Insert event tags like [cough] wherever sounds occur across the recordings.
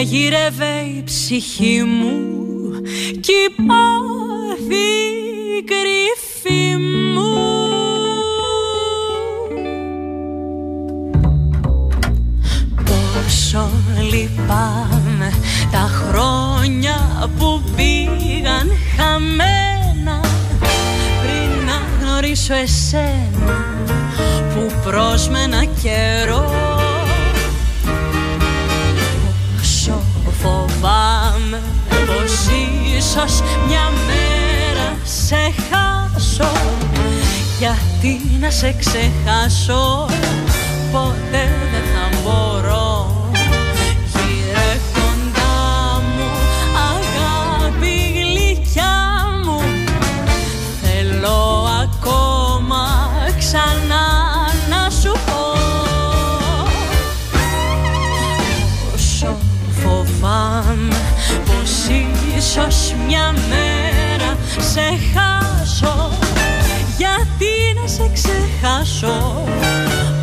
γύρευε η ψυχή μου κι η πάθη κρυφή μου. Πόσο λυπάμαι τα χρόνια που πήγαν χαμένα πριν να γνωρίσω εσένα που πρόσμενα καιρό πως ίσως μια μέρα σε χάσω. Γιατί να σε ξεχάσω ποτέ δεν θα μπορώ ίσως μια μέρα σε χάσω. Γιατί να σε ξεχάσω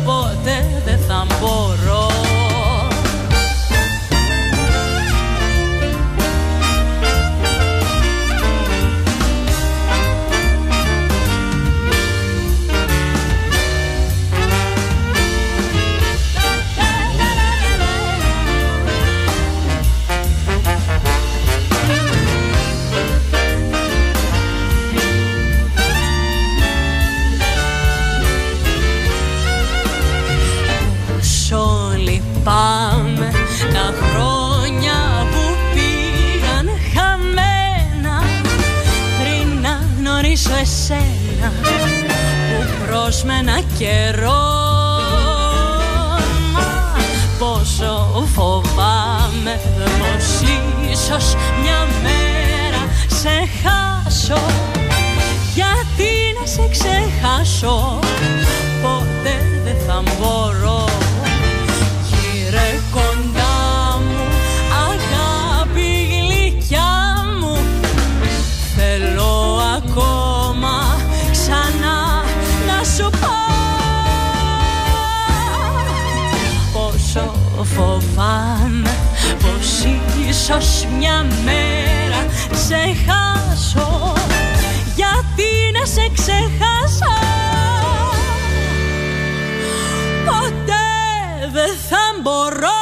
ποτέ δεν θα μπορώ πρόσμενα καιρό. Μα πόσο φοβάμαι πως ίσως μια μέρα σε χάσω. Γιατί να σε ξεχάσω ποτέ δεν θα μπορώ φοβάμαι πως ίσως μια μέρα σε χάσω γιατί να σε ξεχάσω; Ποτέ δεν θα μπορώ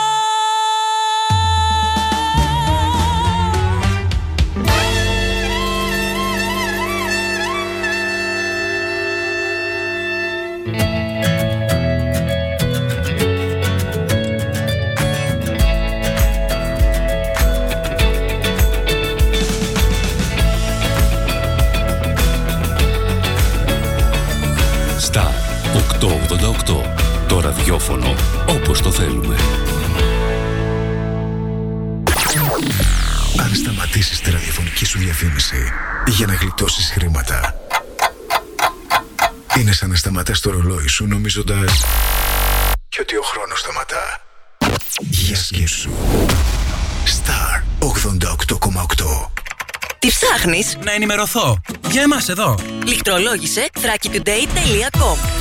Το ραδιόφωνο όπως το θέλουμε. Αν σταματήσεις τη ραδιοφωνική σου διαφήμιση για να γλιτώσεις χρήματα είναι σαν να σταματάς το ρολόι σου νομίζοντας και ότι ο χρόνος σταματά. Για σκέψου. Star 88,8 Τι ψάχνεις; Να ενημερωθώ. Για εμάς εδώ. Λιχτρολόγησε thrakitoday.com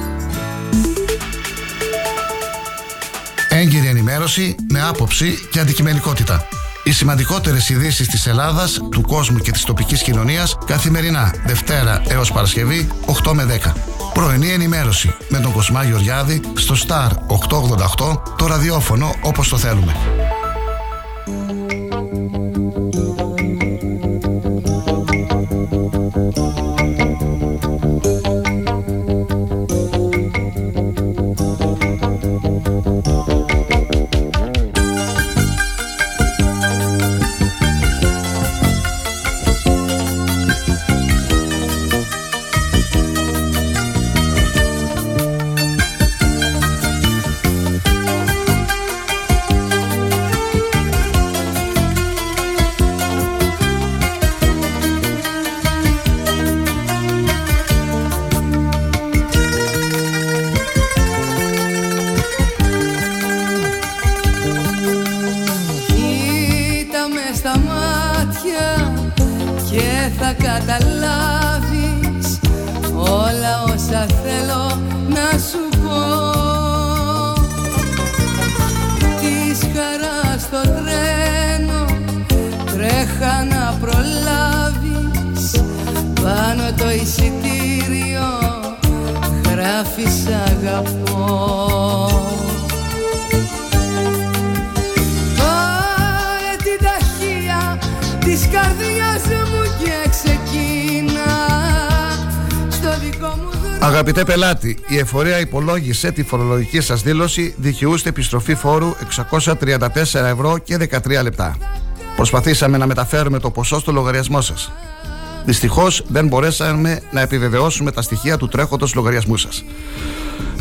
Ενημέρωση με άποψη και αντικειμενικότητα. Οι σημαντικότερες ειδήσεις της Ελλάδας, του κόσμου και της τοπικής κοινωνίας καθημερινά, Δευτέρα έως Παρασκευή, 8 με 10. Πρωινή ενημέρωση με τον Κοσμά Γεωργιάδη στο Star 888, το ραδιόφωνο όπως το θέλουμε. Πελάτη, η εφορία υπολόγισε τη φορολογική σας δήλωση δικαιούστε επιστροφή φόρου 634 ευρώ και 13 λεπτά. Προσπαθήσαμε να μεταφέρουμε το ποσό στο λογαριασμό σας. Δυστυχώς δεν μπορέσαμε να επιβεβαιώσουμε τα στοιχεία του τρέχοντος λογαριασμού σας.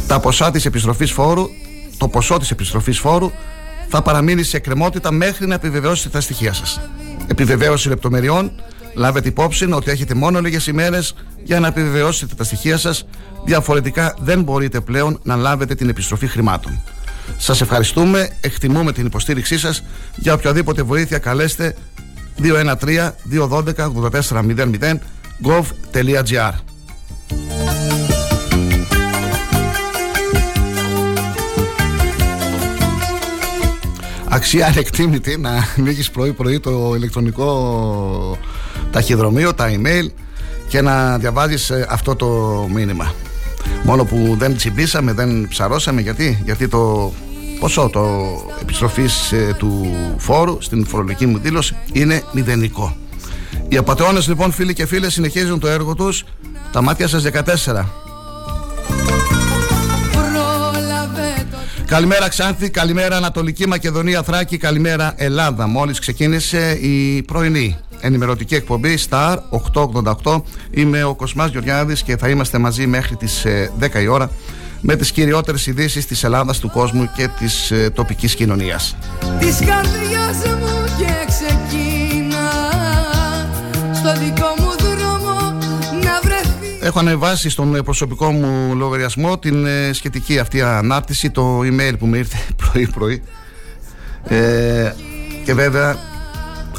Τα ποσά της επιστροφής φόρου, το ποσό της επιστροφής φόρου θα παραμείνει σε εκκρεμότητα μέχρι να επιβεβαιώσετε τα στοιχεία σας. Επιβεβαίωση λεπτομεριών. Λάβετε υπόψη ότι έχετε μόνο λίγες ημέρες για να επιβεβαιώσετε τα στοιχεία σας. Διαφορετικά δεν μπορείτε πλέον να λάβετε την επιστροφή χρημάτων. Σας ευχαριστούμε, εκτιμούμε την υποστήριξή σας. Για οποιαδήποτε βοήθεια καλέστε 213 212 8400 gov.gr αξία ανεκτήμητη να ανοίγεις πρωί-πρωί το ηλεκτρονικό ταχυδρομείο, τα email και να διαβάζεις ε, αυτό το μήνυμα. Μόνο που δεν τσιμπήσαμε, δεν ψαρώσαμε, γιατί, γιατί το ποσό το επιστροφής ε, του φόρου στην φορολογική μου δήλωση είναι μηδενικό. Οι απαταιώνες λοιπόν φίλοι και φίλες συνεχίζουν το έργο τους τα μάτια σας 14 Καλημέρα Ξάνθη, καλημέρα Ανατολική Μακεδονία Θράκη, καλημέρα Ελλάδα. Μόλις ξεκίνησε η πρωινή ενημερωτική εκπομπή Star 888. Είμαι ο Κοσμάς Γεωργιάδης και θα είμαστε μαζί μέχρι τις 10 ε, η ώρα με τις κυριότερες ειδήσεις της Ελλάδας, του κόσμου και της ε, τοπικής κοινωνίας. Της καρδιάς μου και ξεκίνα στο δικό μου έχω ανεβάσει στον προσωπικό μου λογαριασμό την ε, σχετική αυτή ανάρτηση, το email που με ήρθε [laughs] πρωί-πρωί. Ε, και βέβαια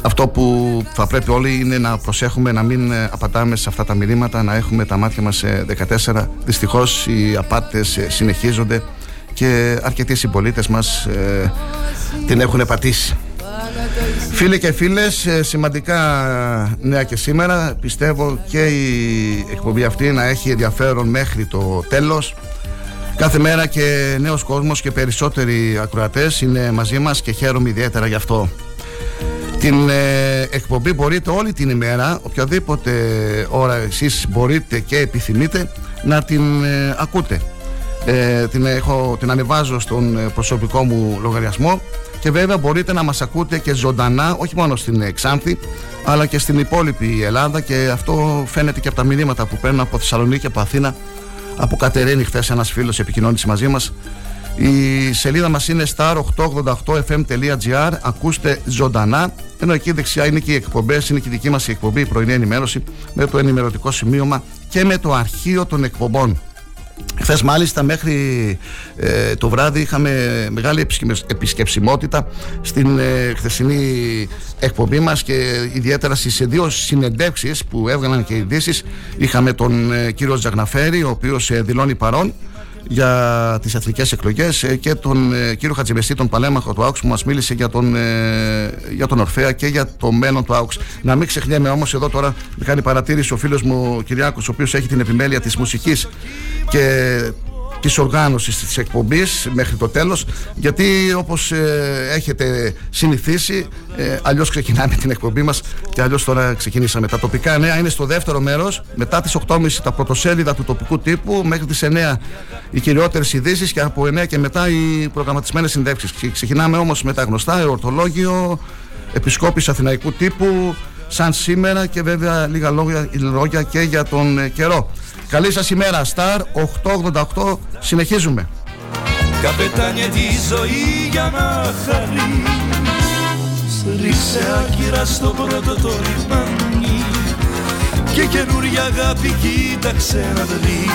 αυτό που θα πρέπει όλοι είναι να προσέχουμε να μην ε, απατάμε σε αυτά τα μηνύματα, να έχουμε τα μάτια μας σε 14. Δυστυχώς οι απάτες ε, συνεχίζονται και αρκετοί συμπολίτες μας την έχουν πατήσει. Φίλοι και φίλες, ε, σημαντικά νέα και σήμερα. Πιστεύω και η εκπομπή αυτή να έχει ενδιαφέρον μέχρι το τέλος. Κάθε μέρα και νέος κόσμος και περισσότεροι ακροατές είναι μαζί μας και χαίρομαι ιδιαίτερα γι' αυτό. Την ε, εκπομπή μπορείτε όλη την ημέρα, οποιαδήποτε ώρα εσείς μπορείτε και επιθυμείτε να την ε, ακούτε. Την, έχω, την ανεβάζω στον προσωπικό μου λογαριασμό και βέβαια μπορείτε να μας ακούτε και ζωντανά, όχι μόνο στην Ξάνθη, αλλά και στην υπόλοιπη Ελλάδα και αυτό φαίνεται και από τα μηνύματα που παίρνω από Θεσσαλονίκη, από Αθήνα, από Κατερίνη. Χθες ένας φίλος επικοινώνησε μαζί μας. Η σελίδα μας είναι star888fm.gr Ακούστε ζωντανά. Ενώ εκεί δεξιά είναι και οι εκπομπές Είναι και η δική μας η εκπομπή, η πρωινή ενημέρωση Με το ενημερωτικό σημείωμα Και με το αρχείο των εκπομπών Χθες, μάλιστα, μέχρι ε, το βράδυ είχαμε μεγάλη επισκεψιμότητα στην ε, χθεσινή εκπομπή μας και ιδιαίτερα στις δύο συνεντεύξεις που έβγαλαν και ειδήσεις. Είχαμε τον ε, κύριο Τζαγναφέρη, ο οποίος ε, δηλώνει παρόν για τις εθνικές εκλογές ε, και τον ε, κύριο Χατζημεστή, τον παλέμαχο του ΑΟΚΣ που μας μίλησε για τον, ε, για τον Ορφέα και για το μέλλον του ΑΟΚΣ. Να μην ξεχνιέμαι όμως εδώ τώρα με κάνει παρατήρηση ο φίλος μου ο Κυριάκος ο οποίος έχει την επιμέλεια της μουσικής και της οργάνωσης της εκπομπής μέχρι το τέλος. Γιατί όπως ε, έχετε συνηθίσει, ε, αλλιώς ξεκινάμε την εκπομπή μας και αλλιώς τώρα ξεκινήσαμε. Τα τοπικά νέα είναι στο δεύτερο μέρος, μετά τις 8.30 τα πρωτοσέλιδα του τοπικού τύπου, μέχρι τις 9 οι κυριότερες ειδήσεις και από 9 και μετά οι προγραμματισμένες συνδέξει. Ξεκινάμε όμως με τα γνωστά, εορτολόγιο, επισκόπηση αθηναϊκού τύπου, σαν σήμερα και βέβαια λίγα λόγια, λόγια και για τον ε, καιρό. Καλή σας ημέρα, Star 888, συνεχίζουμε. Καπετάνια τη ζωή για να χαρείς Ρίξε άκυρα στο πρώτο το λιμάνι Και καινούρια αγάπη κοίταξε να βρεις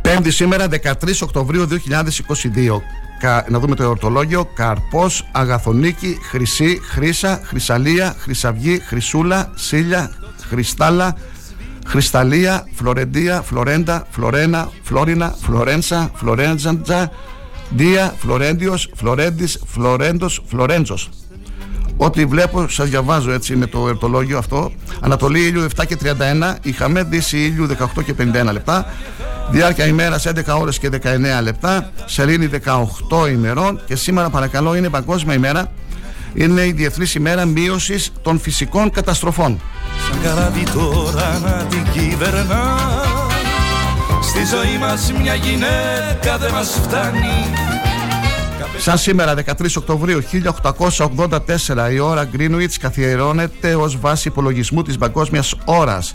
Πέμπτη σήμερα 13 Οκτωβρίου 2022. Να δούμε το εορτολόγιο. Καρπός, Αγαθονίκη, Χρυσή, Χρύσα, Χρυσαλία, Χρυσαυγή, Χρυσούλα, Σίλια, Χρυστάλλα, Χρυσταλία, Φλωρεντία, Φλωρέντα, Φλωρένα, Φλόρινα, Φλωρένσα, Φλωρέντζαντζα, Δία, Φλωρέντιος, Φλωρέντης, Φλωρέντος, Φλωρέντζος. Ό,τι βλέπω, σας διαβάζω έτσι με το ερτολόγιο αυτό. Ανατολή ήλιου 7 και 31, είχαμε δύση ήλιου 18 και 51 λεπτά. Διάρκεια ημέρας 11 ώρες και 19 λεπτά. Σελήνη 18 ημερών. Και σήμερα, παρακαλώ, είναι Παγκόσμια ημέρα. Είναι η Διεθνής ημέρα μείωσης των φυσικών καταστροφών. Σαν καράβι τώρα να την κυβερνά Στη ζωή μας μια γυναίκα δεν μας φτάνει Σαν σήμερα 13 Οκτωβρίου 1884 η ώρα Greenwich καθιερώνεται ως βάση υπολογισμού της παγκόσμιας ώρας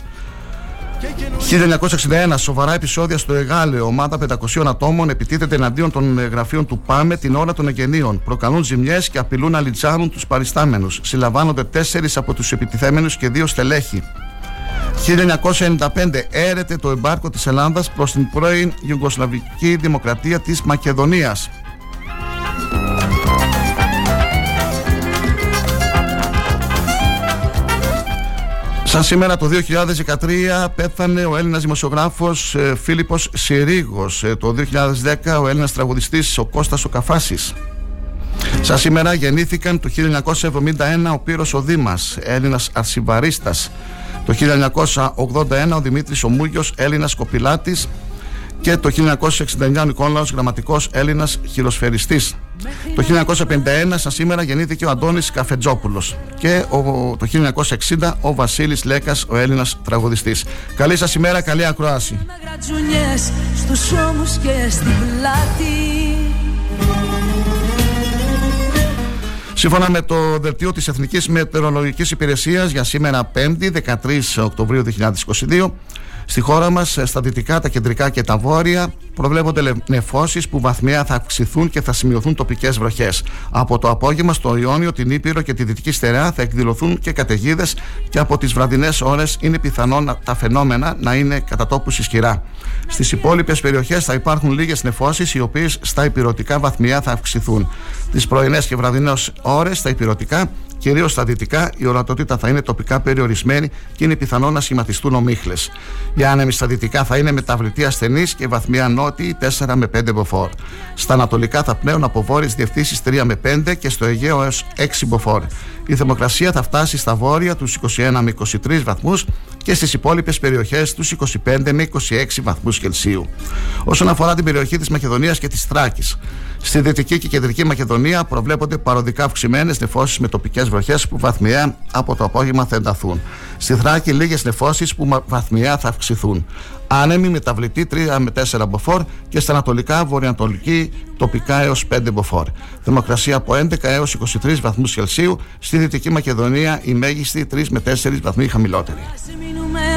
1961 σοβαρά επεισόδια στο Εγάλεο. Ομάδα 500 ατόμων επιτίθεται εναντίον των γραφείων του ΠΑΜΕ την ώρα των εγγενείων. Προκαλούν ζημιές και απειλούν να λιτσάρουν τους παριστάμενους. Συλλαμβάνονται τέσσερις από τους επιτιθέμενους και δύο στελέχη. 1995 έρεται το εμπάρκο της Ελλάδας προς την πρώην Ιουγκοσλαβική Δημοκρατία της Μακεδονίας. Σαν σήμερα το 2013 πέθανε ο Έλληνας δημοσιογράφος ε, Φίλιππος Συρίγος. Ε, το 2010 ο Έλληνας τραγουδιστής ο Κώστας ο Καφάσης. Σαν σήμερα γεννήθηκαν το 1971 ο Πύρος ο Δήμας, Έλληνας αρσιβαρίστας. Το 1981 ο Δημήτρης ο Μούγιος, Έλληνας κοπηλάτης και το 1969 ο Νικόλαος Γραμματικός Έλληνας χειροσφαιριστής. Το 1951 σαν σήμερα γεννήθηκε ο Αντώνης Καφετζόπουλος και το 1960 ο Βασίλης Λέκας ο Έλληνας τραγουδιστής. Καλή σας ημέρα, καλή ακρόαση. Σύμφωνα με το δελτίο της Εθνικής Μετεωρολογικής Υπηρεσίας για σήμερα 5η 13 Οκτωβρίου 2022 Στη χώρα μας, στα δυτικά, τα κεντρικά και τα βόρεια, προβλέπονται νεφώσει που βαθμία θα αυξηθούν και θα σημειωθούν τοπικές βροχές. Από το απόγευμα στο Ιόνιο, την Ήπειρο και τη Δυτική Στερεά θα εκδηλωθούν και καταιγίδες και από τις βραδινές ώρες είναι πιθανό τα φαινόμενα να είναι κατά τόπους ισχυρά. Στις υπόλοιπες περιοχές θα υπάρχουν λίγες νεφώσεις, οι οποίες στα υπηρετικά βαθμιά θα αυξηθούν. Τις πρωινές και βραδινές ώρες στα υπηρετικά Κυρίως στα δυτικά, η ορατότητα θα είναι τοπικά περιορισμένη και είναι πιθανό να σχηματιστούν ομίχλες. Οι άνεμοι στα δυτικά θα είναι μεταβλητή ασθενή και βαθμία νότιη 4 με 5 μποφόρ. Στα ανατολικά θα πνέουν από βόρειες διευθύνσεις 3 με 5 και στο Αιγαίο έως 6 μποφόρ. Η θερμοκρασία θα φτάσει στα βόρεια τους 21 με 23 βαθμούς και στις υπόλοιπες περιοχές τους 25 με 26 βαθμούς Κελσίου. Όσον αφορά την περιοχή της Μακεδονίας και της Θράκης, στη Δυτική και Κεντρική Μακεδονία προβλέπονται παροδικά αυξημένες νεφώσεις με τοπικές βροχές που βαθμιαία από το απόγευμα θα ενταθούν. Στη Θράκη λίγες νεφώσεις που βαθμιαία θα αυξηθούν. Άνεμη μεταβλητή 3 με 4 μποφόρ και στα ανατολικά βορειοανατολική τοπικά έως 5 μποφόρ. Θερμοκρασία από 11 έως 23 βαθμούς Κελσίου. Στη Δυτική Μακεδονία η μέγιστη 3 με 4 βαθμοί χαμηλότερη.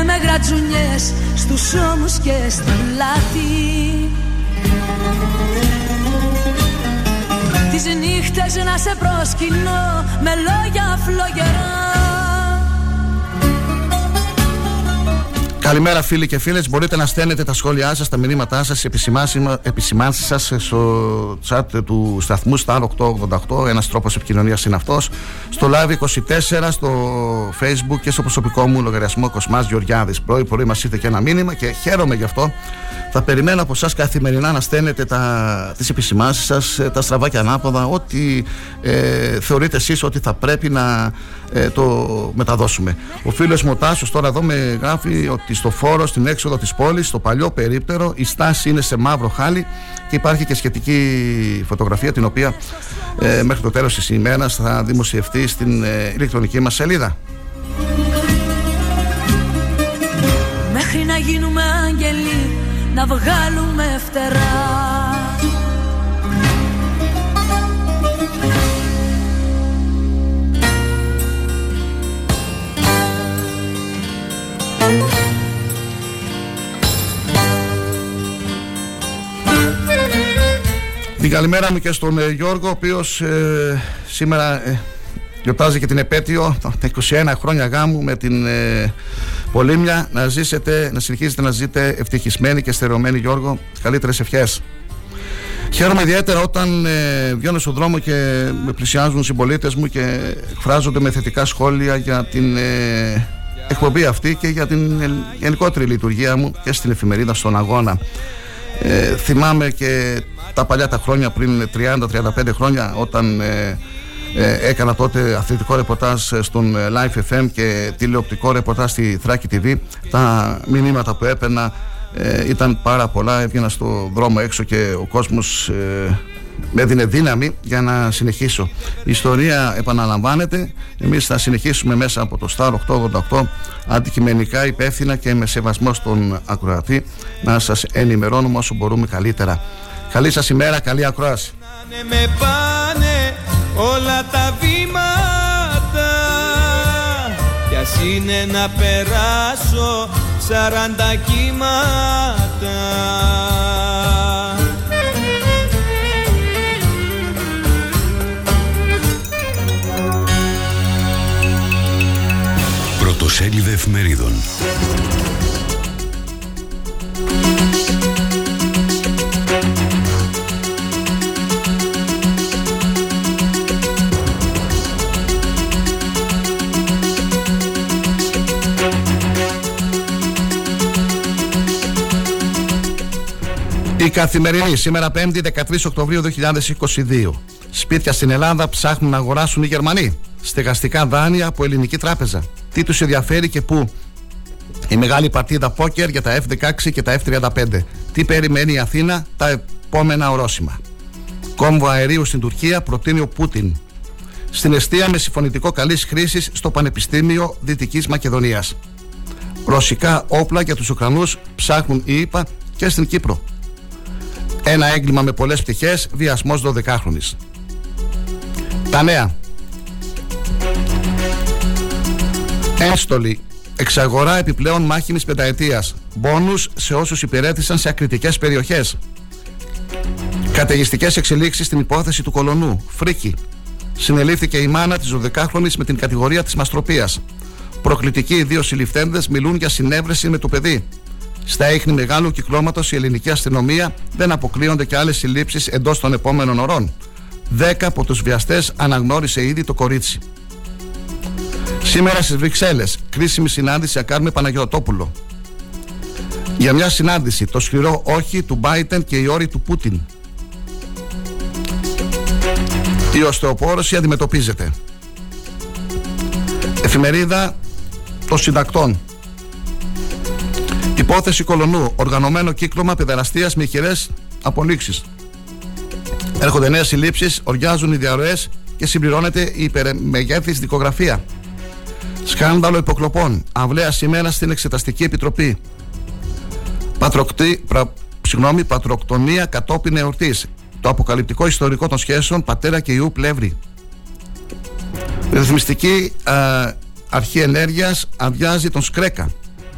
με γρατζουνιές στους ώμους και στη λάθη Τις νύχτες να σε προσκυνώ με λόγια φλογερά Καλημέρα φίλοι και φίλες, μπορείτε να στέλνετε τα σχόλιά σας, τα μηνύματά σας, οι επισημάνσεις σας στο chat του σταθμού Star 888, ένας τρόπος επικοινωνίας είναι αυτός, στο Live 24, στο Facebook και στο προσωπικό μου λογαριασμό Κοσμάς Γεωργιάδης. Πρωί πρωί μας ήρθε και ένα μήνυμα και χαίρομαι γι' αυτό. Θα περιμένω από εσά καθημερινά να στέλνετε τα, τις επισημάνσεις σας, τα στραβά και ανάποδα, ό,τι ε, θεωρείτε εσείς ότι θα πρέπει να ε, το μεταδώσουμε. Ο φίλος μου Τάσος τώρα εδώ με γράφει ότι στο φόρο, στην έξοδο της πόλης, στο παλιό περίπτερο, η στάση είναι σε μαύρο χάλι και υπάρχει και σχετική φωτογραφία την οποία ε, μέχρι το τέλος της ημέρας θα δημοσιευτεί στην ε, ηλεκτρονική μας σελίδα. Μέχρι να γίνουμε άγγελοι, να βγάλουμε φτερά Την καλημέρα μου και στον ε, Γιώργο, ο οποίος ε, σήμερα ε, γιορτάζει και την επέτειο, τα 21 χρόνια γάμου με την Πολύμια να ζήσετε, να συνεχίσετε να ζείτε ευτυχισμένοι και στερεωμένοι Γιώργο. Καλύτερες ευχές. Χαίρομαι ιδιαίτερα όταν ε, βγαίνω στον δρόμο και με πλησιάζουν οι συμπολίτες μου και εκφράζονται με θετικά σχόλια για την ε, εκπομπή αυτή και για την γενικότερη λειτουργία μου και στην εφημερίδα στον αγώνα. Ε, θυμάμαι και τα παλιά τα χρόνια πριν 30-35 χρόνια όταν ε, ε, έκανα τότε αθλητικό ρεπορτάζ στον Live FM και τηλεοπτικό ρεπορτάζ στη Θράκη TV τα μηνύματα που έπαιρνα ε, ήταν πάρα πολλά. Έβγαινα στο δρόμο έξω και ο κόσμος ε, με έδινε δύναμη για να συνεχίσω. Η ιστορία επαναλαμβάνεται. Εμείς θα συνεχίσουμε μέσα από το Star 888 αντικειμενικά υπεύθυνα και με σεβασμό στον ακροατή να σας ενημερώνουμε όσο μπορούμε καλύτερα. Καλή σας ημέρα, καλή ακρόαση. Με πάνε όλα τα βήματα. Κι ας είναι να περάσω σαράντα κύματα Πρωτοσέλιδε εφημερίδων Η καθημερινή, σήμερα 5η 13 Οκτωβρίου 2022. Σπίτια στην Ελλάδα ψάχνουν να αγοράσουν οι Γερμανοί. Στεγαστικά δάνεια από ελληνική τράπεζα. Τι τους ενδιαφέρει και πού. Η μεγάλη παρτίδα πόκερ για τα F16 και τα F35. Τι περιμένει η Αθήνα τα επόμενα ορόσημα. Κόμβο αερίου στην Τουρκία προτείνει ο Πούτιν. Στην αιστεία με συμφωνητικό καλής χρήσης στο Πανεπιστήμιο Δυτικής Μακεδονίας. Ρωσικά όπλα για τους Ουκρανούς ψάχνουν οι ΗΠΑ και στην Κύπρο. Ένα έγκλημα με πολλές πτυχές, βιασμός 12χρονης. Τα νέα. Ένστολη. Εξαγορά επιπλέον μάχημης πενταετίας. Μπόνους σε όσους υπηρέτησαν σε ακριτικές περιοχές. Καταιγιστικές εξελίξεις στην υπόθεση του κολονού. Φρίκη. Συνελήφθηκε η μάνα της 12χρονης με την κατηγορία της μαστροπίας. Προκλητικοί οι δύο συλληφθέντες μιλούν για συνέβρεση με το παιδί. Στα ίχνη μεγάλου κυκλώματος η ελληνική αστυνομία δεν αποκλείονται και άλλες συλλήψεις εντός των επόμενων ωρών. Δέκα από τους βιαστές αναγνώρισε ήδη το κορίτσι. Σήμερα στις Βρυξέλλες, κρίσιμη συνάντηση Ακάρμε Παναγιωτόπουλο. Για μια συνάντηση, το σκληρό όχι του Μπάιτεν και η όρη του Πούτιν. Η οστεοπόρωση αντιμετωπίζεται. Εφημερίδα των συντακτών. Υπόθεση Κολονού. Οργανωμένο κύκλωμα παιδεραστίας με ηχηρέ απολύξεις. Έρχονται νέες συλλήψεις, οριάζουν οι διαρροές και συμπληρώνεται η υπερμεγέθη δικογραφία. Σκάνδαλο υποκλοπών. Αυλαία σήμερα στην Εξεταστική Επιτροπή. Πατροκτή, πρα, συγγνώμη, πατροκτονία κατόπιν εορτής. Το αποκαλυπτικό ιστορικό των σχέσεων πατέρα και ιού πλεύρη. Ρυθμιστική αρχή ενέργειας αδειάζει τον Σκρέκα.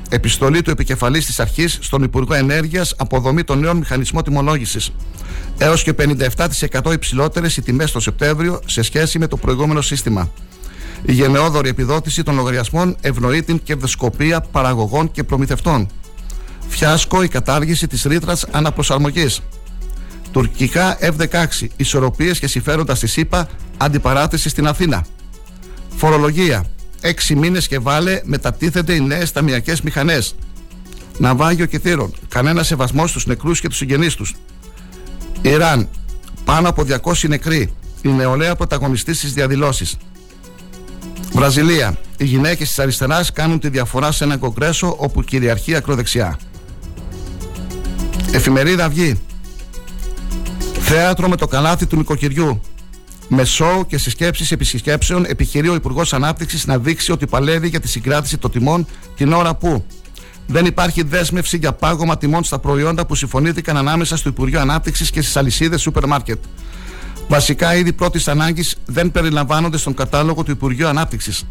Επιστολή του επικεφαλής της αρχής στον Υπουργό Ενέργειας αποδομή των νέων μηχανισμών τιμολόγησης. Έως και 57% υψηλότερες οι τιμές το Σεπτέμβριο σε σχέση με το προηγούμενο σύστημα. Η γενναιόδορη επιδότηση των λογαριασμών ευνοεί την κερδοσκοπία παραγωγών και προμηθευτών. Φιάσκο η κατάργηση της ρήτρας αναπροσαρμογής. Τουρκικά F-16, ισορροπίες και συμφέροντα στη ΣΥΠΑ, αντιπαράθεση στην Αθήνα. Φορολογία, Έξι μήνες και βάλε μετατίθεται οι νέες ταμιακές μηχανές. Ναυάγιο και θύρων. Κανένα σεβασμό στους νεκρούς και τους συγγενείς τους. Ιράν. Πάνω από 200 νεκροί. Η νεολαία πρωταγωνιστής στις διαδηλώσεις. Βραζιλία. Οι γυναίκες της αριστεράς κάνουν τη διαφορά σε ένα κογκρέσο όπου κυριαρχεί ακροδεξιά. Εφημερίδα Αυγή. Θέατρο με το καλάθι του νοικοκυριού. Με σοου και συσκέψεις επισκέψεων επιχειρεί ο Υπουργός Ανάπτυξης να δείξει ότι παλεύει για τη συγκράτηση των τιμών την ώρα που δεν υπάρχει δέσμευση για πάγωμα τιμών στα προϊόντα που συμφωνήθηκαν ανάμεσα στο Υπουργείο Ανάπτυξης και στις αλυσίδες σούπερ μάρκετ. Βασικά είδη πρώτης ανάγκης δεν περιλαμβάνονται στον κατάλογο του Υπουργείου Ανάπτυξης.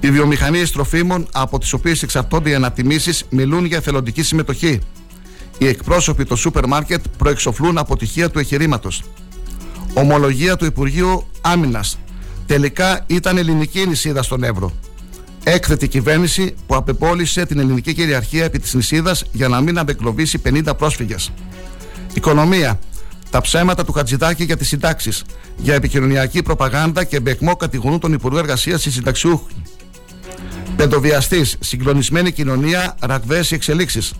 Οι βιομηχανίες τροφίμων, από τις οποίες εξαρτώνται οι ανατιμήσεις, μιλούν για εθελοντική συμμετοχή. Οι εκπρόσωποι των σούπερ μάρκετ προεξοφλούν αποτυχία του εγχειρήματος. Ομολογία του Υπουργείου Άμυνας. Τελικά ήταν ελληνική νησίδα στον Εύρο. Έκθετη κυβέρνηση που απεπόλυσε την ελληνική κυριαρχία επί της νησίδας για να μην απεκλωβίσει 50 πρόσφυγες. Οικονομία. Τα ψέματα του Χατζηδάκη για τις συντάξεις. Για επικοινωνιακή προπαγάνδα και μπεκμό κατηγορούν τον Υπουργό Εργασίας στη συνταξιούχοι. Πεντοβιαστής. Συγκλονισμένη κοινωνία. Ραγδαίες εξελίξεις.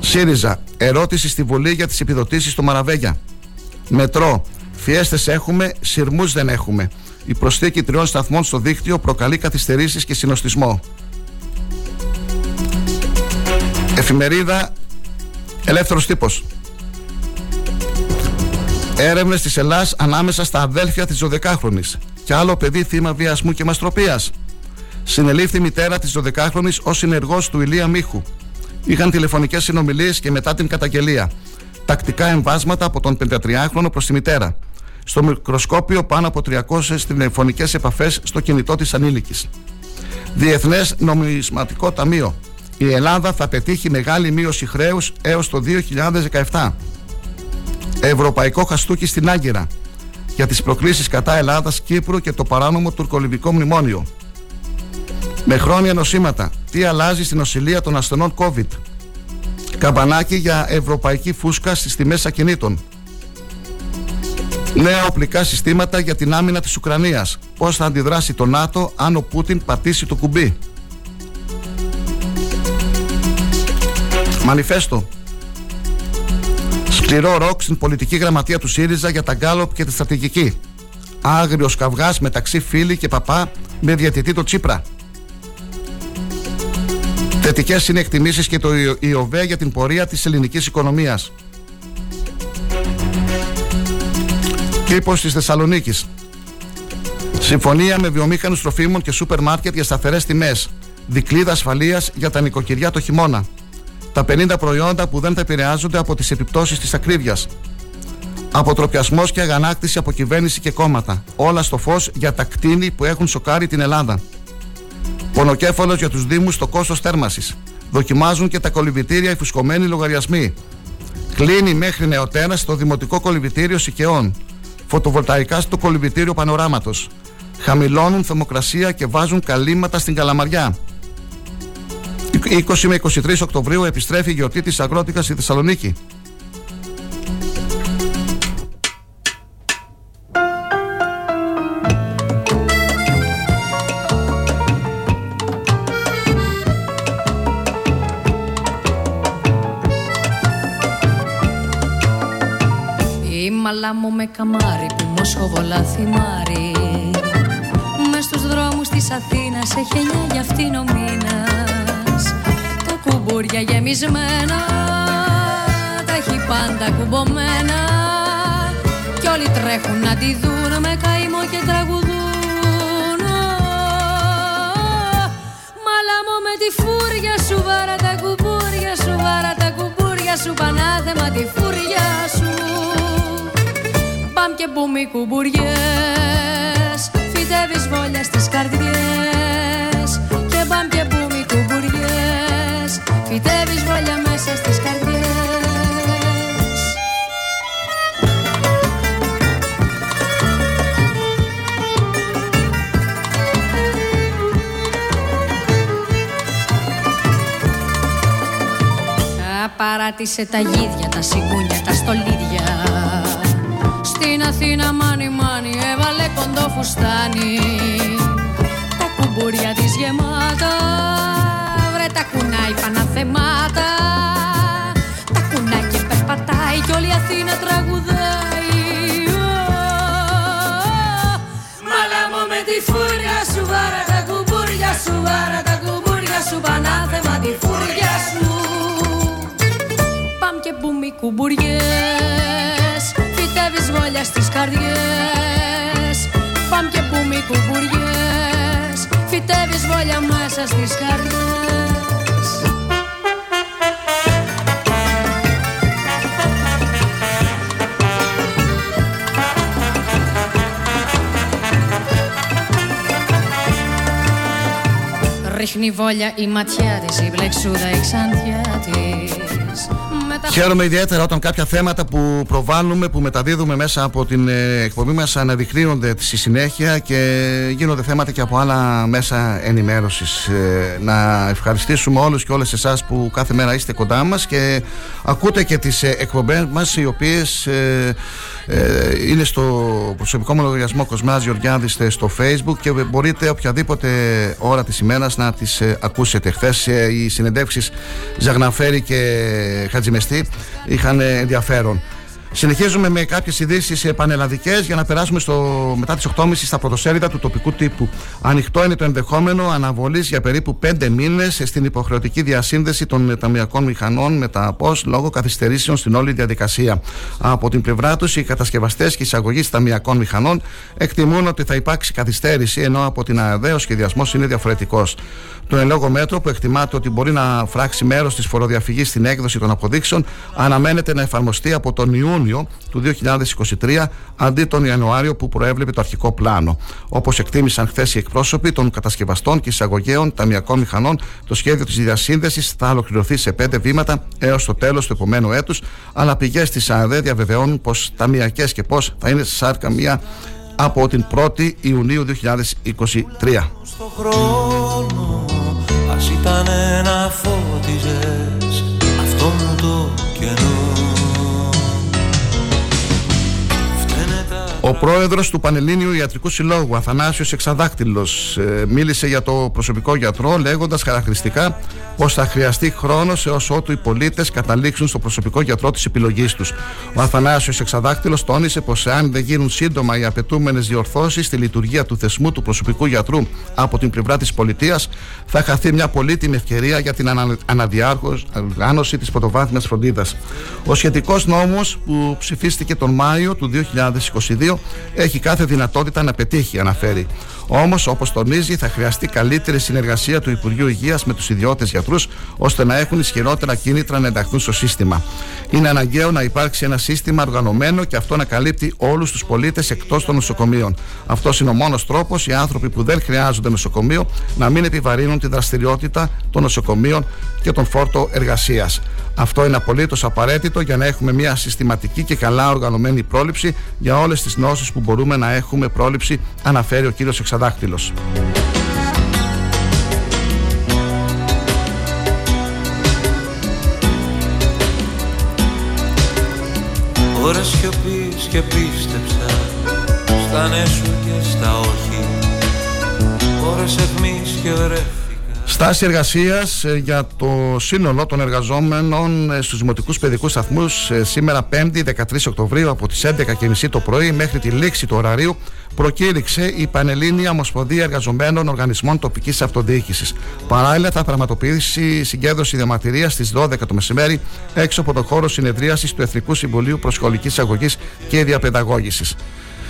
ΣΥΡΙΖΑ. Ερώτηση στη Βουλή για τις επιδοτήσεις στο Μαραβέγια. Μετρό. Φιέστες έχουμε, σειρμούς δεν έχουμε. Η προσθήκη τριών σταθμών στο δίκτυο προκαλεί καθυστερήσεις και συνοστισμό. Εφημερίδα Ελεύθερος Τύπος. Έρευνες της Ελλάδα ανάμεσα στα αδέλφια της 12χρονη. Και άλλο παιδί θύμα βιασμού και μαστροπίας. Συνελήφθη η μητέρα της 12χρονη ως συνεργός του Ηλία Μίχου. Είχαν τηλεφωνικές συνομιλίες και μετά την καταγγελία. Τακτικά εμβάσματα από τον 53χρονο προς τη μητέρα. Στο μικροσκόπιο πάνω από 300 τηλεφωνικές επαφές στο κινητό της ανήλικης. Διεθνές Νομισματικό Ταμείο. Η Ελλάδα θα πετύχει μεγάλη μείωση χρέους έως το 2017. Ευρωπαϊκό χαστούκι στην Άγκυρα για τις προκλήσεις κατά Ελλάδας, Κύπρου και το παράνομο τουρκολιβικό μνημόνιο. Με χρόνια νοσήματα. Τι αλλάζει στην νοσηλεία των ασθενών COVID. Καμπανάκι για ευρωπαϊκή φούσκα στις τιμές ακινήτων. Νέα οπλικά συστήματα για την άμυνα της Ουκρανίας. Πώς θα αντιδράσει το ΝΑΤΟ αν ο Πούτιν πατήσει το κουμπί; Μανιφέστο. Σκληρό ροκ στην πολιτική γραμματεία του ΣΥΡΙΖΑ για τα γκάλοπ και τη στρατηγική. Άγριος καυγάς μεταξύ φίλη και παπά με διατητή το Τσίπρα. Θετικές είναι εκτιμήσει και το ΙΟΒΕ για την πορεία της ελληνικής οικονομίας. Κήπος της Θεσσαλονίκης. Συμφωνία με βιομήχανους τροφίμων και σούπερ μάρκετ για σταθερές τιμές. Δικλίδα ασφαλείας για τα νοικοκυριά το χειμώνα τα 50 προϊόντα που δεν θα επηρεάζονται από τις επιπτώσεις της ακρίβειας. Αποτροπιασμός και αγανάκτηση από κυβέρνηση και κόμματα. Όλα στο φως για τα κτίνη που έχουν σοκάρει την Ελλάδα. Πονοκέφαλος για τους Δήμους στο κόστος θέρμασης. Δοκιμάζουν και τα κολυβητήρια οι φουσκωμένοι λογαριασμοί. Κλείνει μέχρι νεοτέρας στο Δημοτικό Κολυβητήριο Σικαιών. Φωτοβολταϊκά στο Κολυβητήριο Πανοράματος. Χαμηλώνουν θερμοκρασία και βάζουν καλύματα στην καλαμαριά. 20 με 23 Οκτωβρίου επιστρέφει η γιορτή της Αγρότικας στη Θεσσαλονίκη. Η μαλά μου με καμάρι που μοσχοβολά θυμάρι Μες στους δρόμους της Αθήνας έχει εννιά για αυτήν ο μήνας κουμπούρια γεμισμένα Τα έχει πάντα κουμπωμένα. Κι όλοι τρέχουν να τη δουν με καημό και τραγουδούν. Μαλάμω με τη φούρια σου βάρα τα κουμπούρια σου Βάρα τα κουμπούρια σου πανάθεμα τη φούρια σου. Παμ και μπούμι κουμπουριές Φυτεύεις βόλια στις καρδιές. Και παμ και μπούμι Παράτησε τα γίδια, τα σιγούνια, τα στολίδια. Στην Αθήνα μάνι μάνι έβαλε κοντό φουστάνι Τα κουμπούρια της γεμάτα τα κουνάει παναθεμάτα Τα κουνάει και περπατάει κι όλη η Αθήνα τραγουδάει. Μαλάμω με τη φούρια σου βάρα τα κουμπούρια σου Βάρα τα κουμπούρια σου πανάθεμα τη κουμπουριές. Φυτεύεις βόλια στις καρδιές. Παμ και μπούμι κουμπουριές. Φυτεύεις βόλια μέσα στις καρδιές. Ρίχνει βόλια η ματιά της, η μπλεξούδα η ξαντιά της Με Χαίρομαι ιδιαίτερα όταν κάποια θέματα που προβάλλουμε, που μεταδίδουμε μέσα από την ε, εκπομπή μας αναδεικνύονται στη συνέχεια και γίνονται θέματα και από άλλα μέσα ενημέρωσης. Ε, να ευχαριστήσουμε όλους και όλες εσάς που κάθε μέρα είστε κοντά μας και ακούτε και τις ε, εκπομπές μας, οι οποίες είναι στο προσωπικό μου λογαριασμό Κοσμάς Γεωργιάδης στο Facebook και μπορείτε οποιαδήποτε ώρα της ημέρας να τις ακούσετε. Χθες οι συνεντεύξεις Ζαγναφέρη και Χατζημεστή είχαν ενδιαφέρον. Συνεχίζουμε με κάποιες ειδήσεις πανελλαδικές για να περάσουμε στο, μετά τις 8.30 στα πρωτοσέλιδα του τοπικού τύπου. Ανοιχτό είναι το ενδεχόμενο αναβολής για περίπου 5 μήνες στην υποχρεωτική διασύνδεση των ταμιακών μηχανών με τα ΠΟΣ λόγω καθυστερήσεων στην όλη διαδικασία. Από την πλευρά τους, οι κατασκευαστές και εισαγωγής ταμιακών μηχανών εκτιμούν ότι θα υπάρξει καθυστέρηση, ενώ από την ΑΕΔ ο σχεδιασμός είναι διαφορετικός. Το εν λόγω μέτρο που εκτιμάται ότι μπορεί να φράξει μέρος της φοροδιαφυγής στην έκδοση των αποδείξεων αναμένεται να εφαρμοστεί από τον Ιούνιο του 2023 αντί τον Ιανουάριο που προέβλεπε το αρχικό πλάνο. Όπως εκτίμησαν χθες οι εκπρόσωποι των κατασκευαστών και εισαγωγέων ταμιακών μηχανών, το σχέδιο της διασύνδεσης θα ολοκληρωθεί σε πέντε βήματα έως το τέλος του επόμενου έτους, αλλά πηγές της ΑΔΕ διαβεβαιώνουν πως ταμιακές και πώς θα είναι σε σάρκα μία από την 1η Ιουνίου 2023. Στο χρόνο, ας ήταν να φώτιζες αυτό μου το κενό Ο πρόεδρος του Πανελλήνιου Ιατρικού Συλλόγου, Αθανάσιος Εξαδάκτυλο, ε, μίλησε για το προσωπικό γιατρό, λέγοντας χαρακτηριστικά πως θα χρειαστεί χρόνος έως ότου οι πολίτες καταλήξουν στο προσωπικό γιατρό της επιλογής τους. Ο Αθανάσιος Εξαδάκτυλο τόνισε πως αν δεν γίνουν σύντομα οι απαιτούμενες διορθώσεις στη λειτουργία του θεσμού του προσωπικού γιατρού από την πλευρά της πολιτείας, θα χαθεί μια πολύτιμη ευκαιρία για την αναδιάργωση της πρωτοβάθμιας φροντίδας. Ο σχετικός νόμος που ψηφίστηκε τον Μάιο του 2022 έχει κάθε δυνατότητα να πετύχει, αναφέρει. Όμως, όπως τονίζει, θα χρειαστεί καλύτερη συνεργασία του Υπουργείου Υγείας με τους ιδιώτες γιατρούς, ώστε να έχουν ισχυρότερα κίνητρα να ενταχθούν στο σύστημα. Είναι αναγκαίο να υπάρξει ένα σύστημα οργανωμένο και αυτό να καλύπτει όλους τους πολίτες εκτός των νοσοκομείων. Αυτός είναι ο μόνος τρόπος οι άνθρωποι που δεν χρειάζονται νοσοκομείο να μην επιβαρύνουν τη δραστηριότητα των νοσοκομείων και τον φόρτο εργασίας. Αυτό είναι απολύτως απαραίτητο για να έχουμε μια συστηματική και καλά οργανωμένη πρόληψη για όλες τις νόσου που μπορούμε να έχουμε πρόληψη, αναφέρει ο κύριος Εξαδάκτυλο. Ώρα σιωπής και πίστεψα στα ναι και στα όχι Ώρες αιχμής και βρέφη Στάση εργασίας ε, για το σύνολο των εργαζόμενων ε, στους δημοτικούς παιδικούς σταθμούς ε, σήμερα 5η 13 Οκτωβρίου από τις 11.30 το πρωί μέχρι τη λήξη του ωραρίου προκήρυξε η Πανελλήνια Ομοσπονδία Εργαζομένων Οργανισμών Τοπικής Αυτοδιοίκησης. Παράλληλα, θα πραγματοποιήσει συγκέντρωση διαμαρτυρίας στις 12 το μεσημέρι έξω από το χώρο συνεδρίασης του Εθνικού Συμβουλίου Προσχολικής Αγωγής και Διαπαιδαγώγησης.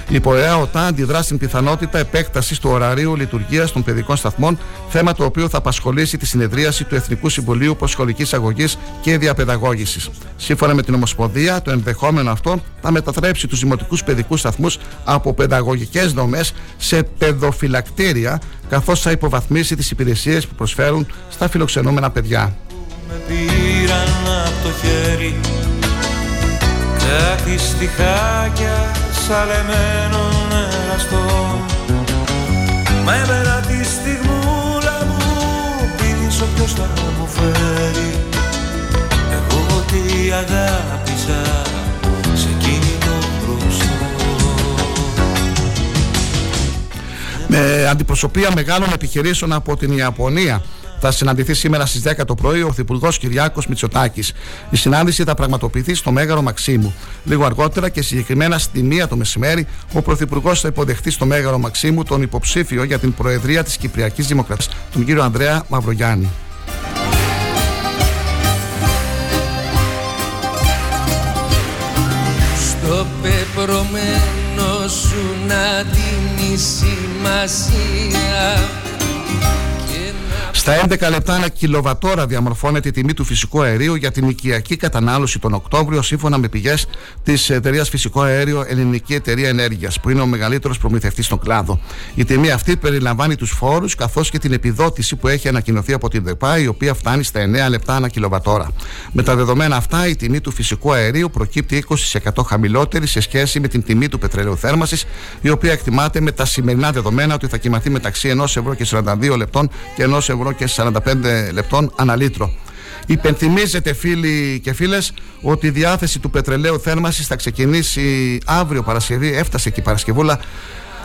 Η ΠΟΕΑ ΟΤΑ αντιδρά στην πιθανότητα επέκτασης του ωραρίου λειτουργίας των παιδικών σταθμών, θέμα το οποίο θα απασχολήσει τη συνεδρίαση του Εθνικού Συμβουλίου Προσχολικής Αγωγής και Διαπαιδαγώγησης. Σύμφωνα με την Ομοσπονδία, το ενδεχόμενο αυτό θα μετατρέψει τους δημοτικούς παιδικούς σταθμούς από παιδαγωγικές δομές σε παιδοφυλακτήρια, καθώς θα υποβαθμίσει τις υπηρεσίες που προσφέρουν στα φιλοξενούμενα παιδιά. Με πήραν από το χέρι κάτι στιχάκια σαλεμένο νεραστό. Μα έμενα τη στιγμούλα μου πίτης ποιος θα μου φέρει. Εγώ τι αγάπησα σε εκείνη το μπροστό Με αντιπροσωπεία μεγάλων επιχειρήσεων από την Ιαπωνία θα συναντηθεί σήμερα στις 10 το πρωί ο Πρωθυπουργός Κυριάκος Μητσοτάκης. Η συνάντηση θα πραγματοποιηθεί στο Μέγαρο Μαξίμου. Λίγο αργότερα και συγκεκριμένα στη μία το μεσημέρι, ο Πρωθυπουργός θα υποδεχθεί στο Μέγαρο Μαξίμου τον υποψήφιο για την Προεδρία της Κυπριακής Δημοκρατίας, τον κύριο Ανδρέα Μαυρογιάννη. Στο πεπρωμένο σου να σημασία Στα 11 λεπτά ένα κιλοβατόρα διαμορφώνεται η τιμή του φυσικού αερίου για την οικιακή κατανάλωση τον Οκτώβριο σύμφωνα με πηγές της εταιρείας Φυσικό Αέριο Ελληνική Εταιρεία Ενέργειας, που είναι ο μεγαλύτερος προμηθευτής στον κλάδο. Η τιμή αυτή περιλαμβάνει τους φόρους καθώς και την επιδότηση που έχει ανακοινωθεί από την ΔΕΠΑ, η οποία φτάνει στα 9 λεπτά ένα κιλοβατόρα. Με τα δεδομένα αυτά, η τιμή του φυσικού αερίου προκύπτει 20% χαμηλότερη σε σχέση με την τιμή του πετρελαίου θέρμανσης, η οποία εκτιμάται με τα σημερινά δεδομένα ότι θα κοιμαθεί μεταξύ 1 ευρώ και 42 λεπτών και 1 ευρώ και 45 λεπτών αναλύτρο. Υπενθυμίζετε φίλοι και φίλες ότι η διάθεση του πετρελαίου θέρμανσης θα ξεκινήσει αύριο Παρασκευή, έφτασε και η Παρασκευούλα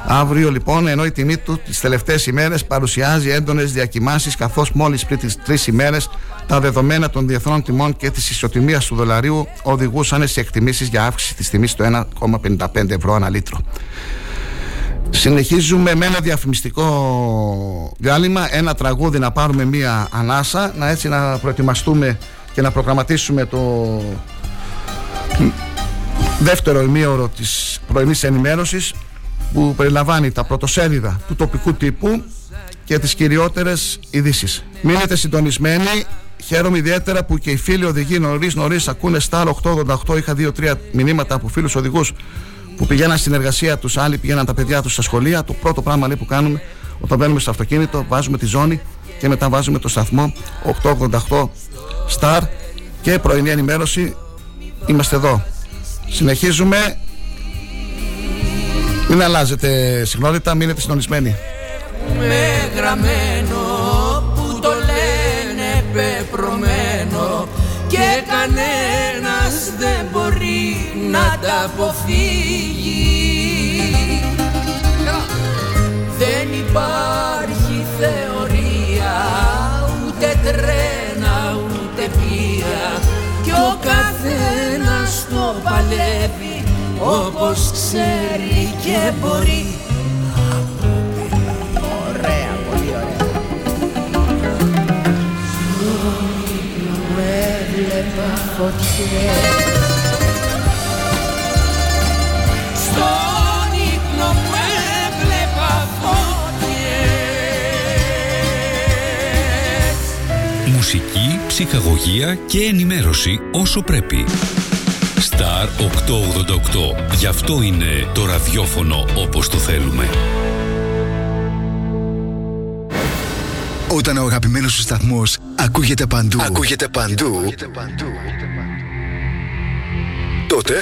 Αύριο λοιπόν, ενώ η τιμή του τις τελευταίες ημέρες παρουσιάζει έντονες διακοιμάνσεις, καθώς μόλις πριν τις τρεις ημέρες τα δεδομένα των διεθνών τιμών και της ισοτιμίας του δολαρίου οδηγούσαν σε εκτιμήσεις για αύξηση της τιμής στο 1,55 ευρώ ανά λίτρο. Συνεχίζουμε με ένα διαφημιστικό διάλειμμα, ένα τραγούδι να πάρουμε μία ανάσα, να έτσι να προετοιμαστούμε και να προγραμματίσουμε το δεύτερο ημίωρο της πρωινής ενημέρωσης που περιλαμβάνει τα πρωτοσέλιδα του τοπικού τύπου και τις κυριότερες ειδήσεις. Μείνετε συντονισμένοι. Χαίρομαι ιδιαίτερα που και οι φίλοι οδηγοί νωρίς νωρίς ακούνε Star 888. Είχα δύο-τρία μηνύματα από φίλους οδηγούς που πηγαίναν στην εργασία τους, άλλοι πηγαίναν τα παιδιά τους στα σχολεία. Το πρώτο πράγμα λέει, που κάνουμε όταν μπαίνουμε στο αυτοκίνητο, βάζουμε τη ζώνη και μετά βάζουμε το σταθμό 888 Star και πρωινή ενημέρωση. Είμαστε εδώ. Συνεχίζουμε. Μην αλλάζετε συχνότητα, μείνετε συντονισμένοι. Με γραμμένο που το λένε πεπρωμένο και κανένας δεν μπορεί να τα αποφύγει. Δεν υπάρχει θεωρία ούτε τρένα ούτε πλοία κι ο καθένας το παλεύει όπως ξέρει και μπορεί. Ωραία, πολύ ωραία. Έβλεπα φωτιές Μουσική, ψυχαγωγία και ενημέρωση όσο πρέπει. Star 888. Γι' αυτό είναι το ραδιόφωνο όπως το θέλουμε. Όταν ο αγαπημένος σου σταθμός ακούγεται παντού, ακούγεται παντού, τότε,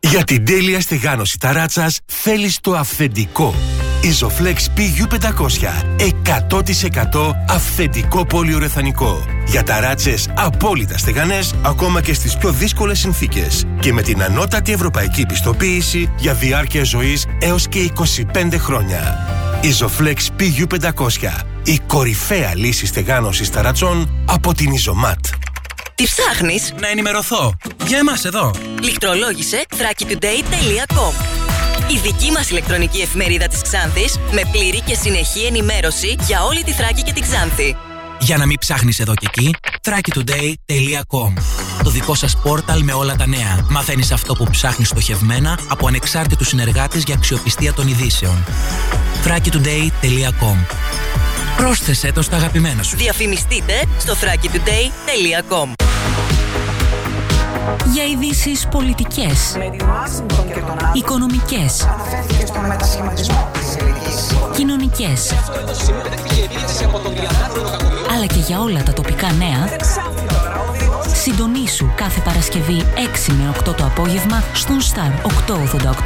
Για την τέλεια στεγάνωση ταράτσας θέλεις το αυθεντικό. Isoflex PU500 100% αυθεντικό πολυουρεθανικό. Για ταράτσες απόλυτα στεγανές ακόμα και στις πιο δύσκολες συνθήκες. Και με την ανώτατη ευρωπαϊκή πιστοποίηση για διάρκεια ζωής έως και 25 χρόνια. Isoflex PU500 η κορυφαία λύση στεγάνωσης ταρατσών από την Isomat. Τι ψάχνεις; Να ενημερωθώ. Για εμάς εδώ. Λιχτρολόγησε thrakitoday.com Η δική μας ηλεκτρονική εφημερίδα της Ξάνθης με πλήρη και συνεχή ενημέρωση για όλη τη Θράκη και την Ξάνθη. Για να μην ψάχνεις εδώ και εκεί, thrakitoday.com Το δικό σας πόρταλ με όλα τα νέα. Μαθαίνεις αυτό που ψάχνεις στοχευμένα από ανεξάρτητους συνεργάτες για αξιοπιστία των ειδήσεων. thrakitoday.com Πρόσθεσέ το στα αγαπημένα σου. Διαφημιστείτε στο thrakitoday.com Για ειδήσεις πολιτικές, οικονομικές, κοινωνικές, αλλά και για όλα τα τοπικά νέα, συντονίσου κάθε Παρασκευή 6 με 8 το απόγευμα στον Star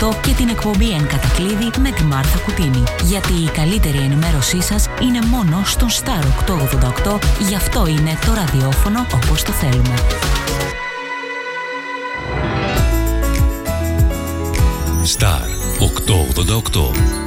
888 και την εκπομπή Εν Κατακλείδη με τη Μάρθα Κουτίνη. Γιατί η καλύτερη ενημέρωσή σας είναι μόνο στον Star 888, γι' αυτό είναι το ραδιόφωνο όπως το θέλουμε. Star 888.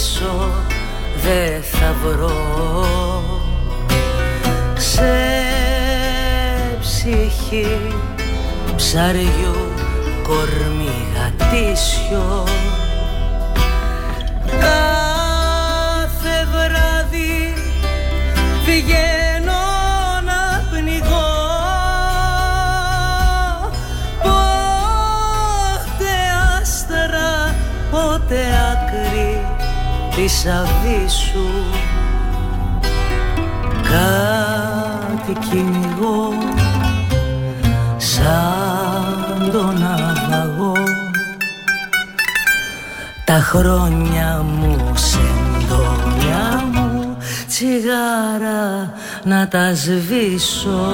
Να ζήσω δεν θα βρω. Σε ψυχή ψαριού κορμί γατήσιο αβίσου κάτι κυνηγώ σαν τον ναυαγό. Τα χρόνια μου σεντόνια μου τσιγάρα να τα σβήσω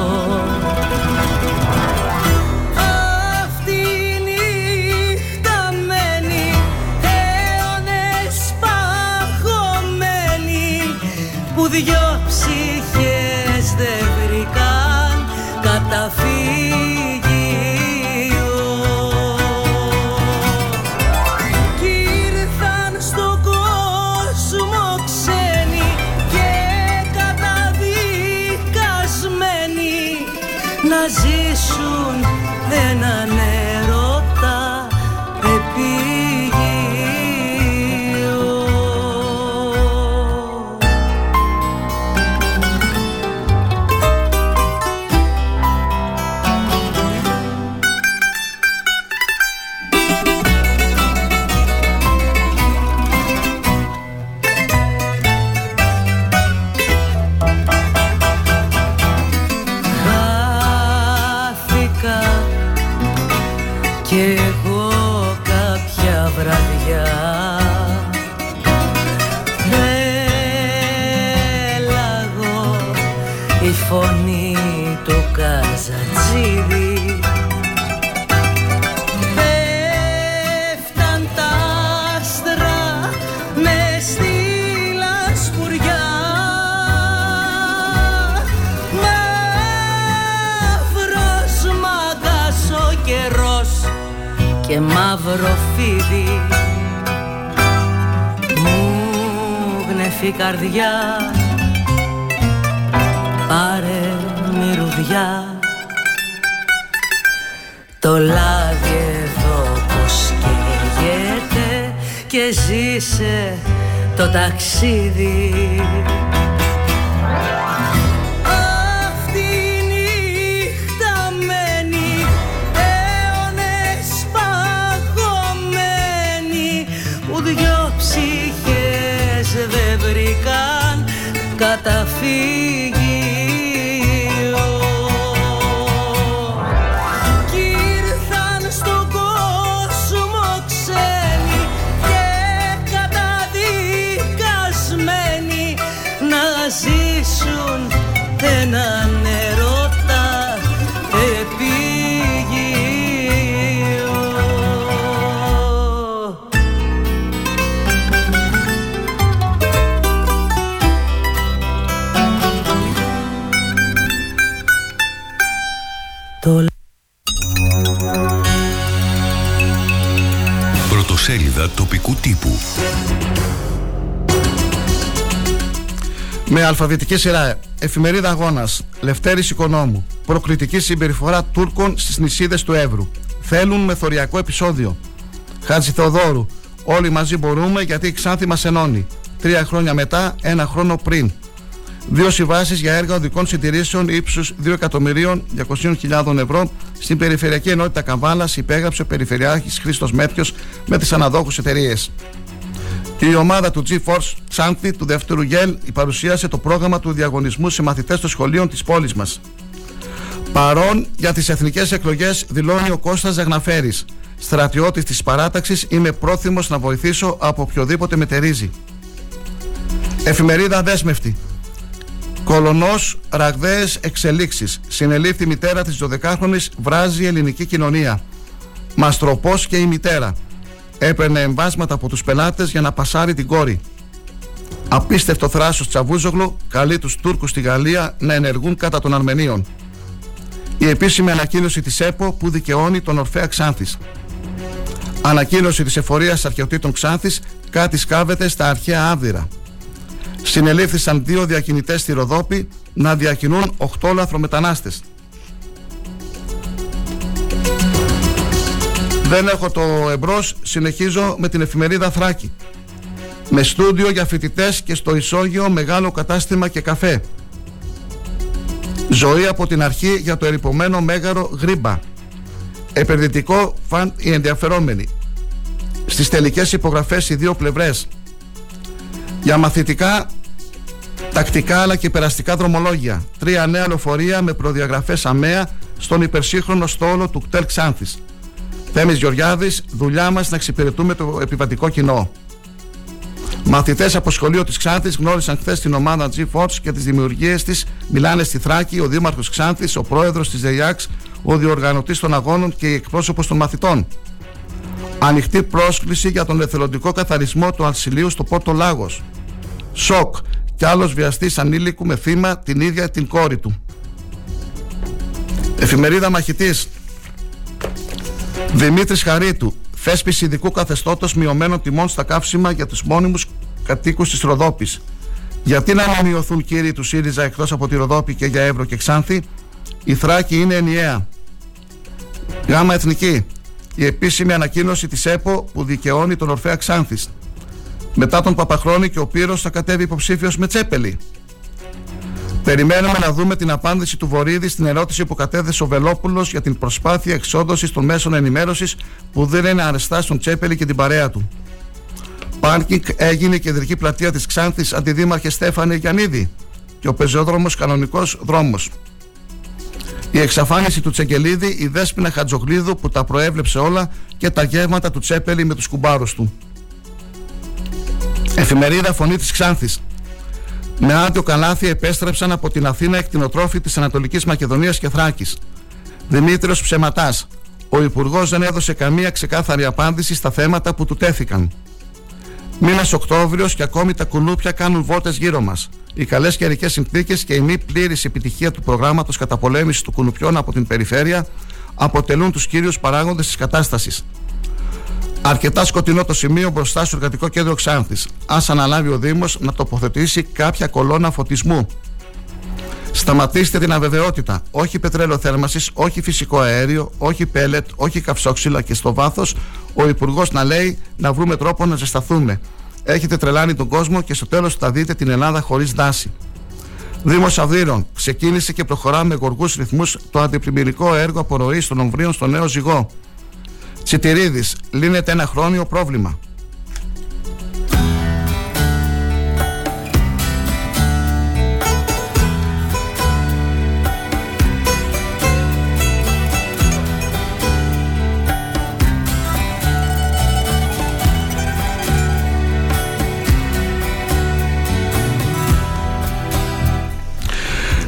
που δυο ψυχές ταξίδι αλφαβητική σειρά. Εφημερίδα Αγώνας. Λευτέρης Οικονόμου. Προκλητική συμπεριφορά Τούρκων στις νησίδες του Εύρου. Θέλουν μεθοριακό επεισόδιο. Χάτζη Θεοδόρου. Όλοι μαζί μπορούμε γιατί η Ξάνθη μας ενώνει. Τρία χρόνια μετά, ένα χρόνο πριν. Δύο συμβάσεις για έργα οδικών συντηρήσεων ύψους 2.200.000 ευρώ στην Περιφερειακή Ενότητα Καμβάλα υπέγραψε ο Περιφερειάρχης Χρήστος Μέτριο με τις αναδόχους εταιρείες. Η ομάδα του G-Force Ξάνθη του δεύτερου ΓΕΛ παρουσίασε το πρόγραμμα του διαγωνισμού σε μαθητές των σχολείων της πόλης μας. Παρόν για τις εθνικές εκλογές δηλώνει ο Κώστας Ζαγναφέρης. Στρατιώτης της παράταξης είμαι πρόθυμος να βοηθήσω από οποιοδήποτε μετερίζει. Εφημερίδα Δέσμευτη. Κολονός ραγδαίες εξελίξεις. Συνελήφθη μητέρα της 12χρονης βράζει η ελληνική κοινωνία. Μαστροπός και η μητέρα. Έπαιρνε εμβάσματα από τους πελάτες για να πασάρει την κόρη. Απίστευτο θράσος Τσαβούζογλου καλεί τους Τούρκους στη Γαλλία να ενεργούν κατά των Αρμενίων. Η επίσημη ανακοίνωση της ΕΠΟ που δικαιώνει τον Ορφέα Ξάνθης. Ανακοίνωση της εφορίας αρχαιοτήτων Ξάνθης κάτι σκάβεται στα αρχαία Άβδηρα. Συνελήφθησαν δύο διακινητές στη Ροδόπη να διακινούν 8 λαθρομετανάστες. Δεν έχω το εμπρός, συνεχίζω με την εφημερίδα Θράκη. Με στούντιο για φοιτητές και στο ισόγειο μεγάλο κατάστημα και καφέ. Ζωή από την αρχή για το ερυπωμένο μέγαρο Γρήμπα. Επενδυτικό φαν οι ενδιαφερόμενοι. Στις τελικές υπογραφές οι δύο πλευρές. Για μαθητικά, τακτικά αλλά και περαστικά δρομολόγια. Τρία νέα λεωφορεία με προδιαγραφές αμαία στον υπερσύγχρονο στόλο του κτέλ Ξάνθης. Θέμης Γεωργιάδης, δουλειά μας να εξυπηρετούμε το επιβατικό κοινό. Μαθητές από σχολείο της Ξάνθης γνώρισαν χθες την ομάδα G-Force και τις δημιουργίες της. Μιλάνε στη Θράκη ο Δήμαρχος Ξάνθης, ο πρόεδρος της ΔΕΙΑΞ, ο διοργανωτής των αγώνων και η εκπρόσωπος των μαθητών. Ανοιχτή πρόσκληση για τον εθελοντικό καθαρισμό του Αλσιλίου στο Πόρτο Λάγος. Σοκ κι άλλος βιαστής ανήλικου με θύμα την ίδια την κόρη του. Εφημερίδα Μαχητής. Δημήτρης Χαρίτου, θέσπιση ειδικού καθεστώτος μειωμένων τιμών στα καύσιμα για τους μόνιμους κατοίκους της Ροδόπης. Γιατί να μην μειωθούν κύριοι του ΣΥΡΙΖΑ εκτός από τη Ροδόπη και για Εύρο και Ξάνθη, η Θράκη είναι ενιαία. Γάμα Εθνική, η επίσημη ανακοίνωση της ΕΠΟ που δικαιώνει τον Ορφέα Ξάνθης. Μετά τον Παπαχρόνη και ο Πύρος θα κατέβει υποψήφιος με τσέπελη. Περιμένουμε να δούμε την απάντηση του Βορύδη στην ερώτηση που κατέθεσε ο Βελόπουλος για την προσπάθεια εξόδωσης των μέσων ενημέρωσης που δεν είναι αρεστά στον Τσέπελη και την παρέα του. Πάρκινγκ έγινε η κεντρική πλατεία της Ξάνθης αντιδήμαρχε Στέφανε Γιαννίδη και ο πεζόδρομος κανονικός δρόμος. Η εξαφάνιση του Τσεκελίδη, η δέσπινα Χατζογλίδου που τα προέβλεψε όλα και τα γεύματα του Τσέπελη με τους κουμπάρους του. Εφημερίδα Φωνή της Ξάνθης με άδειο καλάθι επέστρεψαν από την Αθήνα εκτινοτρόφοι της Ανατολικής Μακεδονίας και Θράκης. Δημήτριος Ψεματάς. Ο Υπουργός δεν έδωσε καμία ξεκάθαρη απάντηση στα θέματα που του τέθηκαν. Μήνας Οκτώβριος και ακόμη τα κουνούπια κάνουν βόλτε γύρω μας. Οι καλές καιρικές συνθήκες και η μη πλήρης επιτυχία του προγράμματος καταπολέμησης του κουνουπιών από την περιφέρεια αποτελούν τους κύριους παράγοντες της κατάστασης. Αρκετά σκοτεινό το σημείο μπροστά στο εργατικό κέντρο Ξάνθης. Ας αναλάβει ο Δήμος να τοποθετήσει κάποια κολόνα φωτισμού. Σταματήστε την αβεβαιότητα. Όχι πετρέλαιο θέρμανσης, όχι φυσικό αέριο, όχι πέλετ, όχι καυσόξυλα και στο βάθος ο Υπουργός να λέει να βρούμε τρόπο να ζεσταθούμε. Έχετε τρελάνει τον κόσμο και στο τέλος θα δείτε την Ελλάδα χωρίς δάση. Δήμος Αυδείρων ξεκίνησε και προχωρά με γοργούς ρυθμούς το αντιπλημμυρικό έργο απορροής των Ομβρίων στο νέο ζυγό. Τσιτηρίδης, λύνεται ένα χρόνιο πρόβλημα.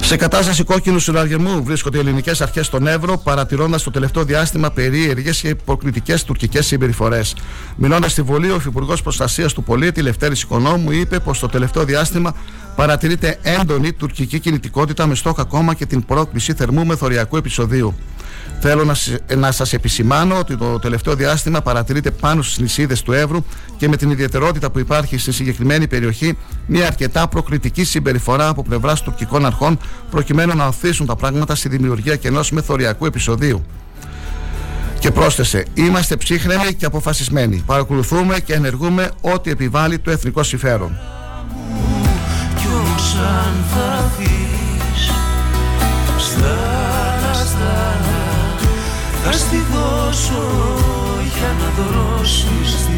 Σε κατάσταση κόκκινου συναργεμού βρίσκονται οι ελληνικές αρχές στον Εύρο, παρατηρώντας το τελευταίο διάστημα περίεργες και υποκριτικές τουρκικές συμπεριφορές. Μιλώντας στη Βουλή, ο Υφυπουργός Προστασίας του Πολίτη, Λευτέρης Οικονόμου, είπε πως το τελευταίο διάστημα παρατηρείται έντονη τουρκική κινητικότητα με στόχο ακόμα και την πρόκληση θερμού μεθοριακού επεισοδίου. Θέλω να, να σας επισημάνω ότι το τελευταίο διάστημα παρατηρείται πάνω στις νησίδες του Εύρου και με την ιδιαιτερότητα που υπάρχει στη συγκεκριμένη περιοχή μια αρκετά προκριτική συμπεριφορά από πλευράς τουρκικών αρχών προκειμένου να οθήσουν τα πράγματα στη δημιουργία και ενός μεθοριακού επεισοδίου. Και πρόσθεσε, είμαστε ψύχρεμοι και αποφασισμένοι. Παρακολουθούμε και ενεργούμε ό,τι επιβάλλει το εθνικό συμφέρον. Θα στη δώσω για να δώσεις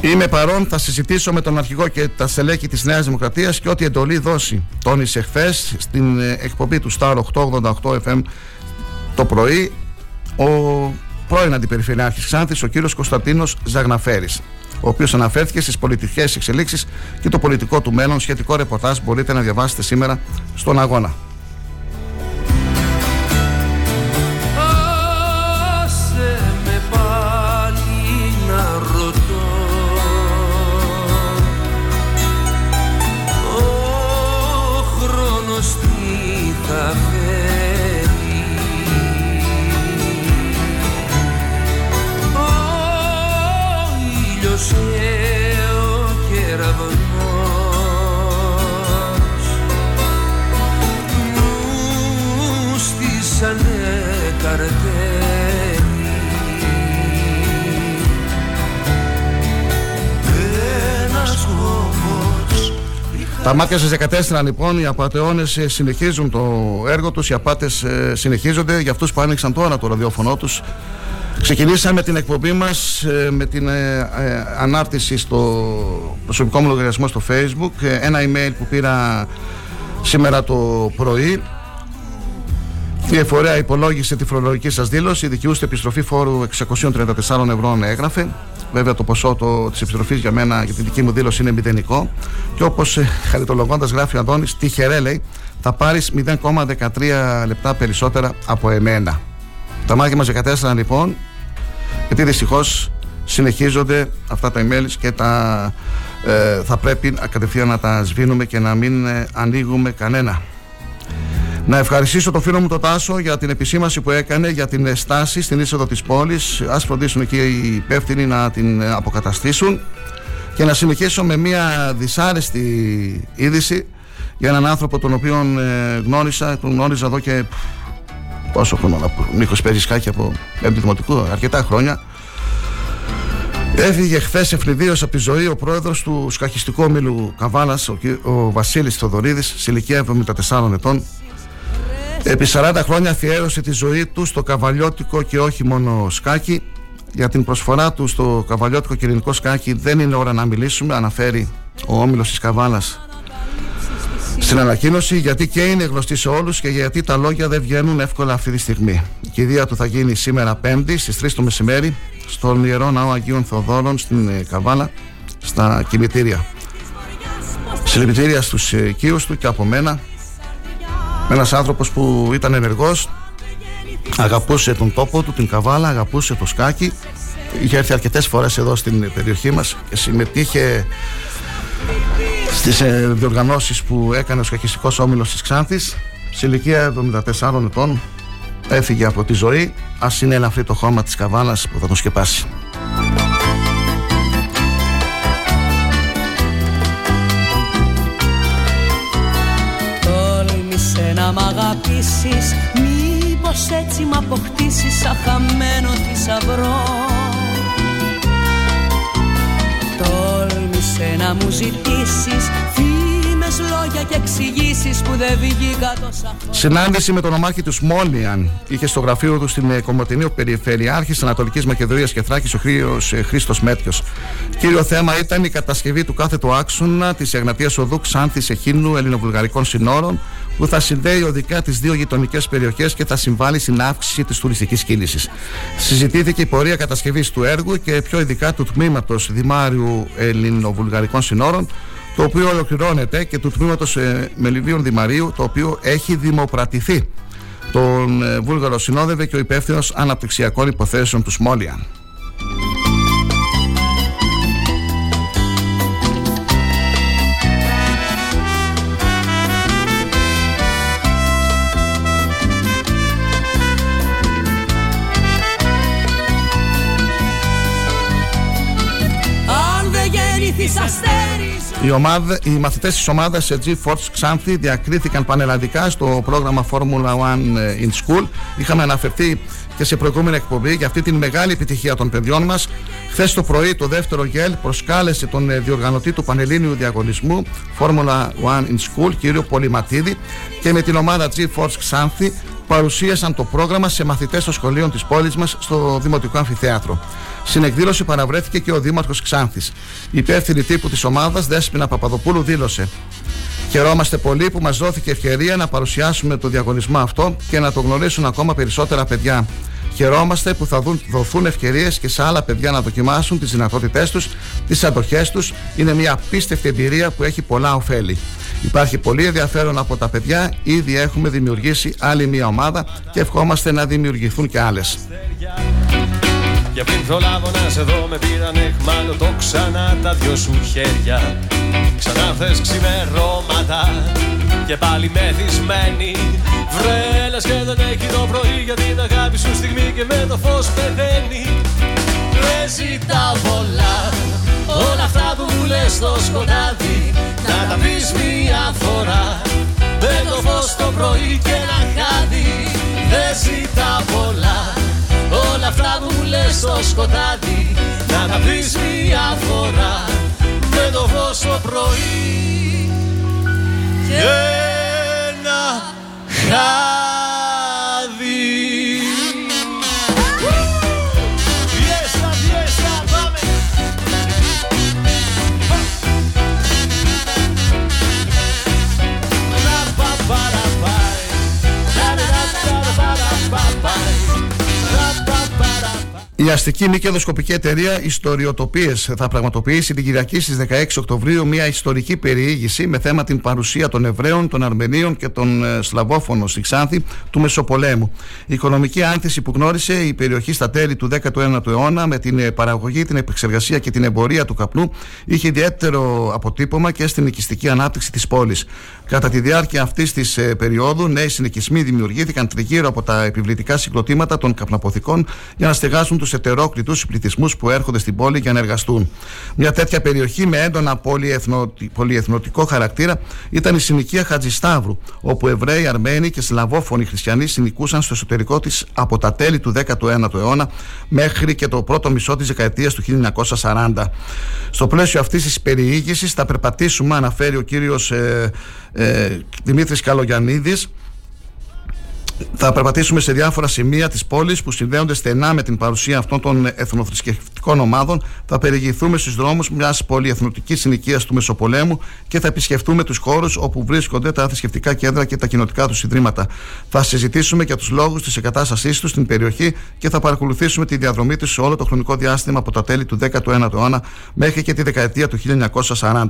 Είμαι παρόν, θα συζητήσω με τον αρχηγό και τα στελέχη της Νέας Δημοκρατίας και ό,τι εντολή δώσει. Τόνισε χθες στην ε, εκπομπή του Star 888 FM το πρωί ο πρώην Αντιπεριφερειάρχης Ξάνθης, ο κύριος Κωνσταντίνος Ζαγναφέρης ο οποίος αναφέρθηκε στις πολιτικές εξελίξεις και το πολιτικό του μέλλον. Σχετικό ρεπορτάζ μπορείτε να διαβάσετε σήμερα στον αγώνα. Τα μάτια στις 14 λοιπόν, οι απαταιώνες ε, συνεχίζουν το έργο τους, οι απάτες ε, συνεχίζονται για αυτούς που άνοιξαν τώρα το ραδιόφωνο τους. Ξεκινήσαμε την εκπομπή μας ε, με την ε, ε, ανάρτηση στο προσωπικό μου λογαριασμό στο facebook, ε, ένα email που πήρα σήμερα το πρωί. Η εφορέα υπολόγισε τη φορολογική σας δήλωση, η δικαιούστε επιστροφή φόρου 634 ευρώ έγραφε. Βέβαια το ποσό το, της επιστροφής για μένα για την δική μου δήλωση είναι μηδενικό και όπως ε, χαριτολογώντας γράφει ο Αντώνης, τυχερέ λέει, θα πάρεις 0,13 λεπτά περισσότερα από εμένα. Τα μάτια μας 14 λοιπόν, γιατί δυστυχώς συνεχίζονται αυτά τα emails και τα, ε, θα πρέπει κατευθείαν να τα σβήνουμε και να μην ε, ανοίγουμε κανένα. Να ευχαριστήσω τον φίλο μου τον Τάσο για την επισήμαση που έκανε για την στάση στην είσοδο της πόλης. Ας φροντίσουν εκεί οι υπεύθυνοι να την ε, αποκαταστήσουν και να συνεχίσω με μια δυσάρεστη είδηση για έναν άνθρωπο τον οποίο ε, γνώρισα, τον γνώριζα εδώ και πόσο χρόνο να πω, Νίκος Περισκάκη από πέμπτη δημοτικού, αρκετά χρόνια. Έφυγε χθες ευνηδίως από τη ζωή ο πρόεδρος του σκαχιστικού ομίλου Καβάλας, ο, κ- ο Βασίλης Θοδωρίδης, σε ηλικία 74 ετών. Επί 40 χρόνια αφιέρωσε τη ζωή του στο καβαλιώτικο και όχι μόνο σκάκι. Για την προσφορά του στο καβαλιώτικο και ελληνικό σκάκι δεν είναι ώρα να μιλήσουμε, αναφέρει ο όμιλος της Καβάλας στην ανακοίνωση γιατί και είναι γνωστή σε όλους και γιατί τα λόγια δεν βγαίνουν εύκολα αυτή τη στιγμή. Η κηδεία του θα γίνει σήμερα Πέμπτη στις 3 το μεσημέρι στον Ιερό Ναό Αγίων Θοδόρων στην ε, Καβάλα στα κημητήρια. Συλληπιτήρια στους ε, οικείους του και από μένα ένας άνθρωπος που ήταν ενεργός αγαπούσε τον τόπο του, την Καβάλα, αγαπούσε το σκάκι. Είχε έρθει αρκετές φορές εδώ στην περιοχή μας και συμμετείχε στις ε, διοργανώσεις που έκανε ο σκακιστικός όμιλος της Ξάνθης. Σε ηλικία 74 ετών έφυγε από τη ζωή. Ας είναι ελαφρύ το χώμα της Καβάλας που θα τον σκεπάσει αγαπήσεις Μήπως έτσι μ' αποκτήσεις σαν χαμένο θησαυρό. Τόλμησε να μου ζητήσεις Φήμες, λόγια και εξηγήσεις που δεν βγήκα τόσα χρόνια Συνάντηση με τον ομάρχη του Σμόλιαν είχε στο γραφείο του στην ε, Κομωτινή Περιφερειάρχης Ανατολικής Μακεδονίας και Θράκης ο Χρήος, ε, Χρήστος Μέτριο. Κύριο θέμα ήταν η κατασκευή του κάθετου άξονα της Εγνατίας Οδού Ξάνθης Εχίνου Ελληνοβουλγαρικών Συνόρων που θα συνδέει οδικά τις δύο γειτονικές περιοχές και θα συμβάλλει στην αύξηση της τουριστικής κίνησης. Συζητήθηκε η πορεία κατασκευής του έργου και πιο ειδικά του τμήματος Δημάριου Ελληνοβουλγαρικών Συνόρων το οποίο ολοκληρώνεται και του τμήματος ε, Μελιβίων Δημαρίου, το οποίο έχει δημοπρατηθεί. Τον ε, Βούλγαρο συνόδευε και ο υπεύθυνος αναπτυξιακών υποθέσεων του Σμόλιαν. Αν δεν γεννηθείς αστέρι Οι, ομάδα, οι μαθητές της ομάδας G-Force Ξάνθη διακρίθηκαν πανελλαδικά στο πρόγραμμα Formula One in School. Είχαμε αναφερθεί και σε προηγούμενη εκπομπή για αυτή την μεγάλη επιτυχία των παιδιών μας. Χθες το πρωί το δεύτερο ΓΕΛ προσκάλεσε τον ε, διοργανωτή του Πανελλήνιου Διαγωνισμού Formula One in School, κύριο Πολυματίδη, και με την ομάδα G-Force Ξάνθη παρουσίασαν το πρόγραμμα σε μαθητές των σχολείων της πόλης μας στο Δημοτικό Αμφιθέατρο. Στην εκδήλωση παραβρέθηκε και ο Δήμαρχος Ξάνθης. Η υπεύθυνη τύπου της ομάδας, Δέσποινα Παπαδοπούλου, δήλωσε Χαιρόμαστε πολύ που μας δόθηκε ευκαιρία να παρουσιάσουμε το διαγωνισμό αυτό και να το γνωρίσουν ακόμα περισσότερα παιδιά. Χαιρόμαστε που θα δουν, δοθούν ευκαιρίες και σε άλλα παιδιά να δοκιμάσουν τις δυνατότητές τους, τις αντοχές τους. Είναι μια απίστευτη εμπειρία που έχει πολλά ωφέλη. Υπάρχει πολύ ενδιαφέρον από τα παιδιά. Ήδη έχουμε δημιουργήσει άλλη μια ομάδα και ευχόμαστε να δημιουργηθούν και άλλες. Και πριν προλάβω να σε δω με πήραν εχμάλωτο ξανά τα δυο σου χέρια Ξανά θες ξημερώματα και πάλι μεθυσμένη. Βρε λες και δεν έχει το πρωί για την αγάπη σου στιγμή και με το φως πεθαίνει. Δεν ζητάω πολλά στο σκοτάδι. Να τα πεις μια φορά Με το φως το πρωί και ένα χάδι. Δεν ζητά πολλά Όλα αυτά που μου λες στο σκοτάδι. Να τα πεις μια φορά Με το φως το πρωί. Και ένα χάδι Η αστική μη κερδοσκοπική εταιρεία Ιστοριοτοπίες θα πραγματοποιήσει την Κυριακή στις 16 Οκτωβρίου μια ιστορική περιήγηση με θέμα την παρουσία των Εβραίων, των Αρμενίων και των ε, Σλαβόφωνων στη Ξάνθη του Μεσοπολέμου. Η οικονομική άνθηση που γνώρισε η περιοχή στα τέλη του 19ου αιώνα με την ε, παραγωγή, την επεξεργασία και την εμπορία του καπνού είχε ιδιαίτερο αποτύπωμα και στην οικιστική ανάπτυξη της πόλης. Κατά τη διάρκεια αυτής της ε, περίοδου, νέοι συνοικισμοί δημιουργήθηκαν τριγύρω από τα επιβλητικά συγκροτήματα των καπναποθηκών για να στεγάσουν τους ετερόκλητους πληθυσμούς που έρχονται στην πόλη για να εργαστούν. Μια τέτοια περιοχή με έντονα πολυεθνο... πολυεθνωτικό χαρακτήρα ήταν η συνοικία Χατζισταύρου, όπου Εβραίοι, Αρμένοι και Σλαβόφωνοι χριστιανοί συνοικούσαν στο εσωτερικό της από τα τέλη του 19ου αιώνα μέχρι και το πρώτο μισό της δεκαετίας του 1940. Στο πλαίσιο αυτής της περιήγησης θα περπατήσουμε, αναφέρει ο κύριος ε, ε, Δημήτρης Καλογιανίδη, θα περπατήσουμε σε διάφορα σημεία της πόλης που συνδέονται στενά με την παρουσία αυτών των εθνοθρησκευτικών ομάδων. Θα περιηγηθούμε στους δρόμους μιας πολυεθνωτική συνοικίας του Μεσοπολέμου και θα επισκεφτούμε τους χώρους όπου βρίσκονται τα θρησκευτικά κέντρα και τα κοινοτικά τους ιδρύματα. Θα συζητήσουμε για τους λόγους της εγκατάστασής τους στην περιοχή και θα παρακολουθήσουμε τη διαδρομή τους σε όλο το χρονικό διάστημα από τα τέλη του 19ου αιώνα μέχρι και τη δεκαετία του 1940.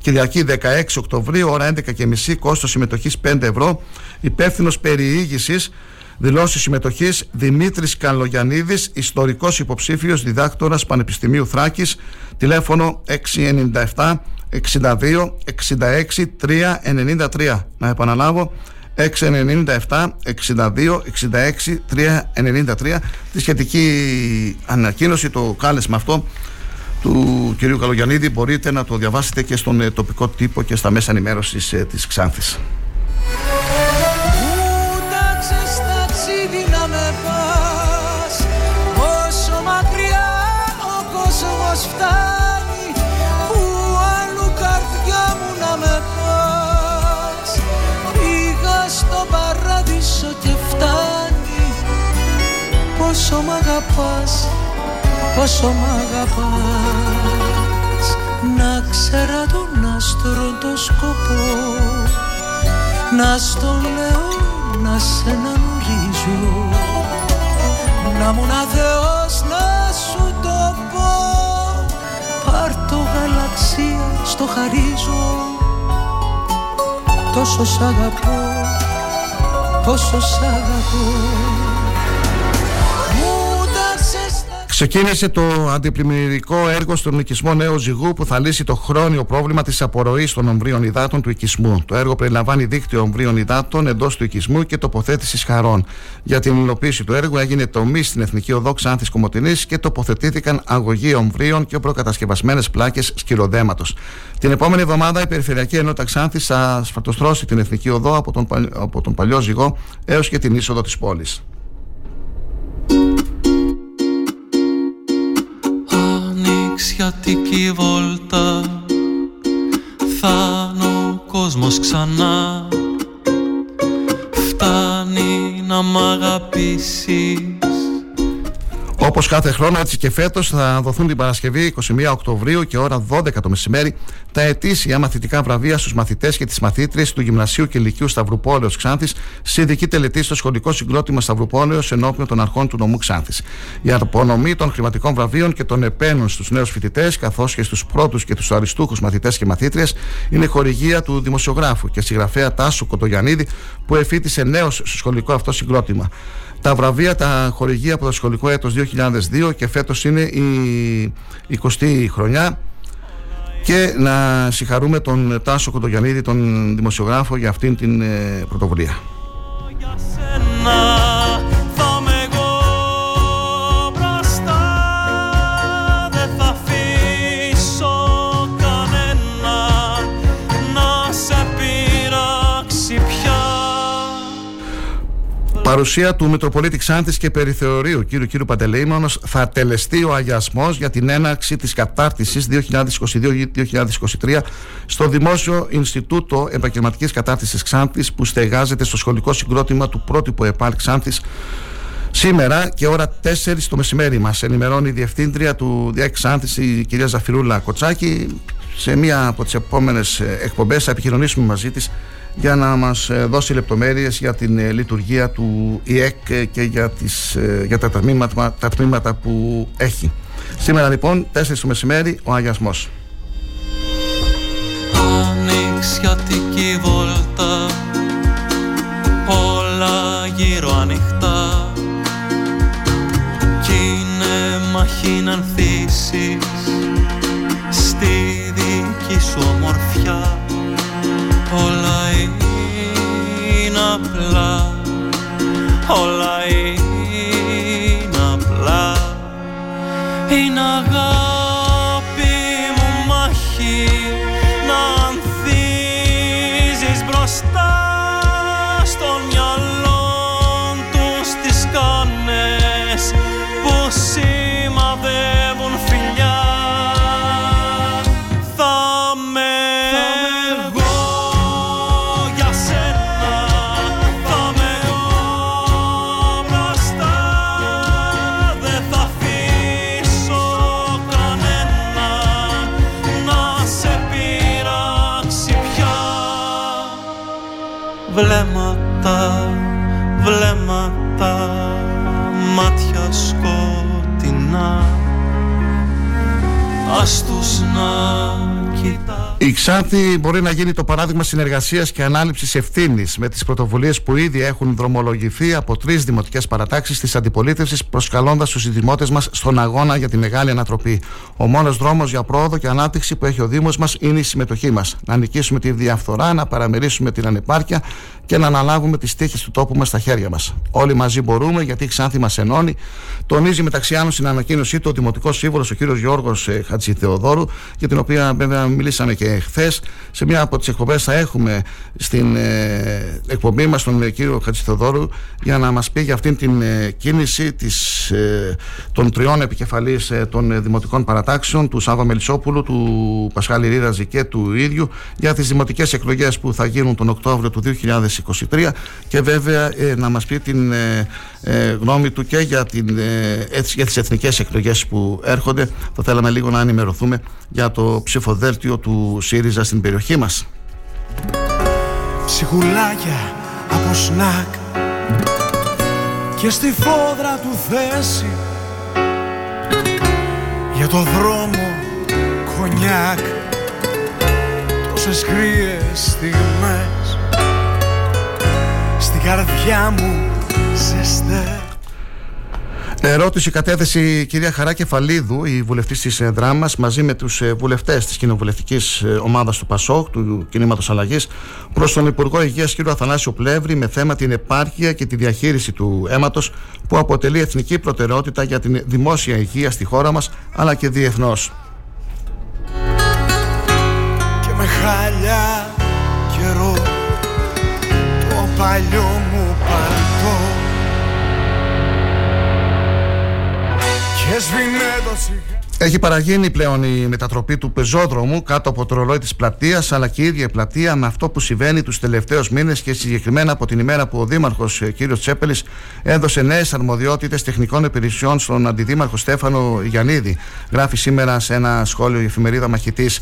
Κυριακή 16 Οκτωβρίου, ώρα 11.30, κόστος συμμετοχής 5 ευρώ. Υπεύθυνος περιήγησης Δηλώσεις συμμετοχής Δημήτρης Καλογιανίδης, ιστορικός υποψήφιος διδάκτορας Πανεπιστημίου Θράκης, τηλέφωνο 697 62 66 393. Να επαναλάβω, 697 62 66 393. Τη σχετική ανακοίνωση, το κάλεσμα αυτό του κυρίου Καλογιανίδη μπορείτε να το διαβάσετε και στον ε, τοπικό τύπο και στα μέσα ενημέρωσης ε, της Ξάνθης. Πόσο μ' αγαπάς, πόσο μ' αγαπάς. Να ξέρα τον άστρο το σκοπό Να στο λέω να σε γνωρίζω Να μου να Θεός να σου το πω. Πάρ το γαλαξία στο χαρίζω. Τόσο σ' αγαπώ, πόσο σ' αγαπώ Ξεκίνησε το αντιπλημμυρικό έργο στον οικισμό Νέο Ζυγού που θα λύσει το χρόνιο πρόβλημα της απορροής των ομβρίων υδάτων του οικισμού. Το έργο περιλαμβάνει δίκτυο ομβρίων υδάτων εντός του οικισμού και τοποθέτησης χαρών. Για την υλοποίηση του έργου έγινε τομή στην Εθνική Οδό Ξάνθη Κομωτινής και τοποθετήθηκαν αγωγοί ομβρίων και προκατασκευασμένες πλάκες σκυροδέματο. Την επόμενη εβδομάδα η Περιφερειακή Ενότητα Ξάνθη θα σφατοστρώσει την Εθνική Οδό από τον, από τον παλιό Ζυγό έως και την είσοδο της πόλης. Νησιατική βόλτα. Φτάνω ο κόσμος ξανά. Φτάνει να μ' αγαπήσεις Όπως κάθε χρόνο, έτσι και φέτος θα δοθούν την Παρασκευή 21 Οκτωβρίου και ώρα 12 το μεσημέρι τα ετήσια μαθητικά βραβεία στους μαθητές και τις μαθήτριες του Γυμνασίου και Λυκείου Σταυρουπόλεω Ξάνθης σε ειδική τελετή στο σχολικό συγκρότημα Σταυρουπόλεω ενώπιον των αρχών του νομού Ξάνθης. Η απονομή των χρηματικών βραβείων και των επένων στους νέους φοιτητές, καθώς και στους πρώτους και τους αριστούχους μαθητές και μαθήτριες, είναι χορηγία του δημοσιογράφου και συγγραφέα Τάσου Κοτογιανίδη, που εφήτησε νέος στο σχολικό αυτό συγκρότημα. Τα βραβεία τα χορηγεί από το σχολικό έτος 2002 και φέτος είναι η 20η χρονιά και να συγχαρούμε τον Τάσο Κοντογιαννίδη, τον δημοσιογράφο για αυτήν την ε, πρωτοβουλία. Παρουσία του Μητροπολίτη Ξάνθης και Περιθεωρίου κ. κ. Παντελεήμονος θα τελεστεί ο αγιασμός για την έναρξη της κατάρτισης 2022-2023 στο Δημόσιο Ινστιτούτο Επαγγελματικής Κατάρτισης Ξάνθης που στεγάζεται στο σχολικό συγκρότημα του πρότυπου ΕΠΑΛ Ξάνθης Σήμερα και ώρα 4 το μεσημέρι μας ενημερώνει η Διευθύντρια του ΔΙΑΚ Ξάνθης η κυρία Ζαφυρούλα Κοτσάκη σε μία από τις επόμενες εκπομπές θα επικοινωνήσουμε μαζί της για να μας ε, δώσει λεπτομέρειες για την ε, λειτουργία του ΙΕΚ και για, τις, ε, για τα, τμήματα, τα τμήματα που έχει. Σήμερα λοιπόν, 4 το μεσημέρι, ο αγιασμός. Ανοιξιατική βόλτα Όλα γύρω ανοιχτά Κι είναι μαχή να ανθίσεις απλά Όλα είναι απλά. Είναι αγάπη Βλέμματα, βλέμματα, μάτια σκοτεινά. Ας τους να κοιτάς Η Ξάνθη μπορεί να γίνει το παράδειγμα συνεργασίας και ανάληψης ευθύνης με τις πρωτοβουλίες που ήδη έχουν δρομολογηθεί από τρεις δημοτικές παρατάξεις της αντιπολίτευσης, προσκαλώντας τους δημότες μας στον αγώνα για τη μεγάλη ανατροπή. Ο μόνος δρόμος για πρόοδο και ανάπτυξη που έχει ο Δήμος μας είναι η συμμετοχή μας. Να νικήσουμε τη διαφθορά, να παραμερίσουμε την ανεπάρκεια και να αναλάβουμε τις τύχες του τόπου μας στα χέρια μας. Όλοι μαζί μπορούμε, γιατί η Ξάνθη μας ενώνει. Τονίζει μεταξύ άλλων στην ανακοίνωσή του ο Δημοτικός Σύμβολος, ο κ. Γιώργος ε, Χατζηθεοδόρου, για την οποία βέβαια μιλήσαμε και χθες. Σε μια από τις εκπομπές θα έχουμε στην ε, εκπομπή μας τον ε, κύριο Χατζηθεοδόρου για να μας πει για αυτήν την ε, κίνηση της, ε, των τριών επικεφαλής των ε, δημοτικών παρατάξεων, του Σάβα Μελισσόπουλου, του Πασχάλη Ρήραζη και του ίδιου, για τις δημοτικές εκλογές που θα γίνουν τον Οκτώβριο του 2023 και βέβαια ε, να μας πει την ε, ε, γνώμη του και για, την, ε, έτσι, για τις εθνικές εκλογές που έρχονται. Θα θέλαμε λίγο να ενημερωθούμε για το ψηφοδέλτιο του ΣΥΡΙΖΑ στην περιοχή μας. Ψυχουλάκια από σνακ Και στη φόδρα του θέση Για το δρόμο κονιάκ Τόσες κρύες στιγμές Στην καρδιά μου ζεστές Ερώτηση κατέθεσε η κυρία Χαρά Κεφαλίδου, η βουλευτής της Δράμας, μαζί με τους βουλευτές της κοινοβουλευτικής ομάδας του ΠΑΣΟΚ, του Κινήματος Αλλαγής, προς τον Υπουργό Υγείας κ. Αθανάσιο Πλεύρη με θέμα την επάρκεια και τη διαχείριση του αίματος που αποτελεί εθνική προτεραιότητα για την δημόσια υγεία στη χώρα μας αλλά και διεθνώς. Και με χάλια καιρό Το παλιό Έχει παραγίνει πλέον η μετατροπή του πεζόδρομου κάτω από το ρολόι της πλατείας, αλλά και η ίδια η πλατεία με αυτό που συμβαίνει τους τελευταίους μήνες και συγκεκριμένα από την ημέρα που ο Δήμαρχος κ. Τσέπελης έδωσε νέες αρμοδιότητες τεχνικών υπηρεσιών στον Αντιδήμαρχο Στέφανο Γιαννίδη. Γράφει σήμερα σε ένα σχόλιο η εφημερίδα Μαχητής.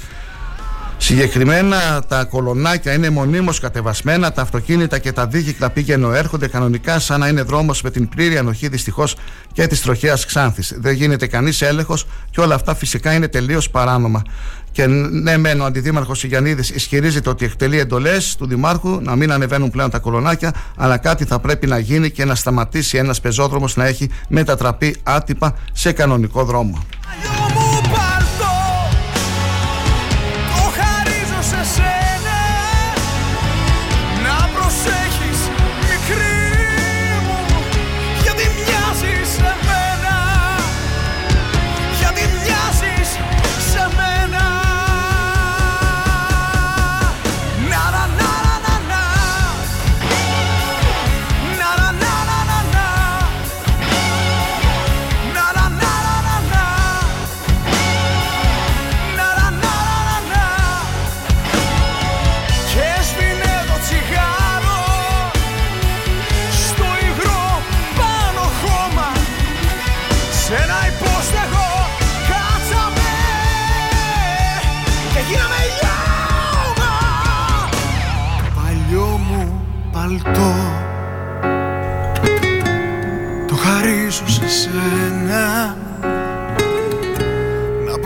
Συγκεκριμένα τα κολονάκια είναι μονίμως κατεβασμένα, τα αυτοκίνητα και τα δίκυκλα πήγαινο έρχονται κανονικά σαν να είναι δρόμος με την πλήρη ανοχή δυστυχώς και της τροχέας Ξάνθης. Δεν γίνεται κανείς έλεγχος και όλα αυτά φυσικά είναι τελείως παράνομα. Και ναι, μεν ο Αντιδήμαρχος Ιγιαννίδη ισχυρίζεται ότι εκτελεί εντολές του Δημάρχου να μην ανεβαίνουν πλέον τα κολονάκια, αλλά κάτι θα πρέπει να γίνει και να σταματήσει ένας πεζόδρομος να έχει μετατραπεί άτυπα σε κανονικό δρόμο.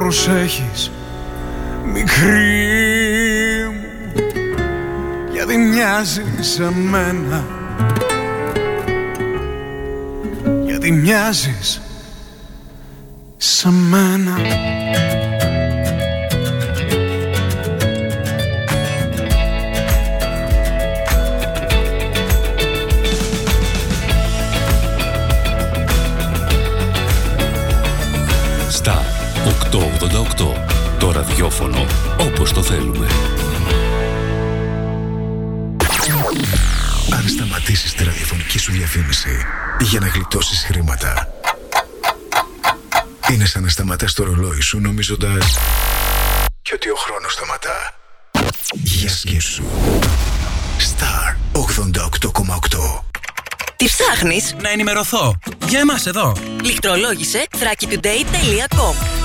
Προσέχεις μικρή μου γιατί μοιάζει σε μένα. Γιατί μοιάζεις σε μένα 888 το ραδιόφωνο όπως το θέλουμε. Αν σταματήσεις τη ραδιοφωνική σου διαφήμιση για να γλιτώσεις χρήματα, είναι σαν να σταματάς το ρολόι σου νομίζοντας και ότι ο χρόνος σταματά. Για σκέψου. Star 88,8 Τι ψάχνεις; Να ενημερωθώ. Για εμάς εδώ. Λιχτρολόγησε thrakitoday.com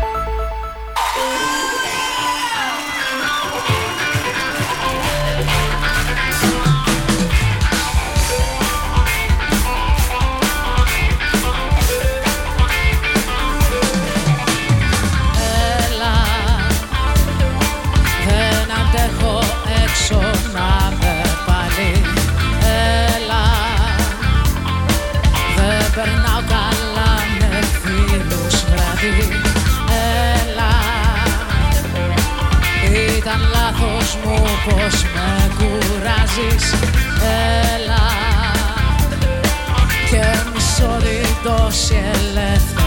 Πως με κουράζεις. Έλα, και μισό τόση ελευθερία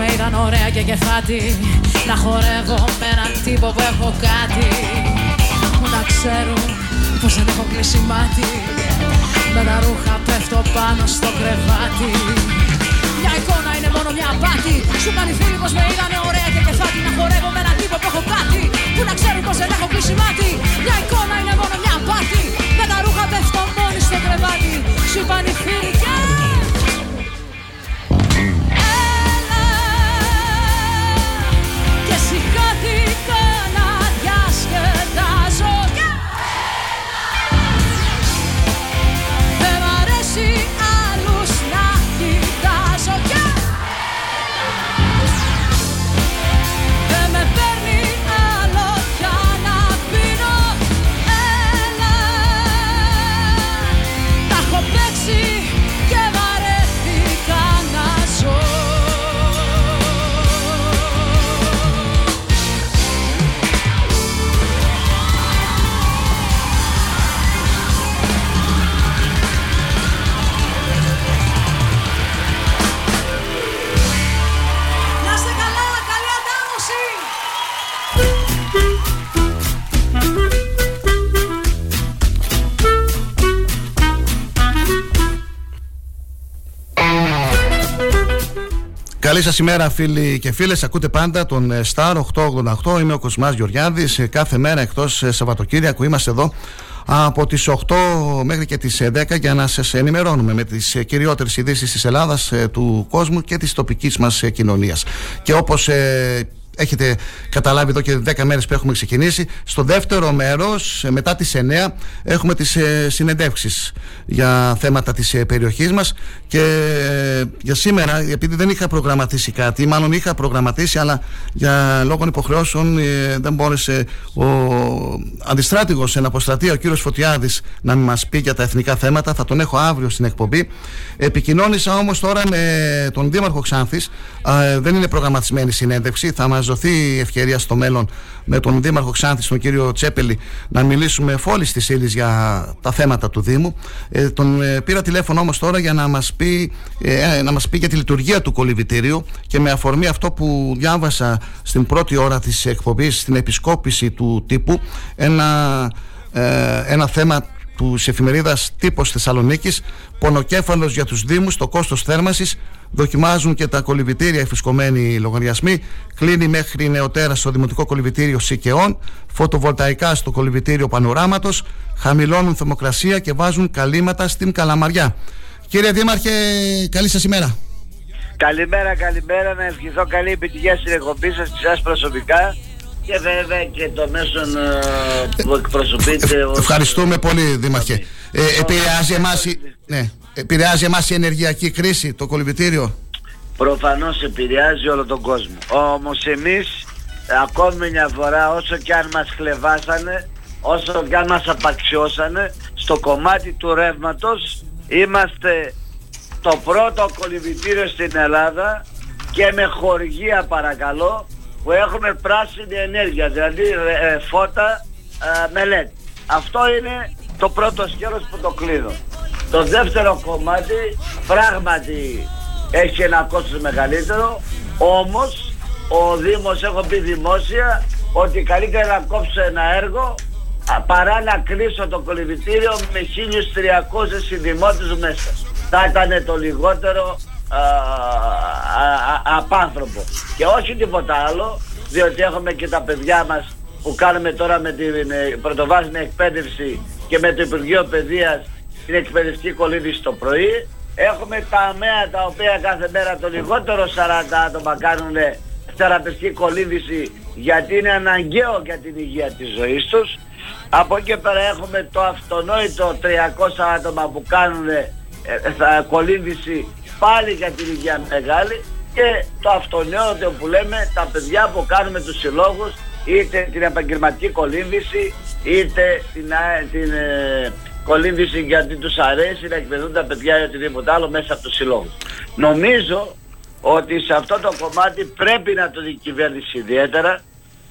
με είδαν ωραία και κεφάτη. Να χορεύω με έναν τύπο που έχω κάτι. Που να ξέρουν πως δεν έχω κλείσει μάτι. Με τα ρούχα πέφτω πάνω στο κρεβάτι. Μια εικόνα είναι μόνο μια απάτη. Σου είπαν οι φίλοι πως με είδαν ωραία και κεφάτη. Να χορεύω με έναν τύπο που έχω κάτι. Που να ξέρουν πως δεν έχω κλείσει μάτι. Μια εικόνα είναι μόνο μια απάτη. Με τα ρούχα πέφτω μόνοι στο κρεβάτι. Σου είπαν οι φίλοι και και nothing Καλή σας ημέρα, φίλοι και φίλες. Ακούτε πάντα τον ε, Star 888. Είμαι ο Κοσμάς Γεωργιάδης. Ε, κάθε μέρα εκτός ε, Σαββατοκύριακου είμαστε εδώ από τις 8 μέχρι και τις 10 για να σας ενημερώνουμε με τις κυριότερες ειδήσεις της Ελλάδας, του κόσμου και της τοπικής μας κοινωνίας. Και όπως έχετε καταλάβει εδώ και 10 μέρες που έχουμε ξεκινήσει. Στο δεύτερο μέρος, ε, μετά τις 9, έχουμε τις ε, συνεντεύξεις για θέματα της ε, περιοχής μας και ε, για σήμερα, επειδή δεν είχα προγραμματίσει κάτι, μάλλον είχα προγραμματίσει, αλλά για λόγω υποχρεώσεων δεν μπόρεσε ο αντιστράτηγος εν αποστρατεία, ο κύριος Φωτιάδης, να μας πει για τα εθνικά θέματα. Θα τον έχω αύριο στην εκπομπή. Επικοινώνησα όμως τώρα με τον Δήμαρχο Ξάνθης. δεν είναι προγραμματισμένη συνέντευξη. Θα μας δοθεί η ευκαιρία στο μέλλον με τον Δήμαρχο Ξάνθης, τον κύριο Τσέπελη, να μιλήσουμε φόλης της ύλης για τα θέματα του Δήμου. Ε, τον ε, πήρα τηλέφωνο όμως τώρα για να μας πει, ε, να μας πει για τη λειτουργία του κολυβητήριου και με αφορμή αυτό που διάβασα στην πρώτη ώρα της εκπομπής, στην επισκόπηση του τύπου, ένα, ε, ένα θέμα του εφημερίδας Τύπος Θεσσαλονίκης, πονοκέφαλος για τους Δήμους, το κόστος θέρμανσης. Δοκιμάζουν και τα κολυβητήρια εφησκομένοι λογαριασμοί. Κλείνει μέχρι νεοτέρα στο Δημοτικό Κολυβητήριο Σικαιών. Φωτοβολταϊκά στο Κολυβητήριο Πανοράματος. Χαμηλώνουν θερμοκρασία και βάζουν καλύματα στην Καλαμαριά. Κύριε Δήμαρχε, καλή σας ημέρα. Καλημέρα, καλημέρα. Να ευχηθώ καλή επιτυχία στην εκπομπή σας και εσά προσωπικά και βέβαια και το μέσον ε, που εκπροσωπείτε. Ε, ευχαριστούμε πολύ, Δήμαρχε. Ε, επηρεάζει εμάς, ναι, επηρεάζει εμάς η ενεργειακή κρίση, το κολυμπητήριο; Προφανώς επηρεάζει όλο τον κόσμο. Όμως εμείς ακόμη μια φορά όσο και αν μας χλεβάσανε, όσο και αν μας απαξιώσανε, στο κομμάτι του ρεύματος είμαστε το πρώτο κολυμπητήριο στην Ελλάδα και με χορηγία παρακαλώ που έχουμε πράσινη ενέργεια, δηλαδή ε, φώτα ε, με LED. Αυτό είναι το πρώτο σκέλος που το κλείνω. Το δεύτερο κομμάτι πράγματι έχει ένα κόστος μεγαλύτερο, όμως ο Δήμος, έχω πει δημόσια, ότι καλύτερα να κόψω ένα έργο παρά να κλείσω το κολυβητήριο με 1300 συνδημότες μέσα. Θα ήταν το λιγότερο απάνθρωπο. Και όχι τίποτα άλλο, διότι έχουμε και τα παιδιά μας που κάνουμε τώρα με την ε, πρωτοβάθμια εκπαίδευση και με το Υπουργείο Παιδείας την εκπαιδευτική κολύβηση το πρωί. Έχουμε τα αμαία τα οποία κάθε μέρα το λιγότερο 40 άτομα κάνουν θεραπευτική κολύβηση γιατί είναι αναγκαίο για την υγεία της ζωής τους. Από εκεί πέρα έχουμε το αυτονόητο 300 άτομα που κάνουν ε, κολύμβηση πάλι για την υγεία μεγάλη και το αυτονόητο που λέμε τα παιδιά που κάνουμε τους συλλόγους είτε την επαγγελματική κολύμβηση είτε την, την ε, κολύμβηση γιατί τους αρέσει να εκπαιδούν τα παιδιά ή οτιδήποτε άλλο μέσα από τους συλλόγους. Νομίζω ότι σε αυτό το κομμάτι πρέπει να το δει η κυβέρνηση ιδιαίτερα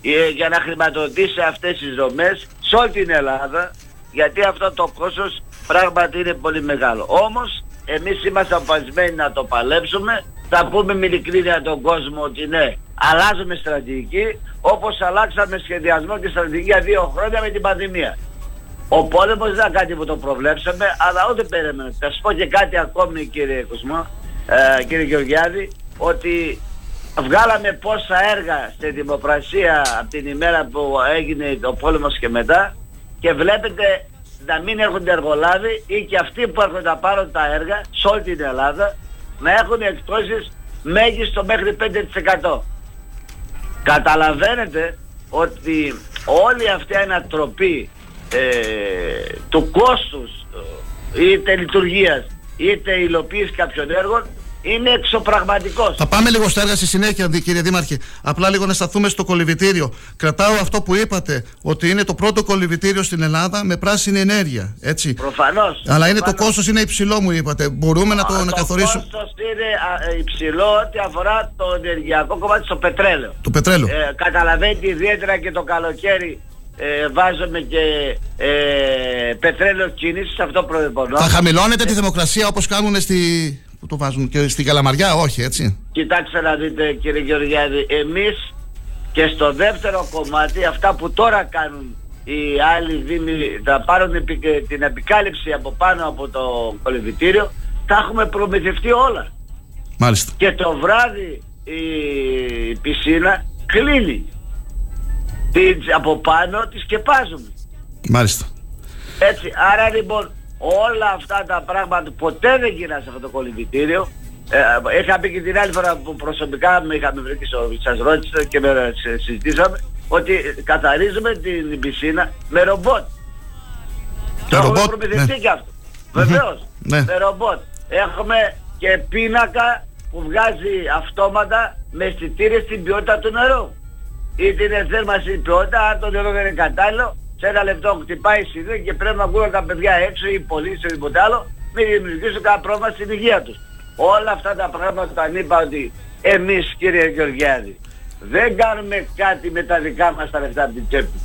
ε, για να χρηματοδοτήσει αυτές τις δομές σε όλη την Ελλάδα γιατί αυτό το κόστος πράγματι είναι πολύ μεγάλο. Όμως εμείς είμαστε αποφασισμένοι να το παλέψουμε. Θα πούμε με ειλικρίνεια τον κόσμο ότι ναι, αλλάζουμε στρατηγική όπως αλλάξαμε σχεδιασμό και στρατηγική για δύο χρόνια με την πανδημία. Ο πόλεμος δεν ήταν κάτι που το προβλέψαμε, αλλά ούτε περίμενε. Θα σας πω και κάτι ακόμη κύριε Κοσμό, ε, κύριε Γεωργιάδη, ότι βγάλαμε πόσα έργα στη δημοπρασία από την ημέρα που έγινε ο πόλεμος και μετά και βλέπετε να μην έρχονται εργολάβοι ή και αυτοί που έρχονται να πάρουν τα έργα σε όλη την Ελλάδα να έχουν εκτόσεις μέγιστο μέχρι 5%. Καταλαβαίνετε ότι όλη αυτή η ανατροπή ε, του κόστους ε, είτε λειτουργίας είτε υλοποίησης κάποιων έργων είναι εξωπραγματικός. Θα πάμε λίγο στα έργα στη συνέχεια, κύριε Δήμαρχε. Απλά λίγο να σταθούμε στο κολυβητήριο. Κρατάω αυτό που είπατε, ότι είναι το πρώτο κολυβητήριο στην Ελλάδα με πράσινη ενέργεια. Έτσι. Προφανώς. Αλλά είναι το κόστος είναι υψηλό, μου είπατε. Μπορούμε να το να καθορίσουμε. Το κόστος είναι ε, υψηλό ό,τι αφορά το ενεργειακό κομμάτι στο πετρέλαιο. Το πετρέλαιο. Ε, καταλαβαίνετε ιδιαίτερα και το καλοκαίρι ε, βάζουμε και ε, πετρέλαιο κίνηση σε αυτό προϋπονό. Θα χαμηλώνετε τη θερμοκρασία όπως κάνουν στη, που το βάζουν και στην Καλαμαριά, όχι έτσι. Κοιτάξτε να δείτε κύριε Γεωργιάδη, εμείς και στο δεύτερο κομμάτι αυτά που τώρα κάνουν οι άλλοι δήμοι θα πάρουν την επικάλυψη από πάνω από το κολυβητήριο θα έχουμε προμηθευτεί όλα. Μάλιστα. Και το βράδυ η πισίνα κλείνει. Την, από πάνω τη σκεπάζουμε. Μάλιστα. Έτσι, άρα λοιπόν όλα αυτά τα πράγματα ποτέ δεν γίνανε σε αυτό το κολυμπητήριο. Ε, είχα πει και την άλλη φορά που προσωπικά με είχαμε βρει και σας ρώτησα και με συζητήσαμε ότι καθαρίζουμε την πισίνα με ρομπότ. Το ρομπότ, προμηθευτεί ναι. και αυτό. Βεβαίως, Ναι. με ρομπότ. Έχουμε και πίνακα που βγάζει αυτόματα με αισθητήρια στην ποιότητα του νερού. Είτε είναι θέρμανση η ποιότητα, αν το νερό δεν είναι κατάλληλο, σε ένα λεπτό χτυπάει η σιδή και πρέπει να βγουν τα παιδιά έξω ή πολλοί ή οτιδήποτε άλλο, μην δημιουργήσουν κανένα πρόβλημα στην υγεία τους. Όλα αυτά τα πράγματα όταν είπα ότι εμείς κύριε Γεωργιάδη δεν κάνουμε κάτι με τα δικά μας τα λεφτά από την τσέπη.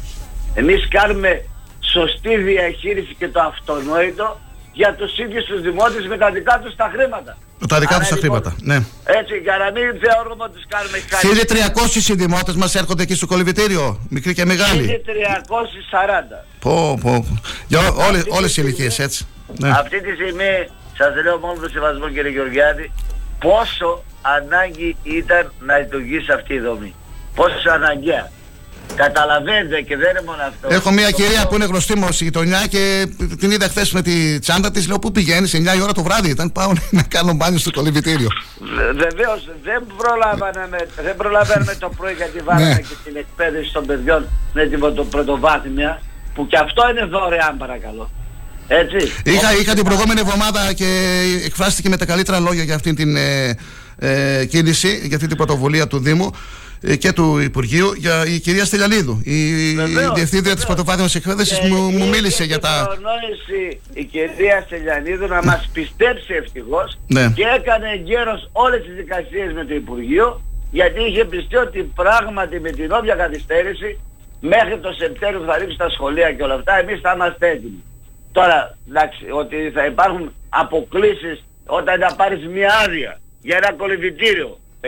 Εμείς κάνουμε σωστή διαχείριση και το αυτονόητο για τους ίδιους τους δημότες με τα δικά τους τα χρήματα. Τα δικά Άρα, τους τα λοιπόν, χρήματα. Ναι. Έτσι, για να μην θεωρούμε ότι τους κάνουμε κάτι. 1300 οι δημότε μας έρχονται εκεί στο κολυβητήριο. Μικροί και μεγάλοι. Είναι 340. Πω, πω. Για όλες όλες οι ηλικίες έτσι. Ναι. Αυτή τη στιγμή σας λέω μόνο το σεβασμό κύριε Γεωργιάδη πόσο ανάγκη ήταν να λειτουργήσει αυτή η δομή. Πόσο αναγκαία. Καταλαβαίνετε και δεν είναι μόνο αυτό. Έχω μια Το- κυρία που είναι γνωστή μου στη γειτονιά και την είδα χθες με τη τσάντα της. Λέω: Πού πηγαίνεις, 9 η ώρα το βράδυ ήταν. Πάω να [laughs] κάνω μπάνιο στο κολυβητήριο. Βεβαίως δεν προλάβαμε, δεν προλαβαίνουμε το πρωί γιατί βάλαμε Ναι. και την εκπαίδευση των παιδιών με την πρωτο- πρωτοβάθμια που και αυτό είναι δωρεάν παρακαλώ. Έτσι. Είχα, Όπως είχα και την τα- προηγούμενη εβδομάδα και εκφράστηκε με τα καλύτερα λόγια για αυτή την ε, ε, κίνηση, για αυτή την πρωτοβουλία του Δήμου ε, και του Υπουργείου για η κυρία Στελιανίδου. Η, Βεβαίως, η διευθύντρια της πρωτοβάθμιας εκπαίδευσης Και μου, μου είχε μίλησε για την τα. προνόηση η κυρία Στελιανίδου να μας πιστέψει ευτυχώς Ναι. και έκανε γέρος όλες τις δικασίες με το Υπουργείο γιατί είχε πιστεί ότι πράγματι με την όποια καθυστέρηση μέχρι το Σεπτέμβριο που θα ρίξει τα σχολεία και όλα αυτά εμείς θα είμαστε έτοιμοι. Τώρα, εντάξει, ότι θα υπάρχουν αποκλήσεις όταν θα πάρεις μια άδεια για ένα κολυβητήριο 50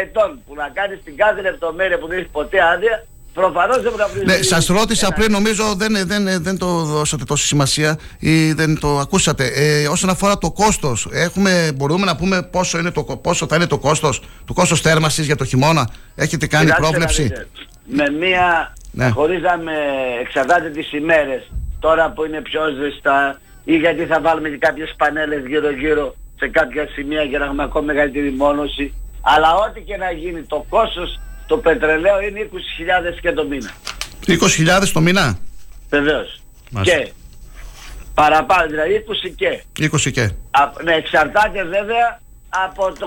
ετών που να κάνεις την κάθε λεπτομέρεια που δεν έχεις ποτέ άδεια προφανώς δεν πρέπει να Ναι, σας ρώτησα πριν, νομίζω δεν, δεν, δεν το δώσατε τόση σημασία ή δεν το ακούσατε. Ε, όσον αφορά το κόστος, μπορούμε να πούμε πόσο, είναι το, πόσο θα είναι το κόστος του κόστος θέρμανσης για το χειμώνα; Έχετε κάνει Κοιτάξτε να πρόβλεψη; δείτε. Με μία, Ναι. χωρίς να με εξαρτάται τις ημέρες, τώρα που είναι πιο ζεστά, ή γιατί θα βάλουμε και κάποιες πανέλες γύρω-γύρω σε κάποια σημεία για να έχουμε ακόμα μεγαλύτερη μόνωση. Αλλά ό,τι και να γίνει, το κόστος του πετρελαίου είναι 20.000 και το μήνα. 20.000 το μήνα; Βεβαίως. Μάλιστα. Και παραπάνω, δηλαδή 20 και. 20 και. Α, ναι, εξαρτάται βέβαια από το,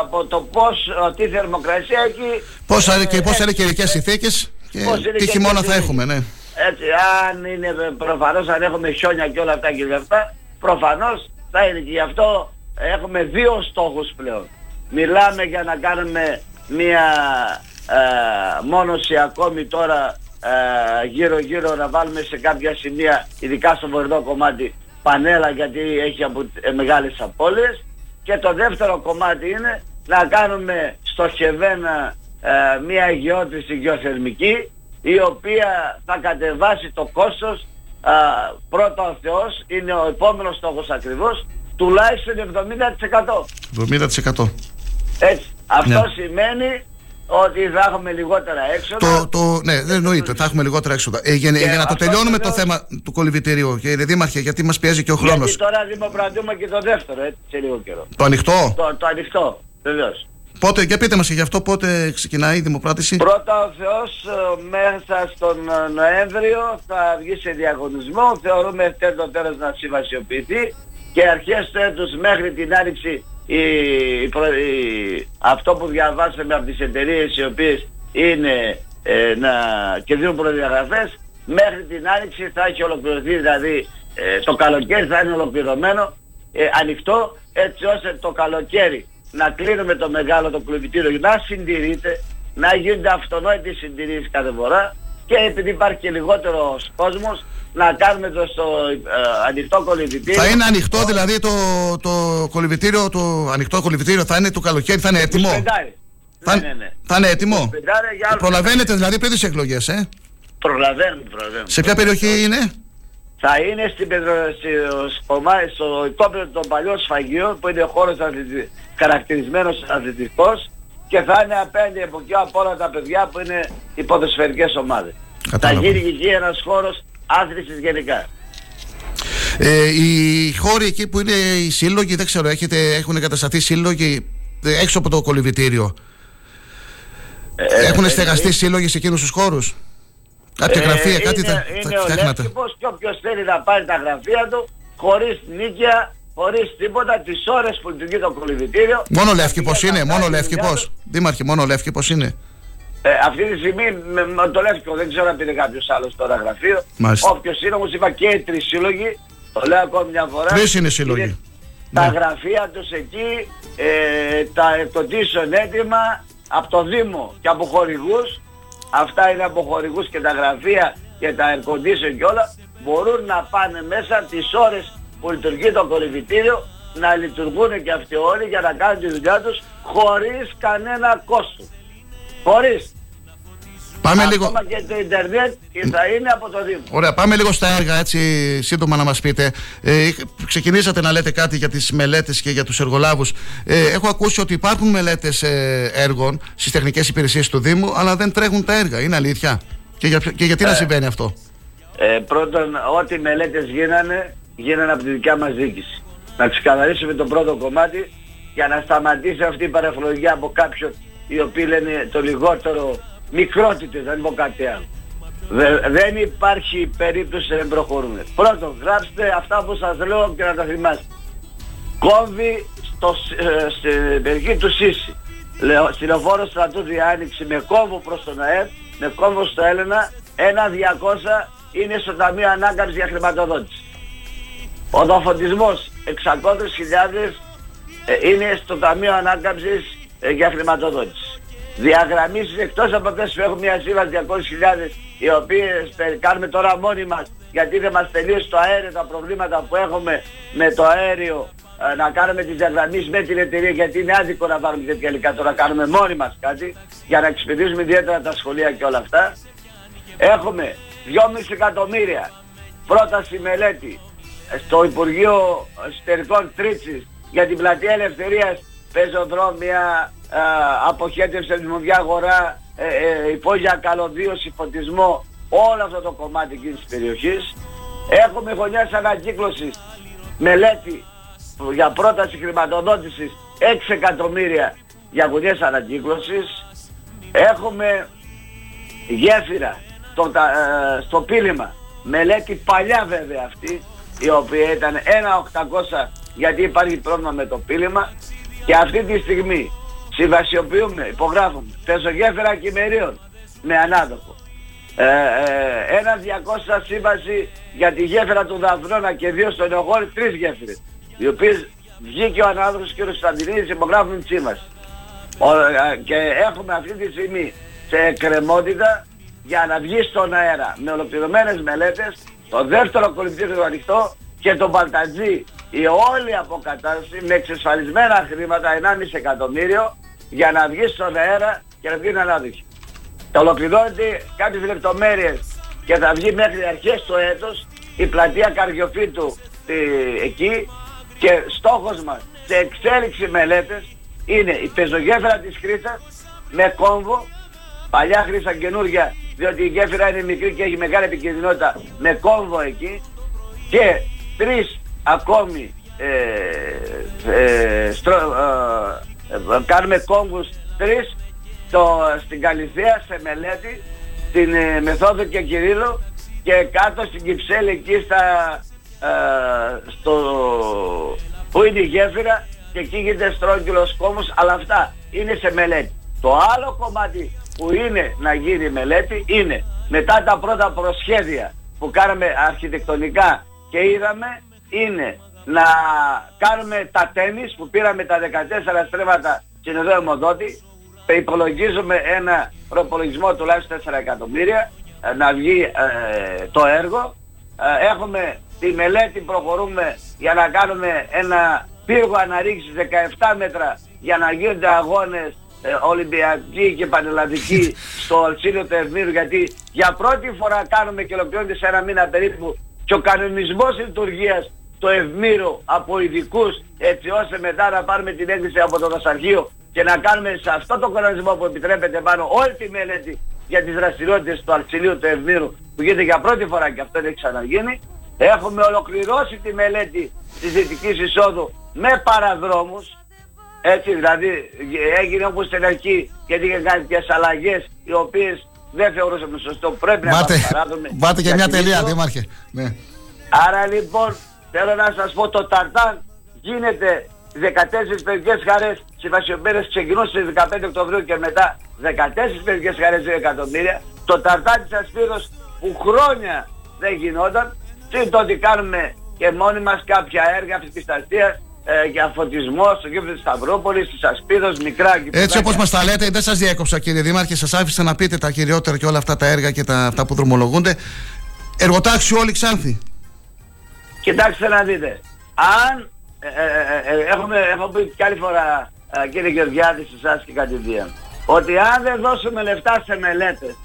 από το πώς, τι θερμοκρασία έχει. Πόσα ε, και πώς ε, είναι καιρικέ συνθήκες και Πώς είναι τι και χειμώνα οι θα συνθήκες. έχουμε, ναι. Έτσι, αν είναι προφανώς αν έχουμε χιόνια και όλα αυτά και όλα αυτά, προφανώς θα είναι και γι' αυτό έχουμε δύο στόχους πλέον. Μιλάμε για να κάνουμε μία ε, μόνωση ακόμη τώρα ε, γύρω γύρω να βάλουμε σε κάποια σημεία, ειδικά στο βορειό κομμάτι, πανέλα γιατί έχει απο, ε, μεγάλες απώλειες και το δεύτερο κομμάτι είναι να κάνουμε στοχευμένα ε, μία γεώτρηση γεωθερμική η οποία θα κατεβάσει το κόστος α, πρώτα ο Θεός είναι ο επόμενος στόχος ακριβώς τουλάχιστον 70%. 70%. Έτσι. Αυτό Ναι. σημαίνει ότι θα έχουμε λιγότερα έξοδα. Το, το, ναι, δεν εννοείται, θα έχουμε λιγότερα έξοδα. Ε, για, Και για να το αυτό τελειώνουμε το βεβαίως- θέμα του κολυβητηρίου, κύριε Δήμαρχε, γιατί μας πιέζει και ο χρόνος. Γιατί τώρα δημοπρατούμε και το δεύτερο έτσι, σε λίγο καιρό. Το ανοιχτό; Το, το ανοιχτό, βεβαίως. Πότε, για πείτε μας και γι' αυτό, πότε ξεκινάει η δημοπράτηση; Πρώτα ο Θεός ε, μέσα στον ε, Νοέμβριο θα βγει σε διαγωνισμό. Θεωρούμε το τέλος να συμβασιοποιηθεί και αρχές του έτους μέχρι την άνοιξη η, η προ- η- αυτό που διαβάσαμε από τις εταιρείες οι οποίες είναι ε, να, και δίνουν προδιαγραφές μέχρι την άνοιξη θα έχει ολοκληρωθεί δηλαδή ε, το καλοκαίρι θα είναι ολοκληρωμένο ε, ανοιχτό έτσι ώστε το καλοκαίρι να κλείνουμε το μεγάλο το κλουβιτήριο να συντηρείται, να γίνονται αυτονόητες συντηρήσεις κάθε φορά και επειδή υπάρχει και λιγότερος κόσμος να κάνουμε το στο ε, ανοιχτό κολυβητήριο. Θα είναι ανοιχτό δηλαδή το, το κολυβητήριο, το ανοιχτό κολυβητήριο θα είναι το καλοκαίρι, θα είναι έτοιμο; Πεντάρι. Θα, Ναι, ναι, ναι. θα είναι έτοιμο; Πεντάρι για Το άλλο. προλαβαίνετε δηλαδή πριν τις εκλογές, ε; Προλαβαίνουμε, προλαβαίνουμε. Σε ποια περιοχή είναι, Θα είναι στην Πετρο... στο, κομμάτι- στο οικόπεδο των παλιών σφαγείων που είναι ο χώρος αθλητι... χαρακτηρισμένος αθλητικός και θα είναι απέναντι από εκεί από όλα τα παιδιά που είναι οι ποδοσφαιρικές ομάδες. Κατάλαβα. Θα γίνει εκεί ένας χώρος άθλησης γενικά. Ε, οι χώροι εκεί που είναι οι σύλλογοι, δεν ξέρω, έχετε, έχουν εγκατασταθεί σύλλογοι ε, έξω από το κολυβητήριο. έχουν ε, στεγαστεί ε, σύλλογοι σε εκείνους τους χώρους; Κάποια Ε, γραφεία, κάτι είναι, θα, είναι θα ο φτιάχνατε; Λεύκυπος και όποιος θέλει να πάρει τα γραφεία του χωρίς νίκαια, χωρίς τίποτα, τις ώρες που λειτουργεί το κολυβητήριο. Μόνο θα Λεύκυπος πηγαίνει είναι, να μόνο κάνει τη δουλειά Λεύκυπος. του. Δήμαρχε, μόνο Λεύκυπος είναι. Ε, αυτή τη στιγμή με, με το Λεύκυπο δεν ξέρω αν πήρε κάποιος άλλος τώρα γραφείο. Μάλιστα. Όποιος είναι όμως είπα και οι τρεις σύλλογοι, το λέω ακόμη μια φορά. Τρεις είναι σύλλογοι. Τα Ναι. γραφεία τους εκεί, ε, τα εκδοτήσεων έτοιμα από το Δήμο και από χορηγούς. Αυτά είναι από χορηγούς και τα γραφεία και τα air condition και όλα. Μπορούν να πάνε μέσα τις ώρες που λειτουργεί το κολυβητήριο να λειτουργούν και αυτοί όλοι για να κάνουν τη δουλειά τους χωρίς κανένα κόστος. Χωρίς. Πάμε Ακόμα λίγο. και το ίντερνετ θα είναι από το Δήμο. Ωραία, πάμε λίγο στα έργα έτσι σύντομα να μας πείτε. Ε, είχ- ξεκινήσατε να λέτε κάτι για τις μελέτες και για τους εργολάβους. Ε, έχω ακούσει ότι υπάρχουν μελέτες ε, έργων στις τεχνικές υπηρεσίες του Δήμου, αλλά δεν τρέχουν τα έργα. Είναι αλήθεια; Και, για, ποιο- και γιατί να συμβαίνει αυτό; Ε, πρώτον, ό,τι μελέτες γίνανε, γίνανε από τη δικιά μας διοίκηση. Να ξεκαθαρίσουμε το πρώτο κομμάτι για να σταματήσει αυτή η παραφλογία από κάποιον οι οποίοι λένε το λιγότερο μικρότητες, δεν πω κάτι άλλο. Δε- δεν υπάρχει περίπτωση να μην προχωρούμε. Πρώτον, γράψτε αυτά που σας λέω και να τα θυμάστε. Κόβει στο, σ- ε, στην περιοχή του Σύση. Λέω, στη λεωφόρο στρατού διάνοιξη με κόμβο προς τον ΑΕΠ, με κόμβο στο Έλενα, ένα 200 είναι στο Ταμείο Ανάκαμψης για χρηματοδότηση. Ο δοφωτισμός 600.000 ε, είναι στο Ταμείο Ανάκαμψης ε, για χρηματοδότηση. Διαγραμμίσεις εκτός από αυτές που έχουν μια σύμβαση 200.000 οι οποίες τε- κάνουμε τώρα μόνοι μας γιατί δεν μας τελείωσε το αέριο τα προβλήματα που έχουμε με το αέριο ε, να κάνουμε τις διαγραμμίσεις με την εταιρεία γιατί είναι άδικο να πάρουμε τέτοια υλικά τώρα κάνουμε μόνοι μας κάτι για να εξυπηρετήσουμε ιδιαίτερα τα σχολεία και όλα αυτά. Έχουμε 2,5 εκατομμύρια πρόταση μελέτη στο Υπουργείο Εσωτερικών Τρίτσης για την πλατεία Ελευθερίας πεζοδρόμια, ε, αποχέτευση δημοβιά αγορά, ε, ε, υπόγεια καλωδίωση, φωτισμό, όλο αυτό το κομμάτι εκεί της περιοχής. Έχουμε γωνιάς ανακύκλωσης, μελέτη που- για πρόταση χρηματοδότησης 6 εκατομμύρια για γωνιές ανακύκλωσης. Έχουμε γέφυρα στο, τα- ε, στο πύλημα. Μελέτη παλιά βέβαια αυτή, η οποία ήταν 1.800 γιατί υπάρχει πρόβλημα με το πύλημα και αυτή τη στιγμή συμβασιοποιούμε, υπογράφουμε πεζογέφυρα κυμερίων με ανάδοχο. Ε, ε, ένα 200 σύμβαση για τη γέφυρα του Δαυρόνα και δύο στον Νεογόρη, τρεις γέφυρες, οι οποίες βγήκε ο ανάδοχος κ. Σταντινίδης υπογράφουν τη σύμβαση. Ο- ε, και έχουμε αυτή τη στιγμή σε εκκρεμότητα για να βγει στον αέρα με ολοκληρωμένες μελέτες το δεύτερο κολυμπτήριο ανοιχτό και το Μπαλτατζή η όλη αποκατάσταση με εξασφαλισμένα χρήματα 1,5 εκατομμύριο για να βγει στον αέρα και να βγει ανάδειξη. Τα ολοκληρώνεται κάποιες λεπτομέρειες και θα βγει μέχρι αρχές του έτος η πλατεία Καριοφύτου ε, εκεί και στόχος μας σε εξέλιξη μελέτες είναι η πεζογέφυρα της Χρήστας με κόμβο, παλιά Χρήστα καινούργια διότι η γέφυρα είναι μικρή και έχει μεγάλη επικίνδυνοτητα με κόμβο εκεί και τρεις ακόμη ε, ε, στρο- ε, ε, κάνουμε κόμβους τρεις το, στην Καλυθέα σε μελέτη την ε, Μεθόδο και Κυρίλο και κάτω στην Κυψέλη εκεί στα, ε, στο, που είναι η γέφυρα και εκεί γίνεται στρόγγυλος κόμβος αλλά αυτά είναι σε μελέτη. Το άλλο κομμάτι που είναι να γίνει μελέτη είναι. Μετά τα πρώτα προσχέδια που κάναμε αρχιτεκτονικά και είδαμε είναι να κάνουμε τα τένις που πήραμε τα 14 στρέμματα στην εδώ αιμοδότη. Υπολογίζουμε ένα προπολογισμό τουλάχιστον 4 εκατομμύρια ε, να βγει ε, το έργο. Ε, έχουμε τη μελέτη προχωρούμε για να κάνουμε ένα πύργο αναρρίξης 17 μέτρα για να γίνονται αγώνες ε, Ολυμπιακοί και Πανελλαδικοί [laughs] στο Αλσίλιο του Ευμύρου γιατί για πρώτη φορά κάνουμε και ολοκληρώνεται σε ένα μήνα περίπου και ο κανονισμός λειτουργίας το Ευμύρο από ειδικούς έτσι ώστε μετά να πάρουμε την έγκριση από το δασαρχείο και να κάνουμε σε αυτό το κανονισμό που επιτρέπεται πάνω όλη τη μελέτη για τις δραστηριότητες του Αλτσιλίου του Ευμύρου που γίνεται για πρώτη φορά και αυτό δεν έχει ξαναγίνει. Έχουμε ολοκληρώσει τη μελέτη της Δυτικής Εισόδου με παραδρόμους. Έτσι δηλαδή έγινε όπως στην αρχή και είχε κάνει κάποιες αλλαγές οι οποίες δεν θεωρούσαμε σωστό. Πρέπει να Βάτε, παράδομη. βάτε και μια τελεία, Δήμαρχε. Ναι. Άρα λοιπόν θέλω να σας πω το Ταρτάν γίνεται 14 παιδικές χαρές συμβασιοποιημένες ξεκινούν στις 15 Οκτωβρίου και μετά 14 παιδικές χαρές 2 εκατομμύρια. Το Ταρτάν της Ασπίδος που χρόνια δεν γινόταν και το ότι κάνουμε και μόνοι μας κάποια έργα αυτοπιστασίας ε, για φωτισμό στο κήπο της Σταυρούπολης, της Ασπίδος, μικρά Έτσι όπως μας τα λέτε, δεν σας διέκοψα κύριε Δήμαρχε, σας άφησα να πείτε τα κυριότερα και όλα αυτά τα έργα και τα, αυτά που δρομολογούνται. Εργοτάξιο όλοι Ξάνθη. Κοιτάξτε να δείτε. Αν ε, ε, ε, έχουμε, έχω πει και άλλη φορά ε, κύριε Γεωργιάδη σε εσάς και κατηδίαν ότι αν δεν δώσουμε λεφτά σε μελέτες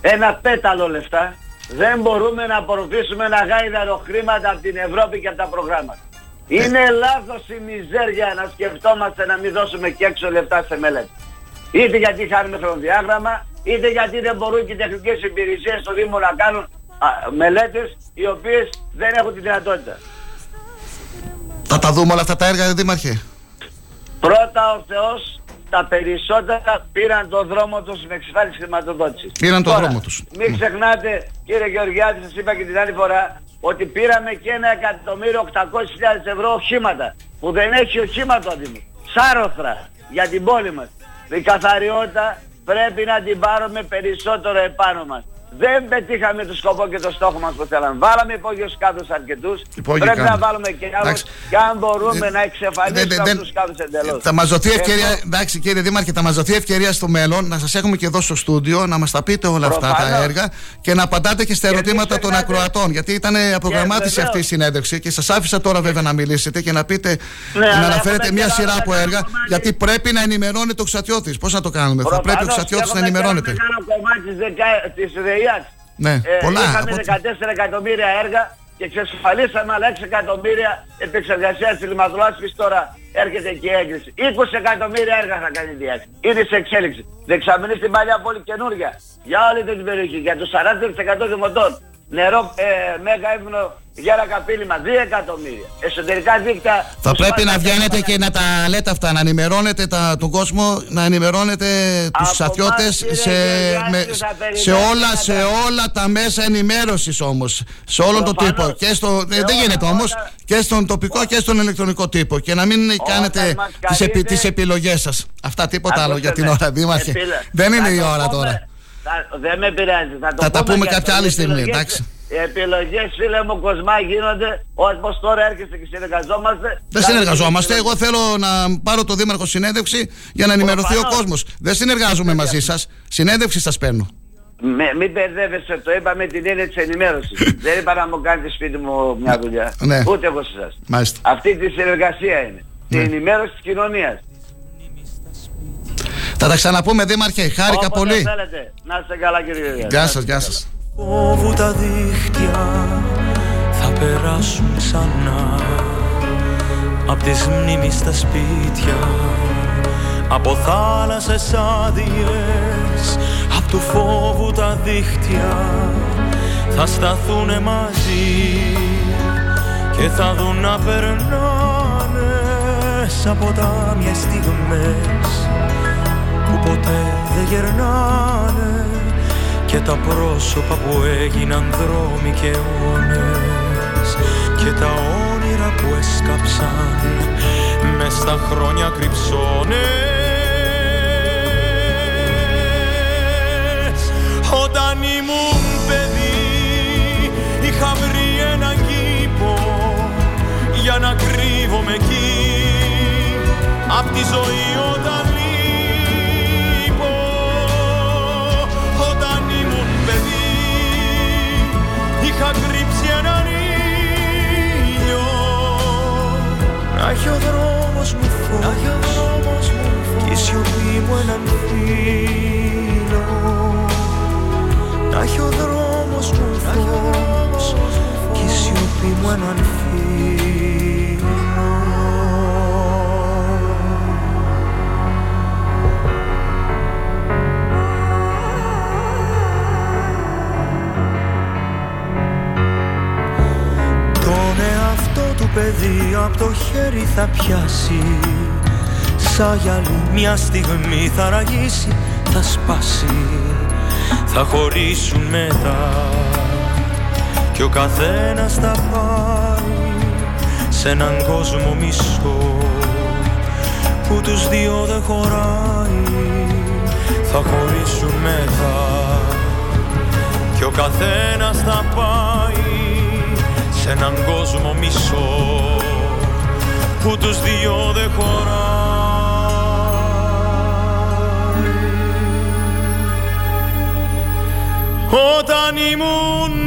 ένα πέταλο λεφτά δεν μπορούμε να απορροφήσουμε ένα γάιδαρο χρήματα από την Ευρώπη και από τα προγράμματα. Είναι λάθος η μιζέρια να σκεφτόμαστε να μην δώσουμε και έξω λεφτά σε μελέτες. Είτε γιατί χάνουμε χρονοδιάγραμμα, είτε γιατί δεν μπορούν και οι τεχνικές υπηρεσίες στο Δήμο να κάνουν α, μελέτες οι οποίες δεν έχουν τη δυνατότητα. Θα τα δούμε όλα αυτά τα έργα, Δήμαρχε. Πρώτα ο Θεός τα περισσότερα πήραν το δρόμο τους με εξασφάλιση χρηματοδότησης. Πήραν το Τώρα, δρόμο τους. Μην ξεχνάτε κύριε Γεωργιάδη, σας είπα και την άλλη φορά, ότι πήραμε και ένα εκατομμύριο 800.000 ευρώ οχήματα. Που δεν έχει οχήμα το Δήμος. Σάρωθρα για την πόλη μας. Η καθαριότητα πρέπει να την πάρουμε περισσότερο επάνω μας. Δεν πετύχαμε το σκοπό και το στόχο μας που θέλαμε. Βάλαμε υπόγειους κάδους αρκετούς. Υπόγειοι πρέπει να κάδους. βάλουμε και άλλους. Εντάξει. Και αν μπορούμε να εξαφανίσουμε δεν- δεν- αυτούς τους κάδους εντελώς. Θα μας δοθεί ευκαιρία, Εγώ- εντάξει κύριε Δήμαρχε, θα μας δοθεί ευκαιρία στο μέλλον να σας έχουμε και εδώ στο στούντιο να μας τα πείτε όλα αυτά τα Προφανώς. έργα και να απαντάτε και στα Και ερωτήματα μην των ξεχνάτε- ακροατών. Γιατί ήταν προγραμμάτιση βεβαίως. αυτή η συνέντευξη και σας άφησα τώρα βέβαια να μιλήσετε και να πείτε, Ναι, να αλλά αναφέρετε έχουμε μια και σειρά άλλο από μεγάλο έργα. κομμάτι. Γιατί πρέπει να ενημερώνεται ο Ξατιώτη. Πώς να το κάνουμε, θα πρέπει ο Προφανώς, Ξατιώτη έχουμε να και ένα ενημερώνεται. μεγάλο κομμάτι της, δεκα... της ΔΕΙΑΚ. Ναι, Ε, πολλά. Είχαμε από ό,τι- 14 εκατομμύρια έργα και εξασφαλίσαμε άλλα 6 εκατομμύρια επεξεργασίας της λιματολάσπης τώρα έρχεται και η έγκριση. 20 εκατομμύρια έργα θα κάνει η διάκριση. Ήδη σε εξέλιξη. Δεξαμενή στην παλιά πόλη καινούρια. Για όλη την περιοχή. Για τους 40% δημοτών. Νερό, ε, μέγα ύμνο, γέρα καπήλημα, 2 εκατομμύρια. Εσωτερικά δίκτυα. Θα τους πρέπει να πάντα βγαίνετε και και να τα λέτε αυτά, να ενημερώνετε τα, τον κόσμο, να ενημερώνετε τους Από σαφιώτες εμάς, κύριε σε, Γεωργιάδη, με- θα σε, περιμένουμε όλα, να σε τα- όλα τα μέσα ενημέρωσης όμως, σε όλον τον Προφανώς. τύπο. Και στο, Σε δεν όλα, γίνεται όμως όλα. και στον τοπικό και στον ηλεκτρονικό τύπο. Και να μην κάνετε μας τις, επι, καλείτε- τις επιλογές σας. Αυτά τίποτα άλλο Ακούστε για την με. ώρα, Δήμαρχε. Επίλα- Δεν είναι θα η το ώρα πούμε- τώρα. θα- δεν με πειράζει. Θα, το Θα τα πούμε και κάποια αυτό. άλλη Οι στιγμή, επιλογές- εντάξει. Οι επιλογές φίλε μου Κοσμά γίνονται όπως τώρα έρχεστε και συνεργαζόμαστε. Δεν θα- συνεργαζόμαστε. Εγώ θέλω να πάρω το Δήμαρχο συνέντευξη για να ενημερωθεί ο Προφανώς. κόσμος. Δεν συνεργάζομαι μαζί σας. Συνέντευξη σας παίρνω. Με, μην μπερδεύεσαι, το είπα με την έννοια της ενημέρωσης. [laughs] δεν είπα να μου κάνετε σπίτι μου μια δουλειά. Ναι. Ούτε εγώ σε εσάς. Μάλιστα. Αυτή τη συνεργασία είναι. Ναι. Την ενημέρωση της κοινωνίας. Θα τα ξαναπούμε, Δήμαρχε. Χάρηκα Όποτε πολύ. θέλετε. Να είστε καλά κύριε Γεωργιάδη. Γεια σας, γεια σας. Φόβου τα δίχτυα θα περάσουν ξανά. Απ' τις μνήμεις στα σπίτια Από θάλασσες άδειες Απ' του φόβου τα δίχτυα Θα σταθούνε μαζί Και θα δουν να περνάνε Σαν ποτάμια στιγμές Που ποτέ δεν γερνάνε και τα πρόσωπα που έγιναν δρόμοι και αιώνες και τα όνειρα που έσκαψαν μες στα χρόνια κρυψώνες. Όταν ήμουν παιδί είχα βρει έναν κήπο για να κρύβομαι εκεί. Απ' τη ζωή όταν είχα κρύψει έναν ήλιο. Να έχει ο δρόμος μου φως. Και η σιωπή μου έναν φίλο. Να έχει ο δρόμος μου φως. Και η σιωπή μου έναν φίλο από το χέρι θα πιάσει. Σαν γυαλί μια στιγμή θα ραγίσει, θα σπάσει. Θα χωρίσουν μετά Κι ο καθένας θα πάει σε έναν κόσμο μισό Που τους δύο δεν χωράει. Θα χωρίσουν μετά Κι ο καθένας θα πάει σε έναν κόσμο μισό που τους δυο δεν χωράει. Όταν ήμουν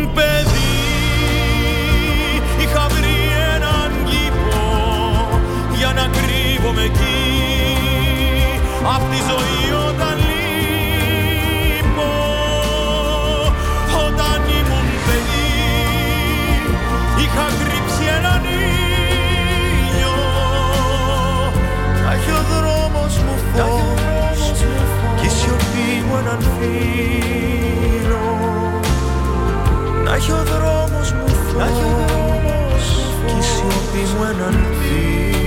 μου έναν φίλο. Να έχει ο δρόμος μου φως και η σιωπή μου έναν Αν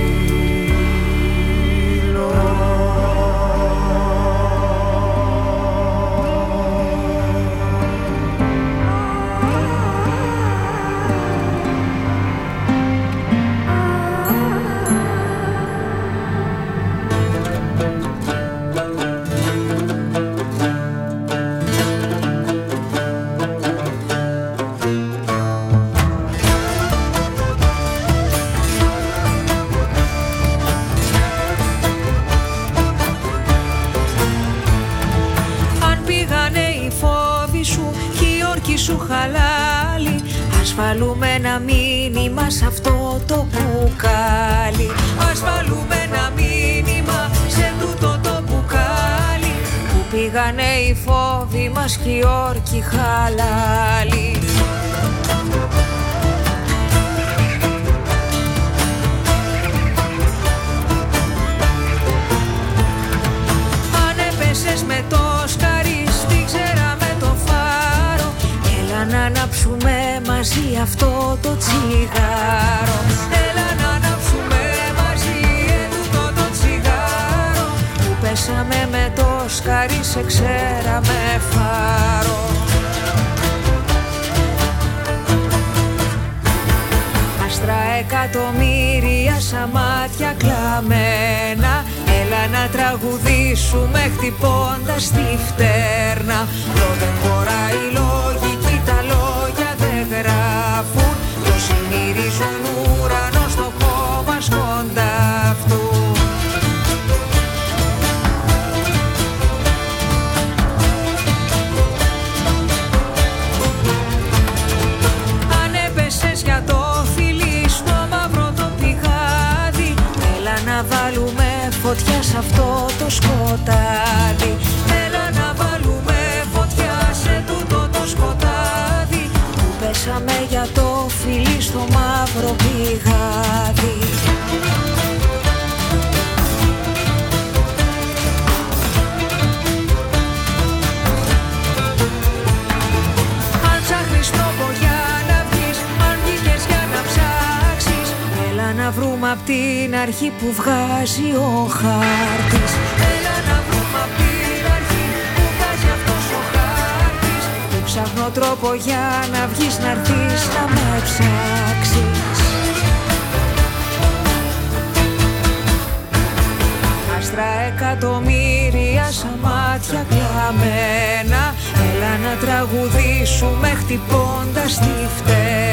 χαλάλι Ας βάλουμε ένα μήνυμα σε αυτό το μπουκάλι. Ας βάλουμε ένα μήνυμα σε τούτο το μπουκάλι. Που πήγανε οι φόβοι μας και οι όρκοι χαλάλι σκαρί σε ξέρα με φάρο. Άστρα εκατομμύρια σαν μάτια κλαμμένα. Έλα να τραγουδήσουμε χτυπώντας τη φτέρνα. Εδώ δεν χωράει η λογική, τα λόγια δεν γράφουν. Κι όσοι φωτιά σε αυτό το σκοτάδι. Έλα να βάλουμε φωτιά σε τούτο το σκοτάδι. Που πέσαμε για το φιλί στο μαύρο πηγάδι βρούμε απ' την αρχή που βγάζει ο χάρτης. Έλα να βρούμε απ' την αρχή που βγάζει αυτός ο χάρτης. Που ψάχνω τρόπο για να βγεις να έρθεις να με ψάξεις. Άστρα εκατομμύρια σαν μάτια κλαμμένα. Έλα να τραγουδήσουμε χτυπώντας τη φτέρνα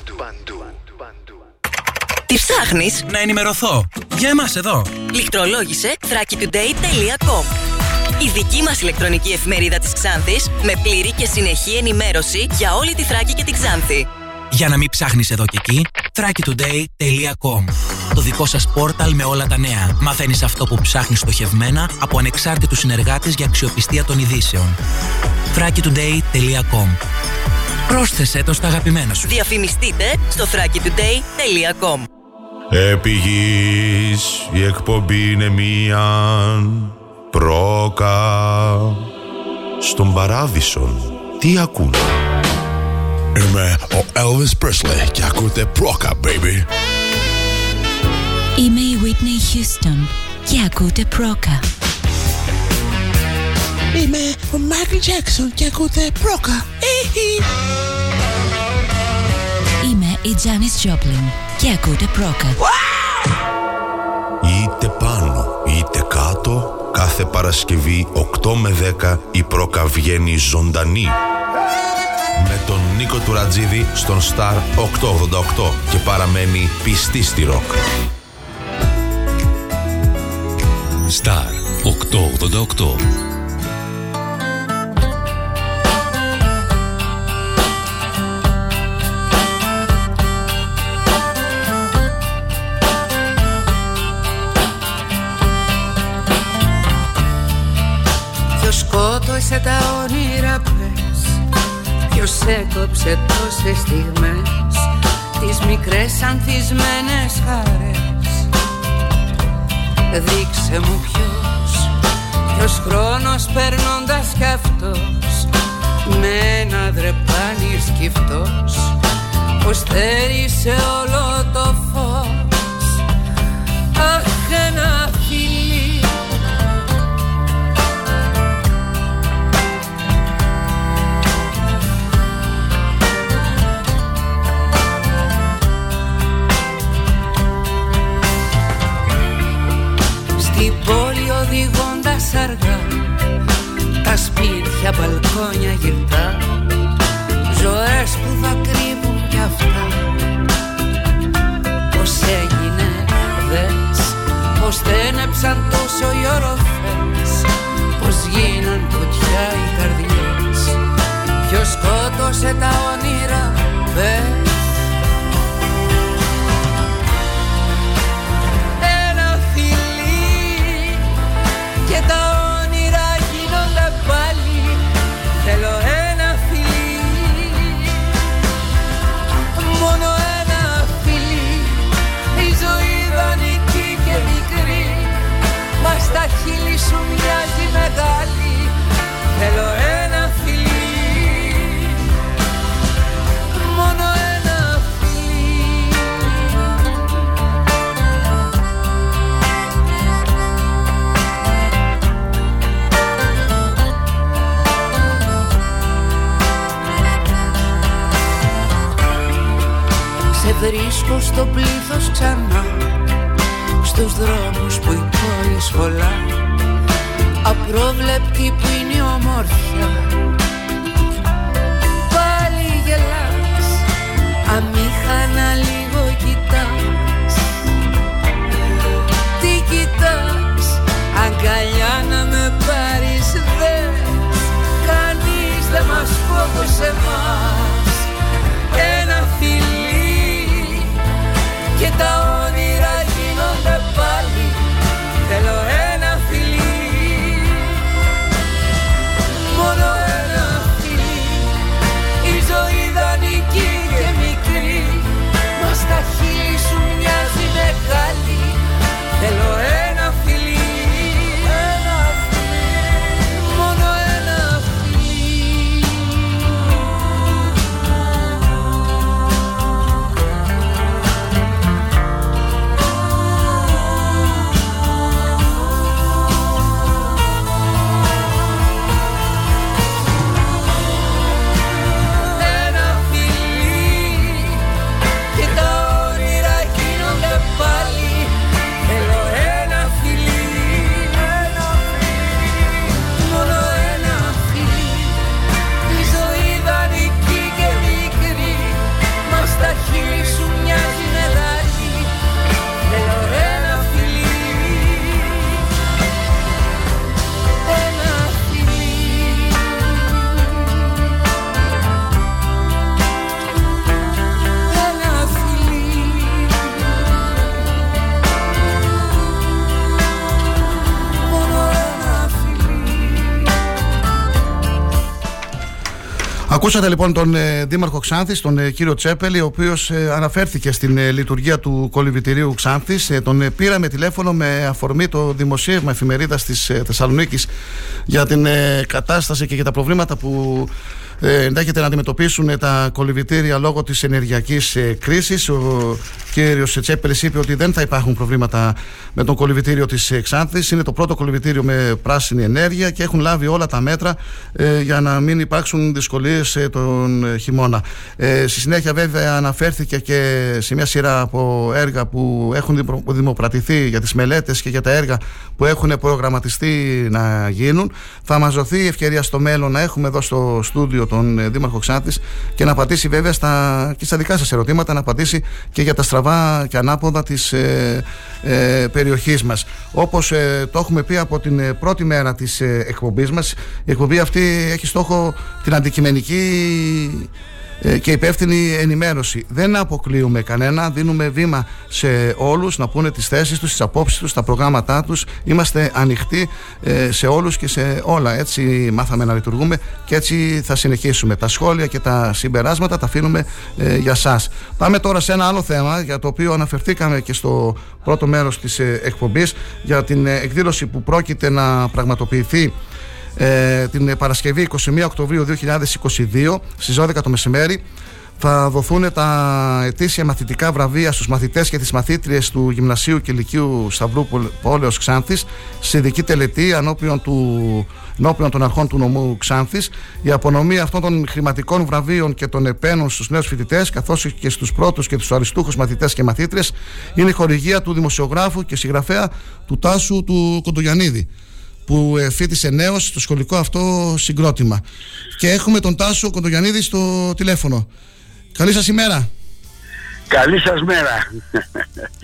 Τι ψάχνεις; Να ενημερωθώ. Για εμάς εδώ. Λιχτρολόγησε thrakitoday.com Η δική μας ηλεκτρονική εφημερίδα της Ξάνθης με πλήρη και συνεχή ενημέρωση για όλη τη Θράκη και την Ξάνθη. Για να μην ψάχνεις εδώ και εκεί, thrakitoday.com Το δικό σας πόρταλ με όλα τα νέα. Μαθαίνεις αυτό που ψάχνεις στοχευμένα από ανεξάρτητους συνεργάτες για αξιοπιστία των ειδήσεων. thrakitoday.com Πρόσθεσέ το στα αγαπημένα σου. Διαφημιστείτε στο thrakitoday.com Επί η εκπομπή είναι μία πρόκα στον Παράδεισον. Τι ακούνε. Είμαι ο Elvis Presley και ακούτε πρόκα, baby. Είμαι η Whitney Houston και ακούτε πρόκα. Είμαι ο Μάικλ Τζάκσον και ακούτε πρόκα. Είμαι η Janis Joplin και ακούτε πρόκα. Είτε πάνω είτε κάτω, κάθε Παρασκευή 8 με 10 η πρόκα βγαίνει ζωντανή. Με τον Νίκο Τουρατζίδη στον Star 888 και παραμένει πιστή στη ροκ. Star 888 σκότωσε τα όνειρα πες. Ποιος έκοψε τόσες στιγμές Τις μικρές ανθισμένες χαρές. Δείξε μου ποιος Ποιος χρόνος περνώντας κι αυτός. Με ένα δρεπάνι σκυφτός Πως θέρισε όλο το φως. Αχ ένα Στην πόλη οδηγώντας αργά Τα σπίτια, μπαλκόνια γυρτά. Ζωές που θα κρύβουν κι αυτά. Πώς έγινε δες Πώς στένεψαν τόσο οι οροφές. Πώς γίναν φωτιά οι καρδιές. Ποιος σκότωσε τα όνειρα πες Θέλω ένα φιλί. Μόνο ένα φιλί. Σε βρίσκω στο πλήθος ξανά Στους δρόμους που η πόλη σχολά Απρόβλεπτη που είναι η ομόρφια Πάλι γελάς Αμήχανα λίγο κοιτάς. Τι κοιτάς Αγκαλιά να Ακούσατε λοιπόν τον ε, Δήμαρχο Ξάνθης, τον ε, κύριο Τσέπελη, ο οποίος ε, αναφέρθηκε στην ε, λειτουργία του κολυβητηρίου Ξάνθης. Ε, τον ε, πήραμε τηλέφωνο με αφορμή το δημοσίευμα εφημερίδας της ε, Θεσσαλονίκης για την ε, κατάσταση και για τα προβλήματα που ε, ενδέχεται να αντιμετωπίσουν τα κολυβητήρια λόγω της ενεργειακής ε, κρίσης. Ο κύριος Τσέπελης είπε ότι δεν θα υπάρχουν προβλήματα με τον κολυβητήριο της ε, Ξάνθης. Είναι το πρώτο κολυβητήριο με πράσινη ενέργεια και έχουν λάβει όλα τα μέτρα ε, για να μην υπάρξουν δυσκολίες ε, τον ε, χειμώνα. Ε, στη συνέχεια βέβαια αναφέρθηκε και σε μια σειρά από έργα που έχουν δημο- δημοπρατηθεί για τις μελέτες και για τα έργα που έχουν προγραμματιστεί να γίνουν. Θα μας δοθεί η ευκαιρία στο μέλλον να έχουμε εδώ στο στούντιο τον ε, Δήμαρχο Ξάνθης και να απαντήσει βέβαια στα, και στα δικά σας ερωτήματα, να απαντήσει και για τα στραβά και ανάποδα της ε, ε, περιοχής μας. Όπως ε, το έχουμε πει από την ε, πρώτη μέρα της ε, εκπομπής μας, η εκπομπή αυτή έχει στόχο την αντικειμενική ε, και υπεύθυνη ενημέρωση. Δεν αποκλείουμε κανένα, δίνουμε βήμα σε όλους να πούνε τις θέσεις τους, τις απόψεις τους, τα προγράμματά τους. Είμαστε ανοιχτοί ε, σε όλους και σε όλα. Έτσι μάθαμε να λειτουργούμε και έτσι θα συνεχίσουμε. Τα σχόλια και τα συμπεράσματα τα αφήνουμε ε, για σας. Πάμε τώρα σε ένα άλλο θέμα για το οποίο αναφερθήκαμε και στο πρώτο μέρος της ε, εκπομπής για την ε, εκδήλωση που πρόκειται να πραγματοποιηθεί ε, την Παρασκευή 21 Οκτωβρίου 2022 στις 12 το μεσημέρι θα δοθούν τα ετήσια μαθητικά βραβεία στους μαθητές και τις μαθήτριες του Γυμνασίου και Λυκείου Σταυρού Πόλεως Ξάνθης σε ειδική τελετή ανώπιον, του, ενώπιον των αρχών του νομού Ξάνθης. Η απονομή αυτών των χρηματικών βραβείων και των επένων στους νέους φοιτητές καθώς και στους πρώτους και τους αριστούχους μαθητές και μαθήτριες είναι η χορηγία του δημοσιογράφου και συγγραφέα του Τάσου του Κοντογιαννίδη που ε, φίτησε νέος στο σχολικό αυτό συγκρότημα. Και έχουμε τον Τάσο Κοντογιαννίδη στο τηλέφωνο. Καλή σας ημέρα. Καλή σας μέρα.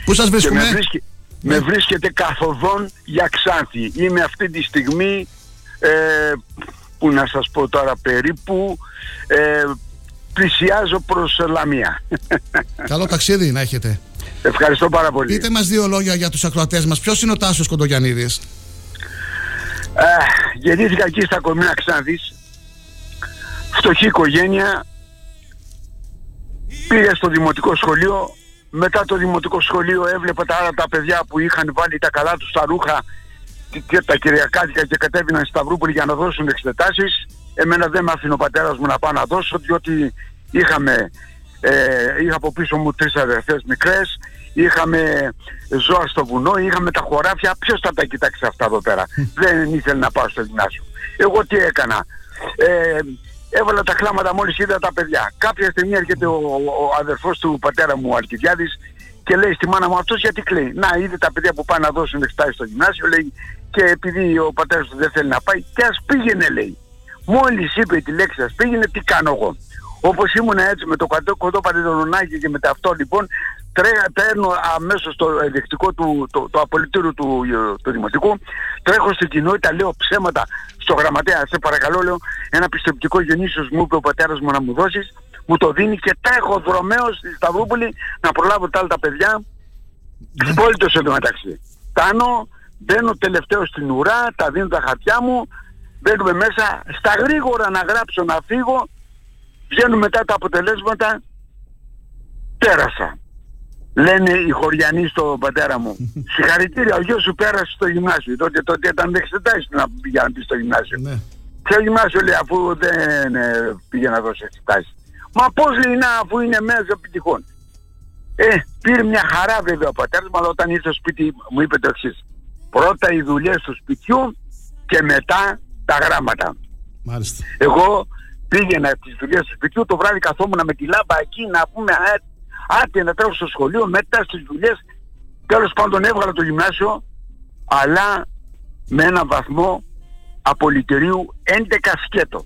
Πού σας βρίσκουμε; Και με, βρίσκε- με βρίσκεται καθοδόν για Ξάνθη. Είμαι αυτή τη στιγμή, ε, που να σας πω τώρα περίπου, ε, πλησιάζω προς Λαμία. Καλό ταξίδι να έχετε. Ευχαριστώ πάρα πολύ. Πείτε μας δύο λόγια για τους ακροατές μας. Ποιος είναι ο Τάσος Κοντογιαννίδης; Ε, γεννήθηκα εκεί στα Κομίνα Ξάνθης, φτωχή οικογένεια, πήγα στο δημοτικό σχολείο, μετά το δημοτικό σχολείο έβλεπα τα άλλα τα παιδιά που είχαν βάλει τα καλά τους τα ρούχα και- και τα κυριακάτικα και κατέβαιναν στη Σταυρούπολη για να δώσουν εξετάσεις. Εμένα δεν με άφηνε ο πατέρας μου να πάω να δώσω διότι είχαμε, ε, είχα από πίσω μου τρεις αδερφές μικρές, είχαμε ζώα στο βουνό, είχαμε τα χωράφια. Ποιος θα τα κοιτάξει αυτά εδώ πέρα; [laughs] δεν ήθελε να πάω στο γυμνάσιο. Εγώ τι έκανα; Ε, έβαλα τα κλάματα μόλις είδα τα παιδιά. Κάποια στιγμή έρχεται ο, ο, ο αδερφός του πατέρα μου, ο Αλκιδιάδης, και λέει στη μάνα μου αυτός γιατί κλαίει; Να, είδε τα παιδιά που πάνε να δώσουν εξετάσεις στο γυμνάσιο, λέει, και επειδή ο πατέρας του δεν θέλει να πάει, και ας πήγαινε, λέει. Μόλις είπε τη λέξη ας πήγαινε, τι κάνω εγώ; Όπως ήμουν έτσι με το κοντό, κοντό παντελονάκι και με τα αυτό λοιπόν, τρέχα, παίρνω αμέσως το ελεκτικό του, το, το απολυτήριο του, ε, του Δημοτικού, τρέχω στην κοινότητα, λέω ψέματα στο γραμματέα, σε παρακαλώ λέω, ένα πιστοποιητικό γεννήσεως μου είπε ο πατέρας μου να μου δώσεις, μου το δίνει και τρέχω δρομέως στη Σταυρούπολη να προλάβω τα άλλα τα παιδιά, Ξυπόλυτος εντωμεταξύ. Τάνω, μπαίνω τελευταίο στην ουρά, τα δίνω τα χαρτιά μου, μπαίνουμε μέσα, στα γρήγορα να γράψω να φύγω, βγαίνουν μετά τα αποτελέσματα, πέρασα. Λένε οι χωριανοί στον πατέρα μου. [laughs] Συγχαρητήρια, ο γιος σου πέρασε στο γυμνάσιο. Τότε, τότε ήταν δεν εξετάσεις να πήγα να πει στο γυμνάσιο. Ναι. Ποιο γυμνάσιο λέει αφού δεν ε, πήγε να δώσει εξετάσεις. Μα πώς λέει να αφού είναι μέσα επιτυχών. Ε, πήρε μια χαρά βέβαια ο πατέρας μου, αλλά όταν ήρθε στο σπίτι μου είπε το εξής. Πρώτα οι δουλειές του σπιτιού και μετά τα γράμματα. Μάλιστα. Εγώ πήγαινα τις δουλειές του σπιτιού, το βράδυ καθόμουν με τη λάμπα εκεί να πούμε «Α, άντε να τρέχω στο σχολείο, μετά στις δουλειές. Τέλος πάντων έβγαλα το γυμνάσιο, αλλά με ένα βαθμό απολυτερίου 11 σκέτο.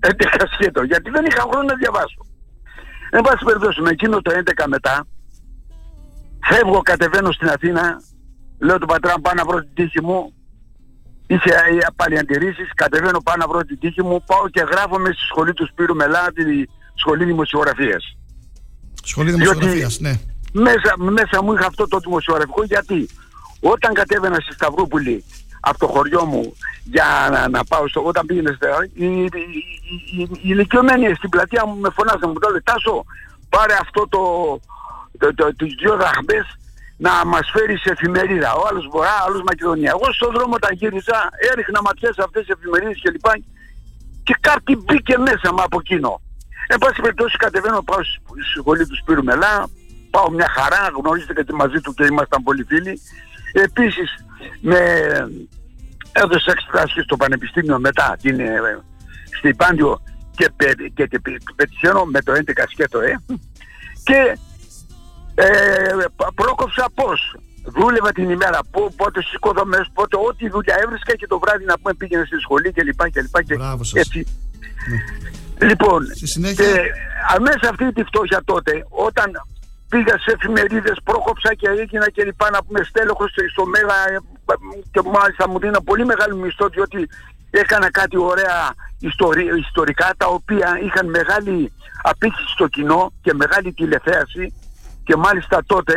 11 σκέτο, γιατί δεν είχα χρόνο να διαβάσω. Εν πάση περιπτώσει, με εκείνο το 11 μετά, φεύγω, κατεβαίνω στην Αθήνα, λέω του πατέρα μου πάω να βρω την τύχη μου, είχε ε, πάλι αντιρρήσεις, κατεβαίνω πάω να βρω την τύχη μου, πάω και γράφομαι στη σχολή τους Σπύρου Μελά, τη σχολή δημοσιογραφίας. Σχολή Διότι- Δημοσιογραφίας, ναι. Μέσα, μέσα μου είχα αυτό το δημοσιογραφικό γιατί όταν κατέβαινα στη Σταυρούπολη από το χωριό μου για να, να πάω στο, όταν πήγαινε στο, οι, οι, οι, οι, οι ηλικιωμένοι στην πλατεία μου με φωνάζαν μου τότε Τάσο πάρε αυτό το, το, το, τις δύο δραχμές να μας φέρεις σε εφημερίδα. Ο άλλος Βορρά, ο άλλος Μακεδονία. Εγώ στον δρόμο όταν γύριζα έριχνα ματιές σε αυτές τις εφημερίδες και λοιπά και κάτι μπήκε μέσα μου από εκείνο. Εν πάση περιπτώσει κατεβαίνω πάω στη σχολή του Σπύρου Μελά, πάω μια χαρά, γνωρίζετε και μαζί του και ήμασταν πολύ φίλοι. Επίσης με έδωσε εξετάσεις στο Πανεπιστήμιο μετά την, ε, στην Πάντιο και, πε, και, και πετυχαίνω με το 11 σκέτο ε. Και ε, πρόκοψα πώς. Δούλευα την ημέρα, πό, πότε στις οικοδομές, πότε ό,τι δουλειά έβρισκα και το βράδυ να πούμε πήγαινε στη σχολή και λοιπά και λοιπά και Μπράβο σας. έτσι. Λοιπόν, συνέχεια... ε, αμέσα αυτή τη φτώχεια τότε, όταν πήγα σε εφημερίδες, πρόκοψα και έγινα και λοιπά να πούμε στέλεχος στο Μέγα ε, και μάλιστα μου δίνω πολύ μεγάλο μισθό διότι έκανα κάτι ωραία ιστορι, ιστορικά τα οποία είχαν μεγάλη απήχηση στο κοινό και μεγάλη τηλεθέαση και μάλιστα τότε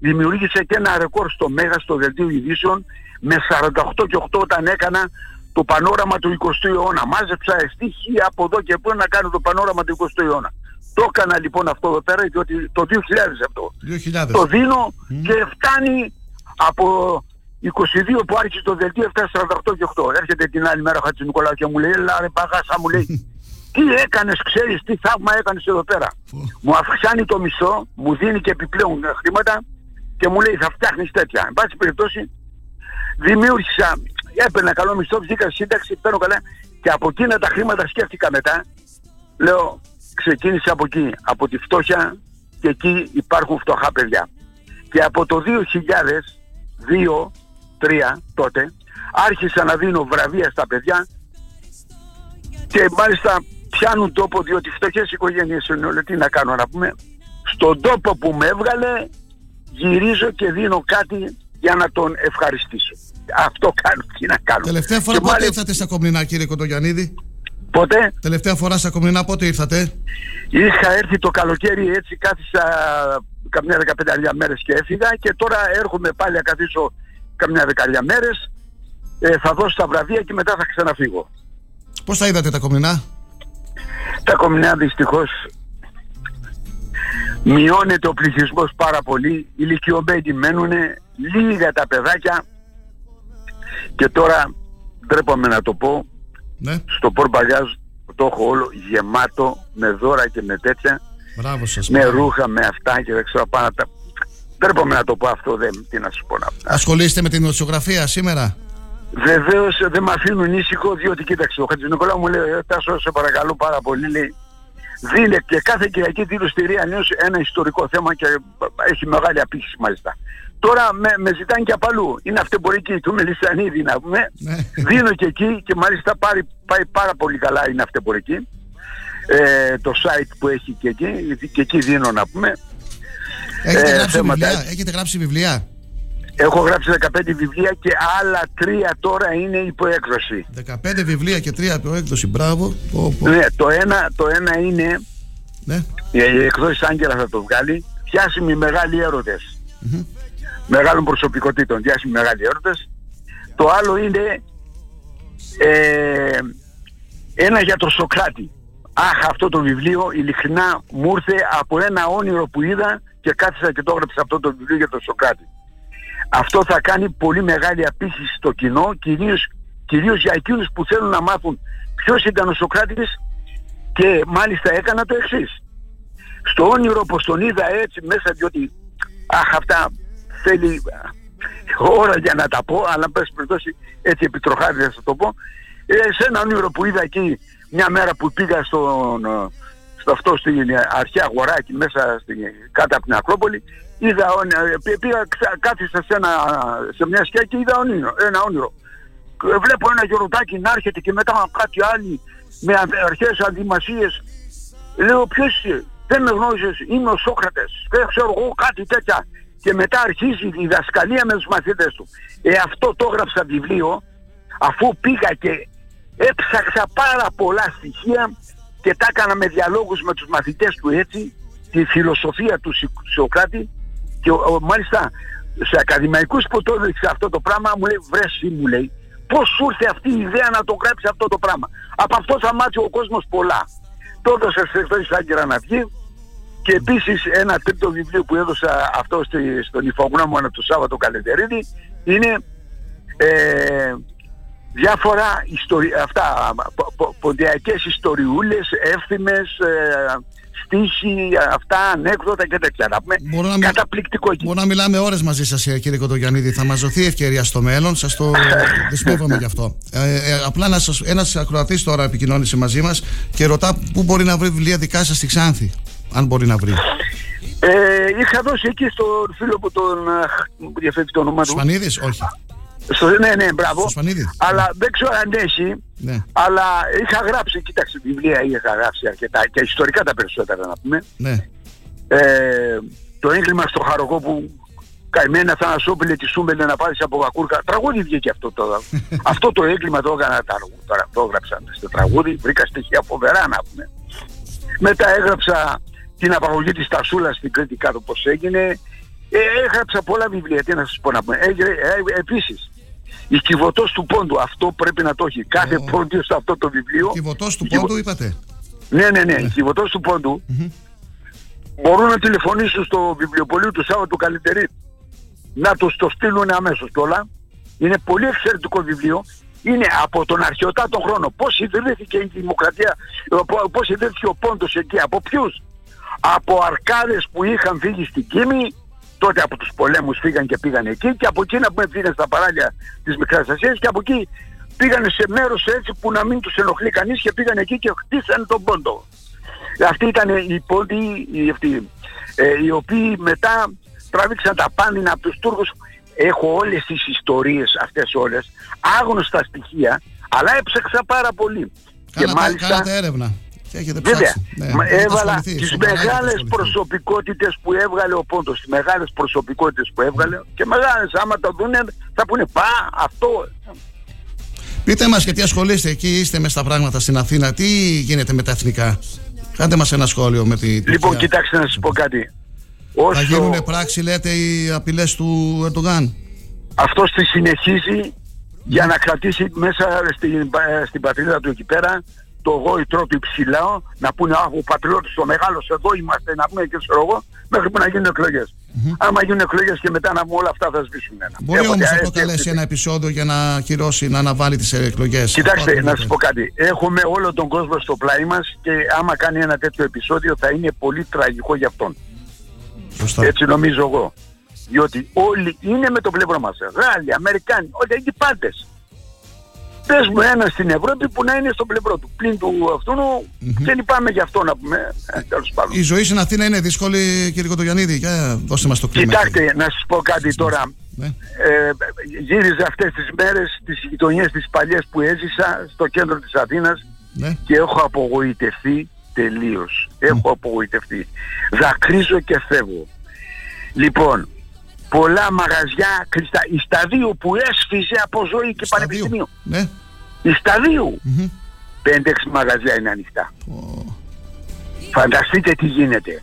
δημιούργησε και ένα ρεκόρ στο Μέγα στο Δελτίο Ειδήσεων με 48 και 8 όταν έκανα το πανόραμα του 20ου αιώνα. Μάζεψα στοιχεία από εδώ και πού να κάνω το πανόραμα του 20ου αιώνα. Το έκανα λοιπόν αυτό εδώ πέρα διότι το 2000 αυτό. 2000. Το δίνω και φτάνει από 22 που άρχισε το δελτίο έφτασε 48 και 8. Έρχεται την άλλη μέρα ο Χατζη Νικολάου και μου λέει Έλα ρε παγάσα μου λέει [laughs] Τι έκανες ξέρεις τι θαύμα έκανες εδώ πέρα; μου αυξάνει το μισθό, μου δίνει και επιπλέον χρήματα και μου λέει θα φτιάχνεις τέτοια. Εν πάση περιπτώσει δημιούργησα, έπαιρνα καλό μισθό, βγήκα σύνταξη, παίρνω καλά και από εκείνα τα χρήματα σκέφτηκα μετά. Λέω ξεκίνησε από εκεί, από τη φτώχεια και εκεί υπάρχουν φτωχά παιδιά. Και από το 2002 τρία τότε, άρχισα να δίνω βραβεία στα παιδιά και μάλιστα πιάνουν τόπο διότι φτωχές οικογένειες είναι όλα τι να κάνω να πούμε. Στον τόπο που με έβγαλε γυρίζω και δίνω κάτι για να τον ευχαριστήσω. Αυτό κάνω, τι να κάνω. Τελευταία φορά Και πότε μάλιστα- ήρθατε στα Κομνηνά κύριε Κοντογιαννίδη; Πότε; Τελευταία φορά στα Κομνηνά πότε ήρθατε; Είχα έρθει το καλοκαίρι έτσι κάθισα καμιά δεκαπενταριά μέρες και έφυγα και τώρα έρχομαι πάλι να καθίσω καμιά δεκαριά μέρες ε, θα δώσω τα βραβεία και μετά θα ξαναφύγω. Πώς τα είδατε τα Κομνηνά; Τα κομμουνιά δυστυχώς μειώνεται ο πληθυσμός πάρα πολύ, οι ηλικιωμένοι μένουν, λίγα τα παιδάκια και τώρα ντρέπομαι να το πω, Ναι. στο Πορμπαγιάζ το έχω όλο γεμάτο με δώρα και με τέτοια, Μπράβο σας. με ρούχα, με αυτά και δεν ξέρω πάνω τα... Ντρέπομαι να το πω αυτό, δεν, τι να σου πω να Ασχολείστε με την νοσογραφία σήμερα. Βεβαίως δεν με αφήνουν ήσυχο διότι κοίταξε. Ο Χατζη Νικολάου μου λέει: «Ε, Τάσο, σε παρακαλώ πάρα πολύ. Λέει, δίνε και κάθε Κυριακή δίνω στη Ρία Νέος ένα ιστορικό θέμα και έχει μεγάλη απήχηση μάλιστα. Τώρα με, με ζητάνε και απ' αλλού. Είναι αυτεμπορική του Μελισσανίδη να πούμε. Δίνω και εκεί και μάλιστα πάρει, πάει πάρα πολύ καλά είναι αυτεμπορική. Ε, το site που έχει και εκεί, και εκεί δίνω να πούμε. Έχετε, Ε, γράψει θέματα- βιβλία; Έχετε γράψει βιβλία; Έχω γράψει 15 βιβλία και άλλα τρία τώρα είναι υπό έκδοση. 15 βιβλία και 3 από έκδοση. Μπράβο. Πω, πω. Ναι, το ένα, το ένα είναι Ναι. η εκδόση Άγγελα θα το βγάλει διάσημοι μεγάλοι έρωτες μεγάλων προσωπικότητων διάσημοι μεγάλοι έρωτες το άλλο είναι ε, ένα για τον Σοκράτη αχ αυτό το βιβλίο ειλικρινά μου ήρθε από ένα όνειρο που είδα και κάθισα και το έγραψα αυτό το βιβλίο για τον Σοκράτη αυτό θα κάνει πολύ μεγάλη απίθυση στο κοινό κυρίως, κυρίως για εκείνους που θέλουν να μάθουν ποιος ήταν ο Σοκράτης και μάλιστα έκανα το εξής. Στο όνειρο πως τον είδα έτσι μέσα διότι αχ αυτά θέλει ώρα για να τα πω αλλά πες περιπτώσει έτσι επιτροχάδι θα το πω. Ε, σε ένα όνειρο που είδα εκεί μια μέρα που πήγα στον, ε, στο αυτό στην αρχαία αγοράκι μέσα στην, κάτω από την Ακρόπολη είδα, όνει- ε, πή- πήγα, ξα- κάθισα σε, ένα, σε μια σκιά και είδα όνειρο, ένα όνειρο. Ε, βλέπω ένα γεροντάκι να έρχεται και μετά κάτι άλλοι με α- αρχαίες αντιμασίες. Λέω ποιος είσαι, δεν με γνώριζες, είμαι ο Σόκρατες, δεν ξέρω εγώ κάτι τέτοια. Και μετά αρχίζει η διδασκαλία με τους μαθητές του. Ε, αυτό το έγραψα βιβλίο, αφού πήγα και έψαξα πάρα πολλά στοιχεία και τα έκανα με διαλόγους με τους μαθητές του έτσι, τη φιλοσοφία του Σι- Σοκράτη και ο- ο- μάλιστα σε ακαδημαϊκούς που το έδειξε αυτό το πράγμα μου λέει βρες εσύ μου λέει πώς σου ήρθε αυτή η ιδέα να το γράψεις αυτό το πράγμα. Από αυτό θα μάθει ο κόσμος πολλά. Το έδωσα σε χθες Άγκυρα να βγει και επίσης ένα τρίτο βιβλίο που έδωσα αυτό στη- στον Ιφογνώμονα του Σάββατο Καλεντερίδη είναι ε, διάφορα ιστορι... αυτά, πο- πο- ποντιακές ιστοριούλες, εύθυμες, ε, στίχοι, αυτά, ανέκδοτα και τέτοια. Να πούμε, Μπορώ να, μιλ- καταπληκτικό εκεί. μπορώ να μιλάμε ώρες μαζί σας ε, κύριε Κοντογιαννίδη. Θα μας δοθεί ευκαιρία στο μέλλον. Σας το [laughs] δεσμεύομαι γι' αυτό. Ε, ε, απλά να σας, ένας ακροατής τώρα επικοινώνησε μαζί μας και ρωτά πού μπορεί να βρει βιβλία δικά σας στη Ξάνθη. Αν μπορεί να βρει. Ε, είχα δώσει εκεί στον φίλο που τον αχ, μου διαφεύγει το όνομα του. Σπανίδης, όχι. Στο, ναι, ναι, μπράβο. Στο Σπανίδη. Αλλά δεν ξέρω αν έχει. Ναι. Αλλά είχα γράψει, κοίταξε, βιβλία είχα γράψει αρκετά και ιστορικά τα περισσότερα να πούμε. Ναι. Ε, το έγκλημα στο Χαροκό που καημένα Θανασόπουλε τη Σούμπελε να πάρεις από Βακούρκα. Τραγούδι βγήκε αυτό τώρα. [laughs] αυτό το έγκλημα το έκανα τα- τώρα, το έγραψα στο τραγούδι, βρήκα στοιχεία φοβερά να πούμε. Μετά έγραψα την απαγωγή της Τασούλας στην Κρήτη κάτω πώς έγινε. Ε, έγραψα πολλά βιβλία, τι να σας πω να πούμε. Ε, ε, επίσης, η κυβωτός του πόντου, αυτό πρέπει να το έχει. Κάθε πόντιο σε αυτό το βιβλίο. Κυβωτός του Η κυβω- πόντου είπατε. ναι, ναι, ναι. Οι κυβωτός του ποντου μπορούν να τηλεφωνήσουν στο βιβλιοπωλείο του Σάββατου Καλυτερή να τους το στείλουν αμέσως κιόλα. Είναι πολύ εξαιρετικό βιβλίο. Είναι από τον αρχαιοτάτο χρόνο. Πώς ιδρύθηκε η δημοκρατία, πο- πώς ιδρύθηκε ο πόντος εκεί, από ποιους; Από αρκάδες που είχαν φύγει στην Κίμη, τότε από τους πολέμους φύγαν και πήγαν εκεί και από εκεί να πούμε φύγαν στα παράλια της Μικράς Ασίας και από εκεί πήγαν σε μέρος έτσι που να μην τους ενοχλεί κανείς και πήγαν εκεί και χτίσανε τον πόντο. Αυτοί ήταν οι πόντοι οι, αυτοί, ε, οι οποίοι μετά τράβηξαν τα πάνινα από τους Τούρκους. Έχω όλες τις ιστορίες αυτές όλες, άγνωστα στοιχεία, αλλά έψαξα πάρα πολύ. Κάνατε, κάνατε έρευνα. Και έχετε Βέβαια, ψάξει. Ναι, μα έχετε έβαλα ασχοληθεί, τις σοβαρά έχετε μεγάλες ασχοληθεί. προσωπικότητες που έβγαλε ο Πόντος, τις μεγάλες προσωπικότητες που έβγαλε και μεγάλες άμα τα δούνε θα πούνε πά αυτό. Πείτε μας και τι ασχολείστε εκεί, είστε μες στα πράγματα στην Αθήνα. Τι γίνεται με τα εθνικά; Κάντε μας ένα σχόλιο με τη Λοιπόν, Τουρκία. κοιτάξτε να σας πω κάτι. Θα Όσο γίνουν πράξη, λέτε, οι απειλές του Ερντογάν; αυτός τη συνεχίζει για να κρατήσει μέσα στην, ε, στην πατρίδα του εκεί πέρα το γόητρό του υψηλά, να πούνε «Αχ, ο πατριώτης ο μεγάλος εδώ είμαστε», να πούμε και ξέρω εγώ, μέχρι που να γίνουν εκλογές. Άμα γίνουν εκλογές και μετά να πούμε όλα αυτά θα σβήσουν ένα. Μπορεί Έχω όμως να δια- προκαλέσει ένα επεισόδιο για να ακυρώσει, να αναβάλει τις εκλογές. Κοιτάξτε, Αυτό να ακριβώς. σας πω κάτι. Έχουμε όλο τον κόσμο στο πλάι μας και άμα κάνει ένα τέτοιο επεισόδιο θα είναι πολύ τραγικό για αυτόν. Σωστά. Έτσι νομίζω εγώ. Διότι όλοι είναι με το πλευρό μας. Γάλλοι, Αμερικάνοι, όλοι εκεί πάντες. Πες μου ένα στην Ευρώπη που να είναι στο πλευρό του. Πλην του αυτού δεν είπαμε γι' αυτό να πούμε. Ε, τέλος πάντων. Η ζωή στην Αθήνα είναι δύσκολη, κύριε Κοντογιαννίδη. Για δώστε μας το κλίμα. Κοιτάξτε, να σας πω κάτι τώρα. Ναι. Ε, γύριζα αυτές τις μέρες τις γειτονιές τις παλιές που έζησα στο κέντρο της Αθήνας Ναι. και έχω απογοητευτεί τελείως. Έχω απογοητευτεί. Δακρύζω και φεύγω. Λοιπόν, πολλά μαγαζιά κλειστά. Η σταδίου που έσφιζε από ζωή και πανεπιστημίου. Ναι. Η σταδίου. Πέντε-έξι μαγαζιά είναι ανοιχτά. Φανταστείτε τι γίνεται.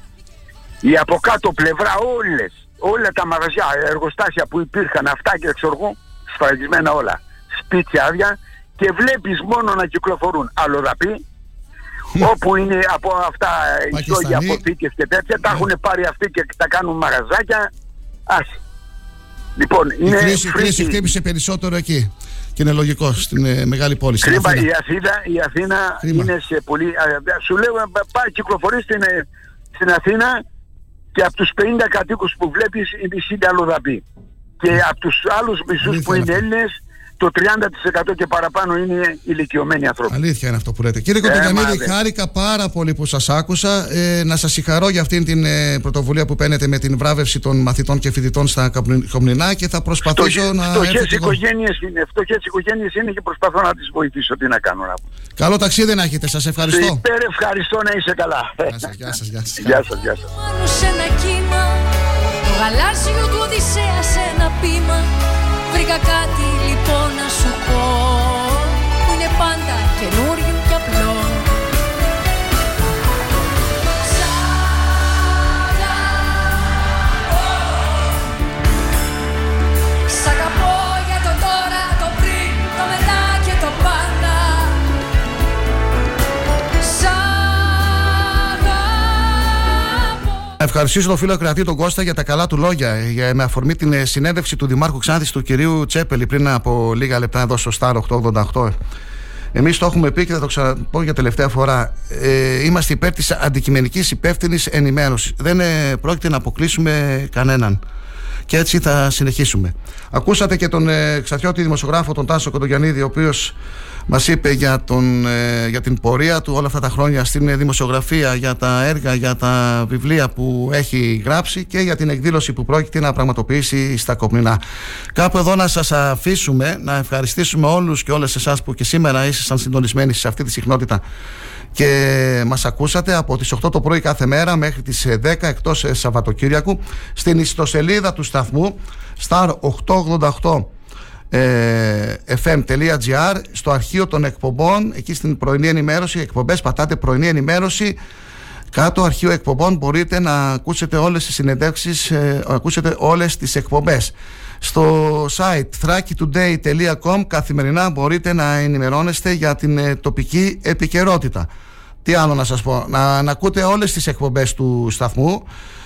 Η από κάτω πλευρά όλες, όλα τα μαγαζιά, εργοστάσια που υπήρχαν, αυτά και ξέρω εγώ, σφραγισμένα όλα. Σπίτια άδεια και βλέπεις μόνο να κυκλοφορούν αλλοδαποί, όπου είναι από αυτά ιστόγια, Πακιστανοί. αποθήκες και τέτοια, τα έχουν πάρει αυτοί και τα κάνουν μαγαζάκια. Ας. Λοιπόν, Η είναι κρίση, η κρίση φρίκι. χτύπησε περισσότερο εκεί. Και είναι λογικό στην ε, μεγάλη πόλη. Στην Κρίμα, Αθήνα. η Αθήνα, η Αθήνα Κρίμα. είναι σε πολύ... α, Σου λέω, πα- πάει κυκλοφορεί στην, ε, στην Αθήνα και από τους 50 κατοίκους που βλέπεις οι μισοί είναι αλλοδαποί. Και από τους άλλους μισούς που είναι Έλληνες, το 30% και παραπάνω είναι ηλικιωμένοι άνθρωποι. Αλήθεια είναι αυτό που λέτε. Κύριε Ε, Κοντογιαννίδη, μα, δε. χάρηκα πάρα πολύ που σας άκουσα. Ε, να σας συγχαρώ για αυτήν την ε, πρωτοβουλία που παίρνετε με την βράβευση των μαθητών και φοιτητών στα Καπνι- Κομνηνά και θα προσπαθήσω να έρθω Φτωχές κι εγώ. οικογένειες είναι, φτωχές οικογένειες είναι και προσπαθώ να τις βοηθήσω. Τι να κάνω να πω. Καλό ταξίδι να έχετε. Σας ευχαριστώ. Υπέρ ευχαριστώ να είσαι καλά. Γεια σας, γεια σας. Γεια σας. Γεια σας, γεια σας. Πάνω σε ένα κύμα Το γαλάζιο του Οδυσσέας σε ένα πείμα Βρήκα κάτι λοιπόν να σου πω Που είναι πάντα καινούριο ευχαριστήσω τον φίλο Κρατή τον Κώστα για τα καλά του λόγια. Για, με αφορμή την ε, συνέντευξη του Δημάρχου Ξάνθης του κυρίου Τσέπελη πριν από λίγα λεπτά εδώ στο Star 888. Εμείς το έχουμε πει και θα το ξαναπώ για τελευταία φορά. Ε, είμαστε υπέρ της αντικειμενικής υπεύθυνης ενημέρωσης. Δεν ε, πρόκειται να αποκλείσουμε κανέναν. Και έτσι θα συνεχίσουμε. Ακούσατε και τον ε, ξαφιώτη δημοσιογράφο, τον Τάσο Κοντογιαννίδη, ο οποίος μας είπε για, τον, ε, για την πορεία του όλα αυτά τα χρόνια στην δημοσιογραφία, για τα έργα, για τα βιβλία που έχει γράψει και για την εκδήλωση που πρόκειται να πραγματοποιήσει στα Κοπνινά. Κάπου εδώ να σας αφήσουμε, να ευχαριστήσουμε όλους και όλες εσάς που και σήμερα ήσασταν συντονισμένοι σε αυτή τη συχνότητα και μας ακούσατε από τις 8 το πρωί κάθε μέρα μέχρι τις 10 εκτός Σαββατοκύριακου στην ιστοσελίδα του σταθμού Star 888 fm.gr στο αρχείο των εκπομπών εκεί στην πρωινή ενημέρωση εκπομπές πατάτε πρωινή ενημέρωση. Κάτω αρχείο εκπομπών μπορείτε να ακούσετε όλες τις συνεντεύξεις ε, ακούσετε όλες τις εκπομπές. Στο site thrakitoday.com καθημερινά μπορείτε να ενημερώνεστε για την ε, τοπική επικαιρότητα. Τι άλλο να σας πω να, να ακούτε όλες τις εκπομπές του σταθμού. ε,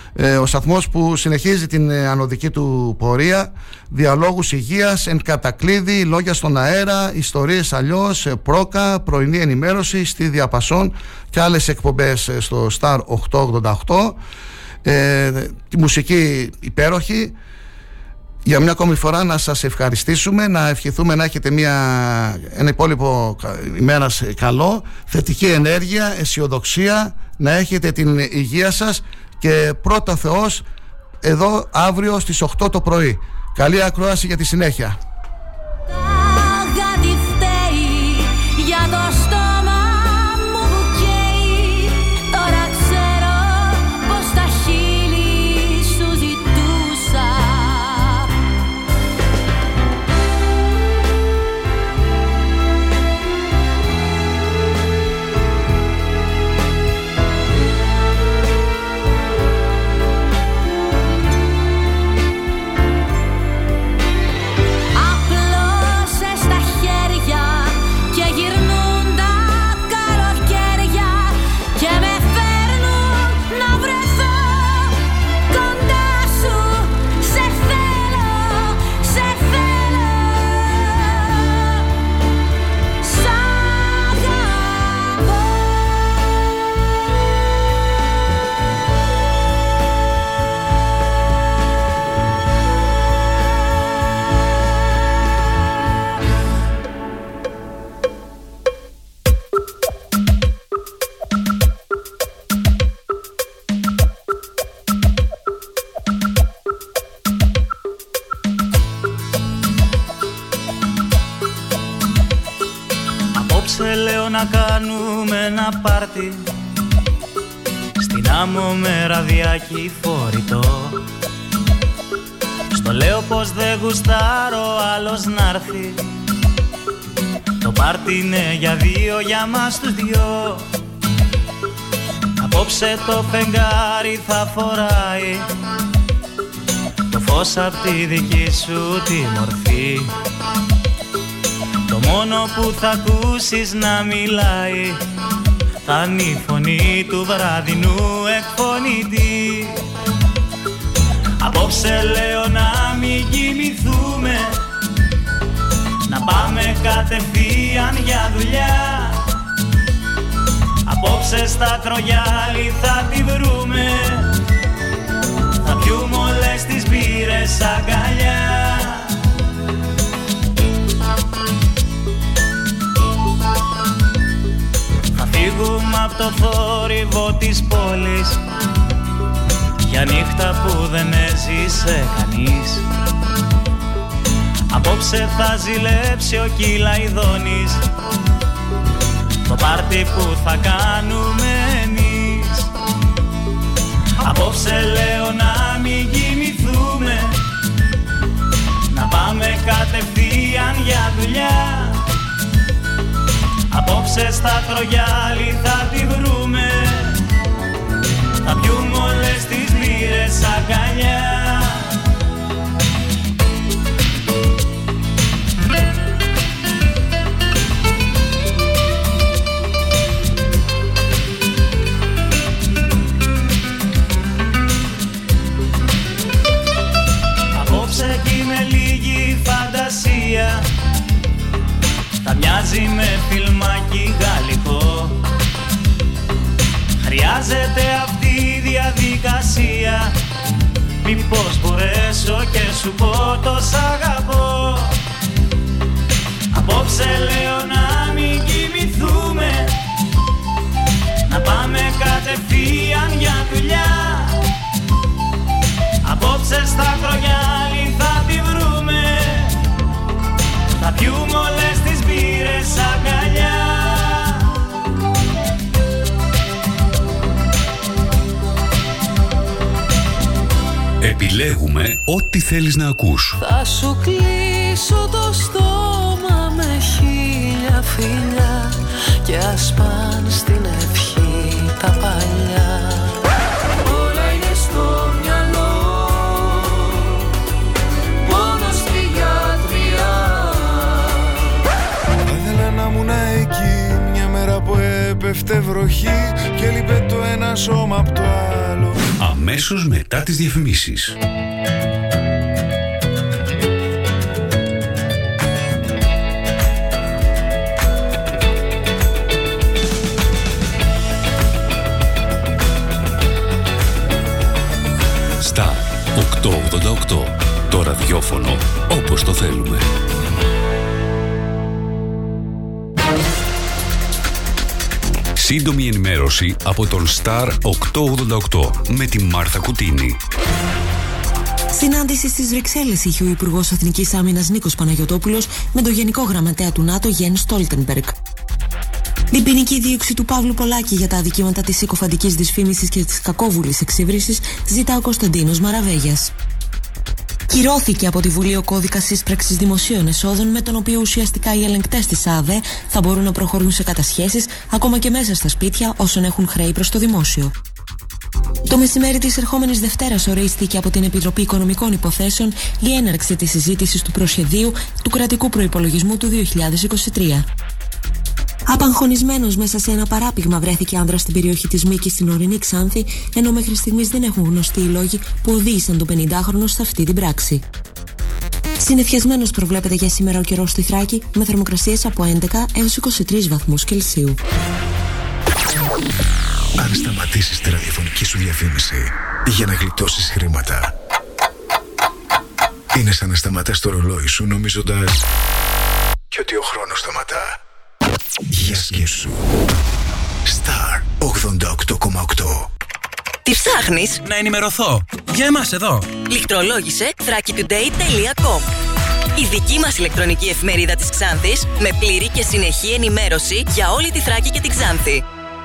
ο σταθμός που συνεχίζει την ε, ανωδική του πορεία διαλόγους υγείας, εν κατακλείδη λόγια στον αέρα, ιστορίες αλλιώς ε, πρόκα, πρωινή ενημέρωση στη Διαπασόν και άλλες εκπομπές στο Star 888 ε, τη μουσική υπέροχη. Για μια ακόμη φορά να σας ευχαριστήσουμε να ευχηθούμε να έχετε μια, ένα υπόλοιπο ημέρα καλό θετική ενέργεια, αισιοδοξία να έχετε την υγεία σας και πρώτα Θεός εδώ αύριο στις 8 το πρωί. Καλή ακρόαση για τη συνέχεια. Ραδιάκι φορητό Στο λέω πως δεν γουστάρω άλλος να'ρθει Το πάρτι είναι για δύο για μας τους δυο. Απόψε το φεγγάρι θα φοράει. Το φως απ' τη δική σου τη μορφή. Το μόνο που θα ακούσεις να μιλάει. Θα είναι η φωνή του βραδινού εκφωνητή Απόψε λέω να μην κοιμηθούμε. Να πάμε κατευθείαν για δουλειά. Απόψε στα τρογιάλι θα τη βρούμε. Θα πιούμε όλες τις μπύρες αγκαλιά. Φύγουμε από το θόρυβο της πόλης για νύχτα που δεν έζησε κανείς. Απόψε θα ζηλέψει ο Κυλαϊδόνης. Το πάρτι που θα κάνουμε εμείς. Απόψε λέω να μην κοιμηθούμε. Να πάμε κατευθείαν για δουλειά. Απόψε στα τρογιάλι θα τη βρούμε θα πιούμε όλες τις σαν αγκαλιά. Απόψε κι λίγη φαντασία. Θα μοιάζει με φιλμάκι γαλλικό. Χρειάζεται αυτό στη διαδικασία. Μήπως μπορέσω και σου πω το σ' αγαπώ. Απόψε λέω να μην κοιμηθούμε. Να πάμε κατευθείαν για δουλειά. Απόψε στα κρογιάλι θα τη βρούμε. Θα πιούμε όλες τις μπύρες αγκαλιά. Επιλέγουμε ό,τι θέλεις να ακούς. Θα σου κλείσω το στόμα με χίλια φιλιά και ας πάνε στην ευχή τα παλιά. Όλα είναι στο μυαλό, μόνο στη γιατριά. Θα ήθελα να ήμουν εκεί μια μέρα που έπεφτε βροχή και λείπε το ένα σώμα από το άλλο. Αμέσως μετά τις διαφημίσεις. Στα 888. Το ραδιόφωνο όπως το θέλουμε. Σύντομη ενημέρωση από τον Star 888 με τη Μάρθα Κουτίνη. Συνάντηση στις Βρυξέλλες είχε ο Υπουργός Εθνικής Άμυνας Νίκος Παναγιοτόπουλος με τον Γενικό Γραμματέα του ΝΑΤΟ Γεν Στόλτενμπεργκ. Την ποινική δίωξη του Παύλου Πολάκη για τα αδικήματα της συκοφαντικής δυσφήμισης και της κακόβουλης εξύβριση ζητά ο Κωνσταντίνος Μαραβέγιας. Κυρώθηκε από τη Βουλή ο κώδικας σύσπραξης δημοσίων εσόδων, με τον οποίο ουσιαστικά οι ελεγκτές της ΑΔΕ θα μπορούν να προχωρούν σε κατασχέσεις ακόμα και μέσα στα σπίτια όσων έχουν χρέη προς το δημόσιο. Το μεσημέρι της ερχόμενης Δευτέρας ορίστηκε από την Επιτροπή Οικονομικών Υποθέσεων η έναρξη της συζήτησης του προσχεδίου του κρατικού προπολογισμού του 2023. Απαγχωνισμένος μέσα σε ένα παράπηγμα βρέθηκε άνδρα στην περιοχή της Μήκης στην ορεινή Ξάνθη, ενώ μέχρι στιγμής δεν έχουν γνωστεί οι λόγοι που οδήγησαν τον 50χρονο σε αυτή την πράξη. Συνεφιασμένος προβλέπεται για σήμερα ο καιρός στη Θράκη με θερμοκρασίες από 11 έως 23 βαθμούς Κελσίου. Αν σταματήσεις τη ραδιοφωνική σου διαφήμιση για να γλιτώσεις χρήματα, είναι σαν να σταματάς το ρολόι σου νομίζοντας και ότι ο χρόνος σταματά. Για σκέψου. Star 88,8 Τι ψάχνεις; Να ενημερωθώ. Για εμάς εδώ. Λιχτρολόγησε thrakitoday.com Η δική μας ηλεκτρονική εφημερίδα της Ξάνθης με πλήρη και συνεχή ενημέρωση για όλη τη Θράκη και την Ξάνθη.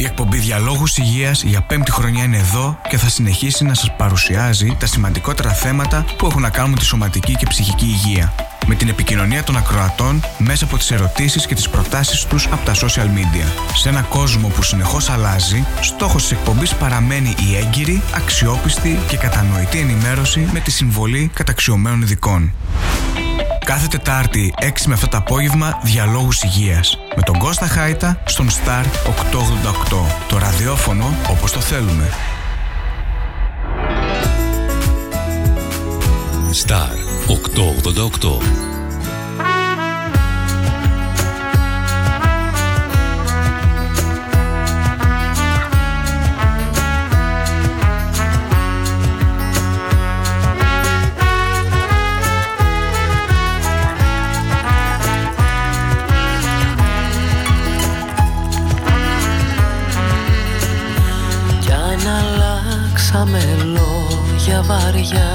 Η εκπομπή Διαλόγους Υγείας για πέμπτη χρονιά είναι εδώ και θα συνεχίσει να σας παρουσιάζει τα σημαντικότερα θέματα που έχουν να κάνουν με τη σωματική και ψυχική υγεία. Με την επικοινωνία των ακροατών μέσα από τις ερωτήσεις και τις προτάσεις τους από τα social media. Σε ένα κόσμο που συνεχώς αλλάζει, στόχος της εκπομπής παραμένει η έγκυρη, αξιόπιστη και κατανοητή ενημέρωση με τη συμβολή καταξιωμένων ειδικών. Κάθε Τετάρτη 6 με 7 το απόγευμα Διαλόγους Υγείας με τον Κώστα Χάιτα στον Star 888. Το ραδιόφωνο όπως το θέλουμε. Star 888. Αλλάξαμε λόγια βαριά.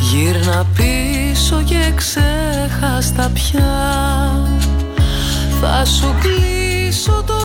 Γύρνα πίσω και ξέχαστα πια. Θα σου κλείσω το